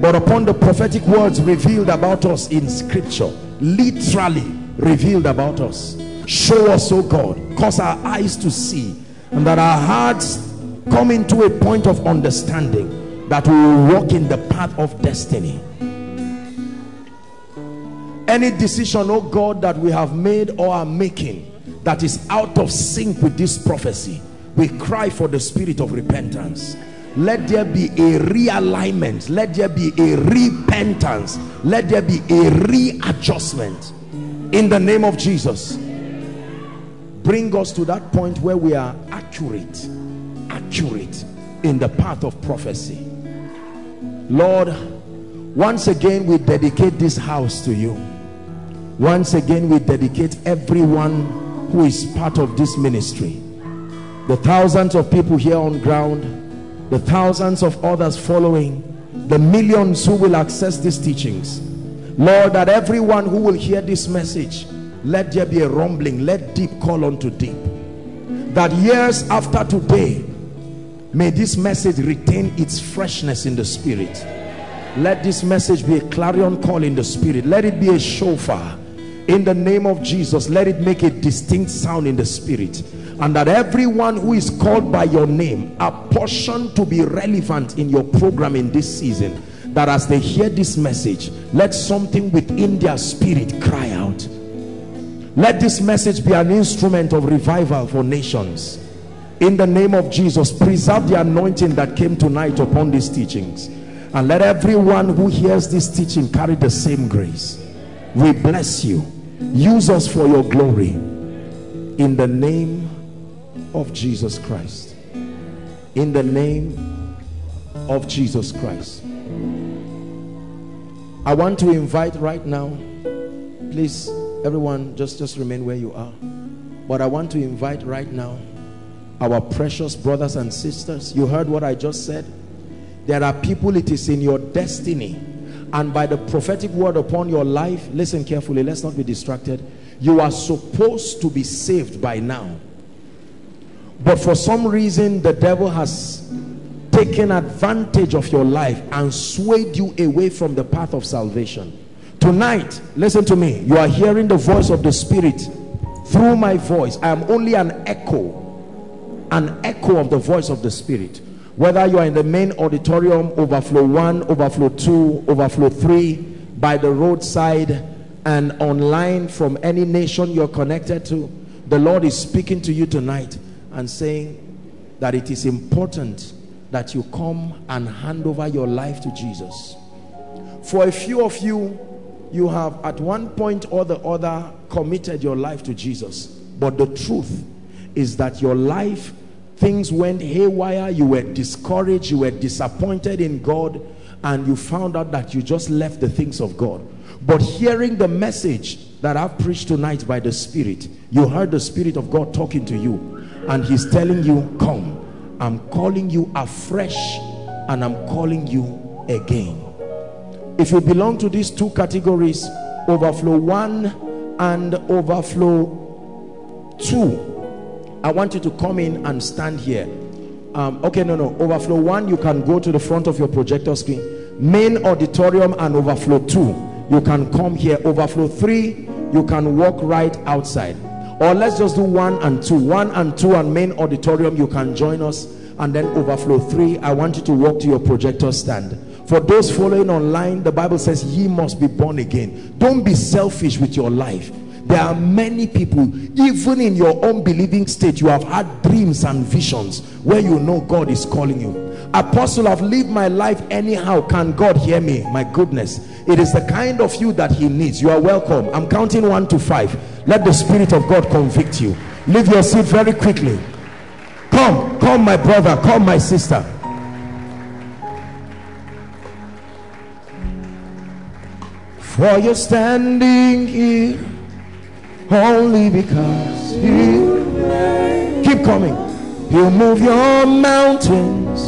but upon the prophetic words revealed about us in scripture. Literally revealed about us. Show us oh god. Cause our eyes to see and that our hearts come into a point of understanding that we will walk in the path of destiny. Any decision oh god that we have made or are making that is out of sync with this prophecy we cry for the spirit of repentance. Let there be a realignment. Let there be a repentance. Let there be a readjustment. In the name of jesus. Bring us to that point where we are accurate. Accurate in the path of prophecy lord once again we dedicate this house to you. Once again we dedicate everyone who is part of this ministry. The thousands of people here on ground the thousands of others following the millions who will access these teachings. Lord that everyone who will hear this message let there be a rumbling let deep call unto deep. That years after today may this message retain its freshness in the spirit. Let this message be a clarion call in the spirit. Let it be a shofar. In the name of jesus let it make a distinct sound in the spirit. And that everyone who is called by your name are portioned to be relevant in your program in this season that as they hear this message let something within their spirit cry out. Let this message be an instrument of revival for nations in the name of Jesus preserve the anointing that came tonight upon these teachings. And let everyone who hears this teaching carry the same grace. We bless you. Use us for your glory. In the name of Jesus Christ. In the name of Jesus Christ. I want to invite right now please everyone just just remain where you are. But I want to invite right now our precious brothers and sisters you heard what I just said? There are people it is in your destiny. And by the prophetic word upon your life listen carefully let's not be distracted. You are supposed to be saved by now. But for some reason the devil has taken advantage of your life and swayed you away from the path of salvation. Tonight listen to me. You are hearing the voice of the spirit through my voice. I am only an echo an echo of the voice of the spirit whether you are in the main auditorium overflow one overflow two overflow three by the roadside and online from any nation you're connected to, the Lord is speaking to you tonight and saying that it is important that you come and hand over your life to Jesus. For a few of you, you have at one point or the other committed your life to Jesus. But the truth is that your life, things went haywire, you were discouraged, you were disappointed in God, and you found out that you just left the things of God. But hearing the message that I've preached tonight by the Spirit, you heard the Spirit of God talking to you, and He's telling you, Come, I'm calling you afresh, and I'm calling you again. If you belong to these two categories, overflow one and overflow two, I want you to come in and stand here. Um, okay, no, no. Overflow one, you can go to the front of your projector screen. Main auditorium and overflow two, you can come here. Overflow three, you can walk right outside. Or let's just do one and two. One and two and main auditorium, you can join us. And then overflow three, I want you to walk to your projector stand. For those following online, the Bible says, ye must be born again. Don't be selfish with your life there are many people, even in your unbelieving state, you have had dreams and visions where you know God is calling you. Apostle, I've lived my life anyhow. Can God hear me? My goodness. It is the kind of you that he needs. You are welcome. I'm counting one to five. Let the Spirit of God convict you. Leave your seat very quickly. Come, come, my brother, come, my sister. For you're standing here only because you keep coming. He'll move your mountains.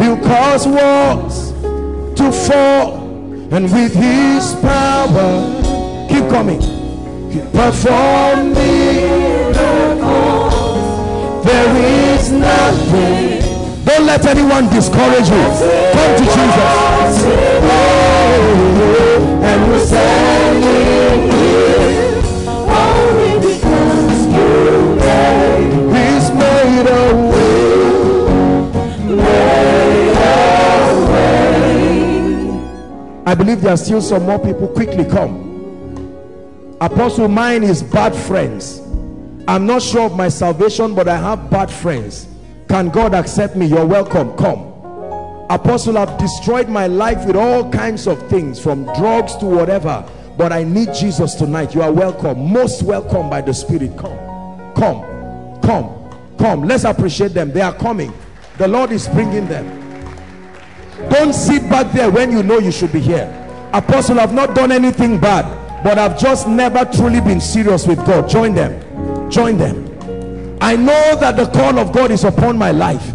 He'll cause walls to fall. And with his power keep coming. He'll perform miracles. There is nothing. Don't let anyone discourage you. Come to jesus. And we're standing I believe there are still some more people. Quickly come. Apostle, mine is bad friends. I'm not sure of my salvation, but I have bad friends. Can God accept me? You're welcome. Come. Apostle, I've destroyed my life with all kinds of things, from drugs to whatever. But I need Jesus tonight. You are welcome. Most welcome by the Spirit. Come. Come. Come. Come. Let's appreciate them. They are coming. The Lord is bringing them don't sit back there when you know you should be here. Apostle i've not done anything bad but i've just never truly been serious with god. Join them. Join them. I know that the call of god is upon my life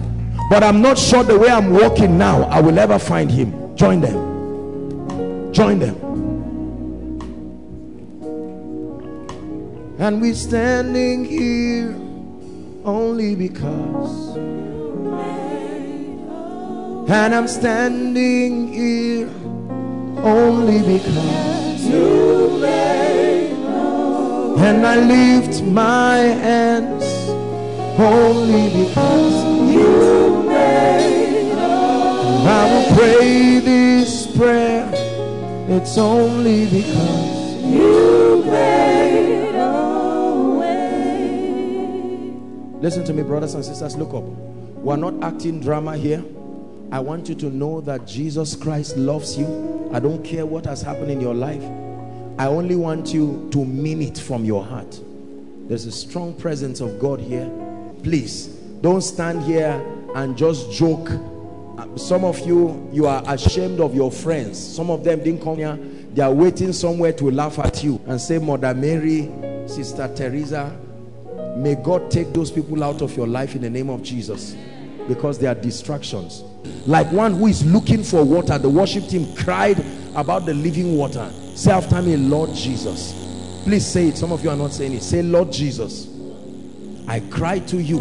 but i'm not sure the way i'm walking now i will ever find him. Join them. Join them. And we're standing here only because and I'm standing here only because you made And I lift my hands only because you made I will pray this prayer. It's only because you made. Listen to me, brothers and sisters. Look up. We're not acting drama here. I want you to know that Jesus Christ loves you. I don't care what has happened in your life. I only want you to mean it from your heart. There's a strong presence of God here. Please, don't stand here and just joke. Uh, some of you, you are ashamed of your friends. Some of them didn't come here. They are waiting somewhere to laugh at you and say, Mother Mary, Sister Teresa, may God take those people out of your life in the name of Jesus because they are distractions like one who is looking for water. The worship team cried about the living water. Say after me lord jesus. Please say it. Some of you are not saying it. Say lord jesus i cry to you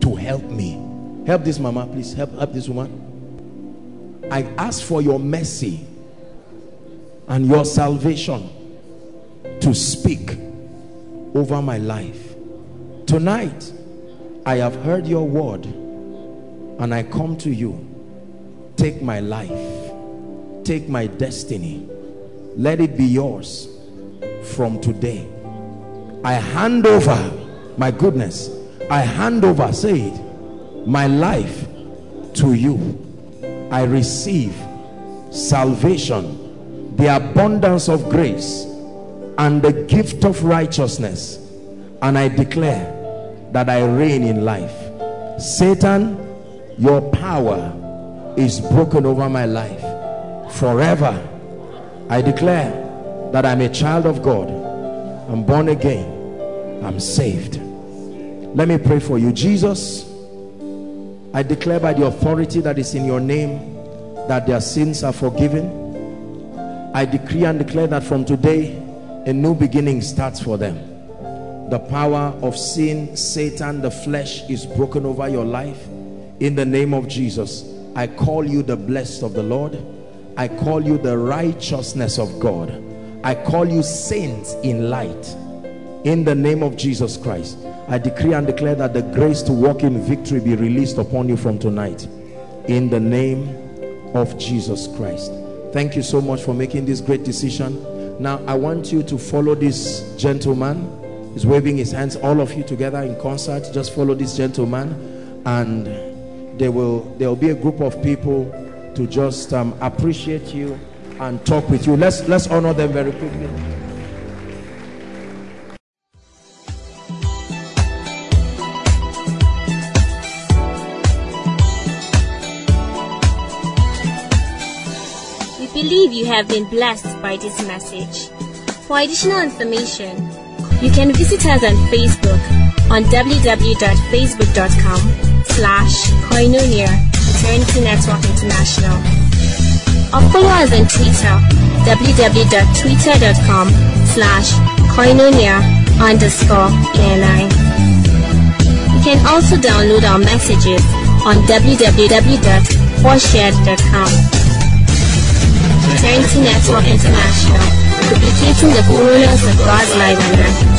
to help me. Help this mama please. Help help this woman. I ask for your mercy and your salvation to speak over my life. Tonight i have heard your word and I come to you take my life take my destiny let it be yours from today. I hand over, my goodness, I hand over, say it, my life to you. I receive salvation, the abundance of grace, and the gift of righteousness. And I declare that I reign in life. Satan, your power is broken over my life forever. I declare that I'm a child of God. I'm born again. I'm saved. Let me pray for you. Jesus, I declare by the authority that is in your name that their sins are forgiven. I decree and declare that from today, a new beginning starts for them. The power of sin, Satan, the flesh is broken over your life. In the name of Jesus, I call you the blessed of the Lord. I call you the righteousness of God. I call you saints in light. In the name of Jesus Christ, I decree and declare that the grace to walk in victory be released upon you from tonight. In the name of Jesus Christ. Thank you so much for making this great decision. Now, I want you to follow this gentleman. He's waving his hands, all of you together in concert. Just follow this gentleman, and there will there will be a group of people to just um, appreciate you and talk with you. Let's let's honor them very quickly. We believe you have been blessed by this message. For additional information, you can visit us on Facebook on www.facebook.com slash koinonia Eternity Network International or follow us on Twitter www.twitter.com slash koinonia underscore ENI. You can also download our messages on www.4shared.com. Eternity Network International, duplicating the fullness of God's life on earth.